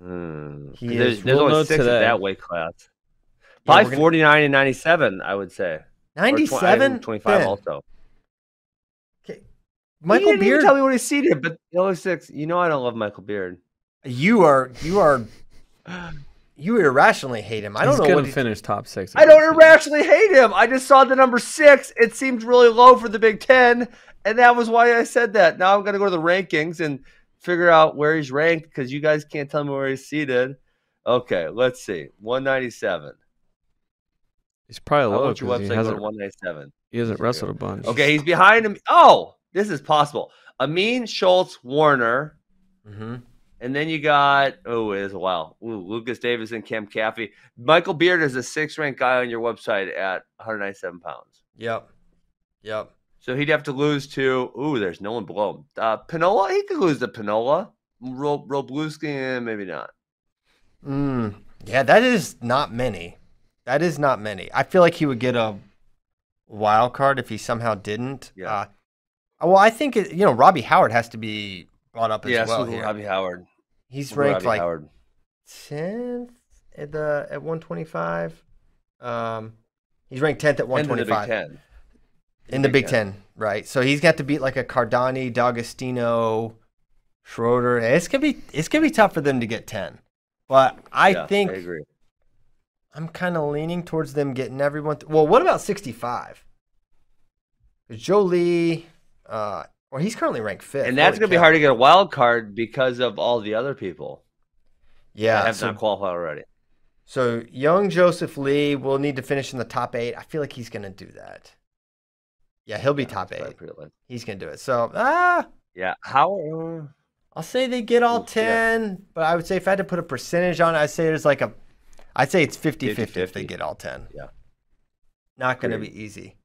[SPEAKER 3] Hmm.
[SPEAKER 1] He
[SPEAKER 3] There's,
[SPEAKER 1] is-
[SPEAKER 3] there's
[SPEAKER 4] we'll
[SPEAKER 3] only six in
[SPEAKER 4] today.
[SPEAKER 3] that weight class.
[SPEAKER 1] Yeah,
[SPEAKER 3] Probably
[SPEAKER 1] we're gonna-
[SPEAKER 3] 49 and 97, I would say. Or tw-
[SPEAKER 1] 97.
[SPEAKER 3] 25
[SPEAKER 1] Ben,
[SPEAKER 3] also.
[SPEAKER 1] okay.
[SPEAKER 3] You
[SPEAKER 1] Michael
[SPEAKER 3] didn't
[SPEAKER 1] Beard.
[SPEAKER 3] tell me what he seated, but the only six. You know I don't love Michael Beard.
[SPEAKER 1] You are you are <sighs> you irrationally hate him. I don't
[SPEAKER 4] He's
[SPEAKER 1] know
[SPEAKER 4] gonna
[SPEAKER 1] he,
[SPEAKER 4] finish top six.
[SPEAKER 3] I don't irrationally hate him. I just saw the number six. It seemed really low for the Big Ten, and that was why I said that. Now I'm gonna go to the rankings and figure out where he's ranked because you guys can't tell me where he's seated. Okay, let's see. 197.
[SPEAKER 4] He's probably low
[SPEAKER 3] about your
[SPEAKER 4] because he
[SPEAKER 3] website go to
[SPEAKER 4] hasn't,
[SPEAKER 3] 197?
[SPEAKER 4] he hasn't wrestled a bunch.
[SPEAKER 3] Okay, he's behind him. Oh, this is possible. Amine Schultz Warner,
[SPEAKER 1] Mm-hmm.
[SPEAKER 3] and then you got oh, it is a while. Ooh, Lucas Davis and Cam Caffey. Michael Beard is a six ranked guy on your website at 197 pounds.
[SPEAKER 1] Yep. Yep.
[SPEAKER 3] So he'd have to lose to ooh, there's no one below him. Uh, Pinola, he could lose to Pinola. Ro- Robluski, eh, maybe not.
[SPEAKER 1] Mm, yeah, that is not many. That is not many. I feel like he would get a wild card if he somehow didn't.
[SPEAKER 3] Yeah.
[SPEAKER 1] Uh, well, I think it, you know Robbie Howard has to be brought up as
[SPEAKER 3] Yeah,
[SPEAKER 1] well.
[SPEAKER 3] so
[SPEAKER 1] here.
[SPEAKER 3] Robbie Howard.
[SPEAKER 1] He's
[SPEAKER 3] Robbie
[SPEAKER 1] ranked like
[SPEAKER 3] Howard.
[SPEAKER 1] tenth at the at one twenty five. Um, he's ranked tenth at one
[SPEAKER 3] twenty five. Of the Big Ten.
[SPEAKER 1] in the Big Ten, right? So he's got to beat like a Cardani, DeAugustino, Schroder. It's gonna be it's gonna be tough for them to get ten, but I
[SPEAKER 3] Yeah,
[SPEAKER 1] think
[SPEAKER 3] I agree.
[SPEAKER 1] I'm kind of leaning towards them getting everyone. Th- well, what about 65? Joe Lee, uh, well, he's currently ranked fifth.
[SPEAKER 3] And that's going to be hard to get a wild card because of all the other people
[SPEAKER 1] Yeah.
[SPEAKER 3] that have
[SPEAKER 1] So,
[SPEAKER 3] not qualified already.
[SPEAKER 1] so young Joseph Lee will need to finish in the top eight. I feel like he's going to do that. Yeah, he'll be
[SPEAKER 3] Yeah,
[SPEAKER 1] top eight. He's going to do it. So, ah,
[SPEAKER 3] Yeah. How?
[SPEAKER 1] I'll say they get all
[SPEAKER 3] Ooh, yeah.
[SPEAKER 1] 10, but I would say if I had to put a percentage on it, I'd say there's like a, I'd say it's 50 50 if they get all 10.
[SPEAKER 3] Yeah.
[SPEAKER 1] Not going to be easy.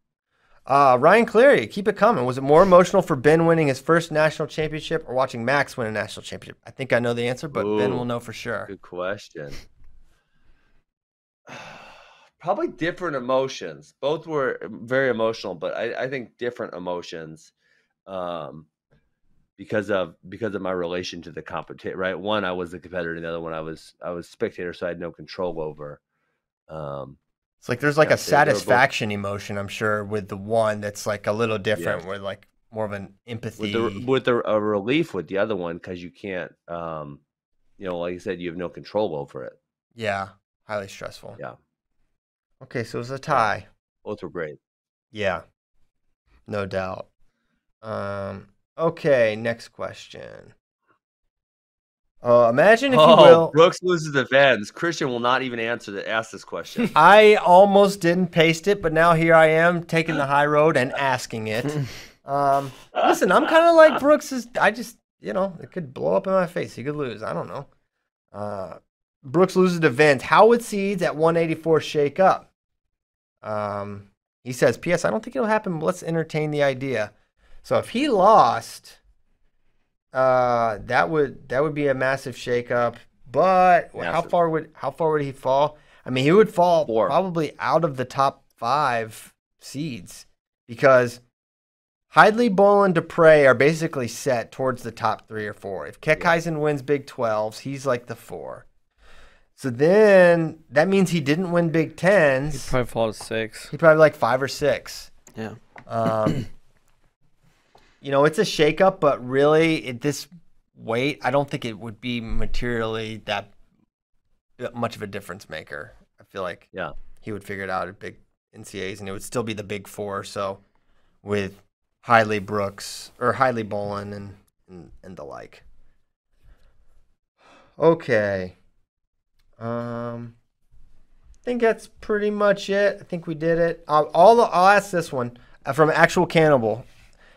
[SPEAKER 1] Uh, Ryan Cleary, keep it coming. Was it more emotional for Ben winning his first national championship or watching Max win a national championship? I think I know the answer, but Ben will know for sure.
[SPEAKER 3] Good question. <sighs> Probably different emotions. Both were very emotional, but I, I think different emotions, um, because of because of my relation to the competition. Right, one I was the competitor, and the other one I was I was spectator, so I had no control over. Um,
[SPEAKER 1] It's like there's like a
[SPEAKER 3] they both-
[SPEAKER 1] satisfaction emotion, I'm sure, with the one that's like a little different,
[SPEAKER 3] Yeah.
[SPEAKER 1] with like more of an empathy.
[SPEAKER 3] with the with the a relief with the other one because you can't, um, you know, like you said, you have no control over it.
[SPEAKER 1] yeah, highly stressful.
[SPEAKER 3] Yeah,
[SPEAKER 1] Okay, so it's a tie.
[SPEAKER 3] both were great.
[SPEAKER 1] Yeah, no doubt. Um, okay, next question. Uh, imagine if you
[SPEAKER 3] oh,
[SPEAKER 1] will.
[SPEAKER 3] Brooks loses the Venz. Christian will not even answer to ask this question. <laughs>
[SPEAKER 1] I almost didn't paste it, but now here I am taking the high road and asking it. <laughs> Um, listen, I'm kind of like Brooks. Is I just you know it could blow up in my face. He could lose. I don't know. Uh, Brooks loses to Venz. How would seeds at 184 shake up? Um, he says, "P.S. I don't think it'll happen. But let's entertain the idea." So if he lost, uh, that would that would be a massive shakeup. But how far would how far would he fall? I mean, he would fall
[SPEAKER 3] Four.
[SPEAKER 1] probably out of the top five seeds because Hidley, Bolin, DePrez are basically set towards the top three or four. If Keckeisen wins Big 12s, he's like the four. So then that means he didn't win Big
[SPEAKER 4] 10s.
[SPEAKER 1] He'd
[SPEAKER 4] probably fall to six.
[SPEAKER 1] He'd probably like five or six.
[SPEAKER 4] Yeah.
[SPEAKER 1] Um, you know, it's a shakeup, but really, at this weight, I don't think it would be materially that much of a difference maker. I feel like
[SPEAKER 3] Yeah.
[SPEAKER 1] he would figure it out at big NCAs, and it would still be the big four. So with Hidlay Brooks or Hidlay Bolin and, and and the like. Okay. Um, I think that's pretty much it. I think we did it. Uh, all the, I'll ask this one uh, from actual cannibal.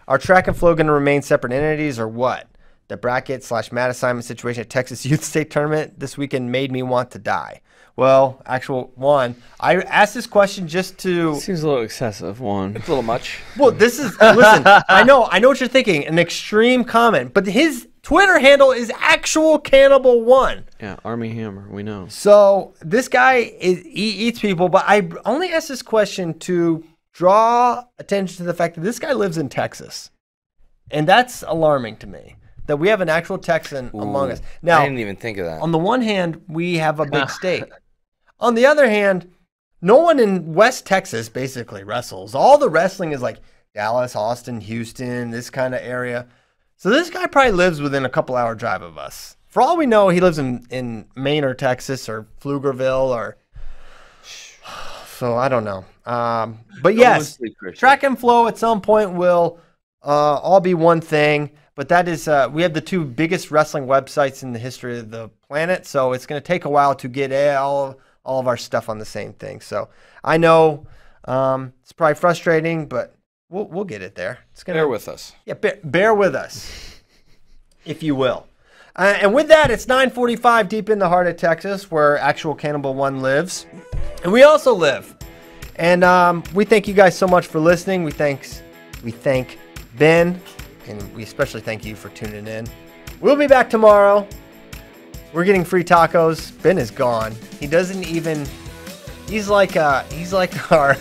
[SPEAKER 1] Are track and Flo going to remain separate entities or what? The bracket slash mat assignment situation at Texas <laughs> Youth State Tournament this weekend made me want to die. Well, actual one, I asked this question just to.
[SPEAKER 4] Seems a little excessive. One.
[SPEAKER 2] It's a little much.
[SPEAKER 1] Well, this is listen. I know, I know what you're thinking. An extreme comment, but his Twitter handle is actual cannibal one.
[SPEAKER 4] Yeah, Armie Hammer. We know.
[SPEAKER 1] So this guy is he eats people, but I only asked this question to draw attention to the fact that this guy lives in Texas, and that's alarming to me that we have an actual Texan among us. Now,
[SPEAKER 2] I didn't even think of that.
[SPEAKER 1] on the one hand, we have a big <laughs> state. On the other hand, no one in West Texas basically wrestles. All the wrestling is like Dallas, Austin, Houston, this kind of area. So this guy probably lives within a couple hour drive of us. For all we know, he lives in, in Maine or Texas or Pflugerville or. So I don't know. Um, but yes, track and Flo at some point will uh, all be one thing. But that is, uh, we have the two biggest wrestling websites in the history of the planet. So it's going to take a while to get all, all of our stuff on the same thing. So I know um, it's probably frustrating, but we'll we'll get it there. It's gonna
[SPEAKER 2] Bear with us.
[SPEAKER 1] Yeah, bear, bear with us, if you will. Uh, and with that, it's 9:45 deep in the heart of Texas, where actual Cannibal One lives, and we also live. And um, we thank you guys so much for listening. We thanks we thank Ben, and we especially thank you for tuning in. We'll be back tomorrow. We're getting free tacos. Ben is gone. He doesn't even. He's like uh he's like <laughs> our.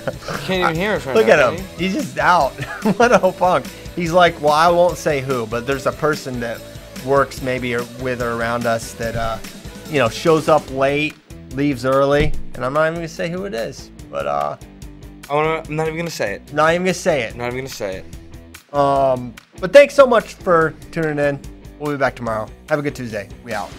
[SPEAKER 2] Can't even hear us right
[SPEAKER 1] Look
[SPEAKER 2] now.
[SPEAKER 1] at him. He's just out. <laughs> what a punk. He's like, well, I won't say who, but there's a person that works maybe or with or around us that uh, you know, shows up late, leaves early, and I'm not even gonna say who it is. But uh,
[SPEAKER 2] I wanna, I'm not even gonna say it.
[SPEAKER 1] not even gonna say it.
[SPEAKER 2] Not even gonna say it.
[SPEAKER 1] Um, but thanks so much for tuning in. We'll be back tomorrow. Have a good Tuesday. We out.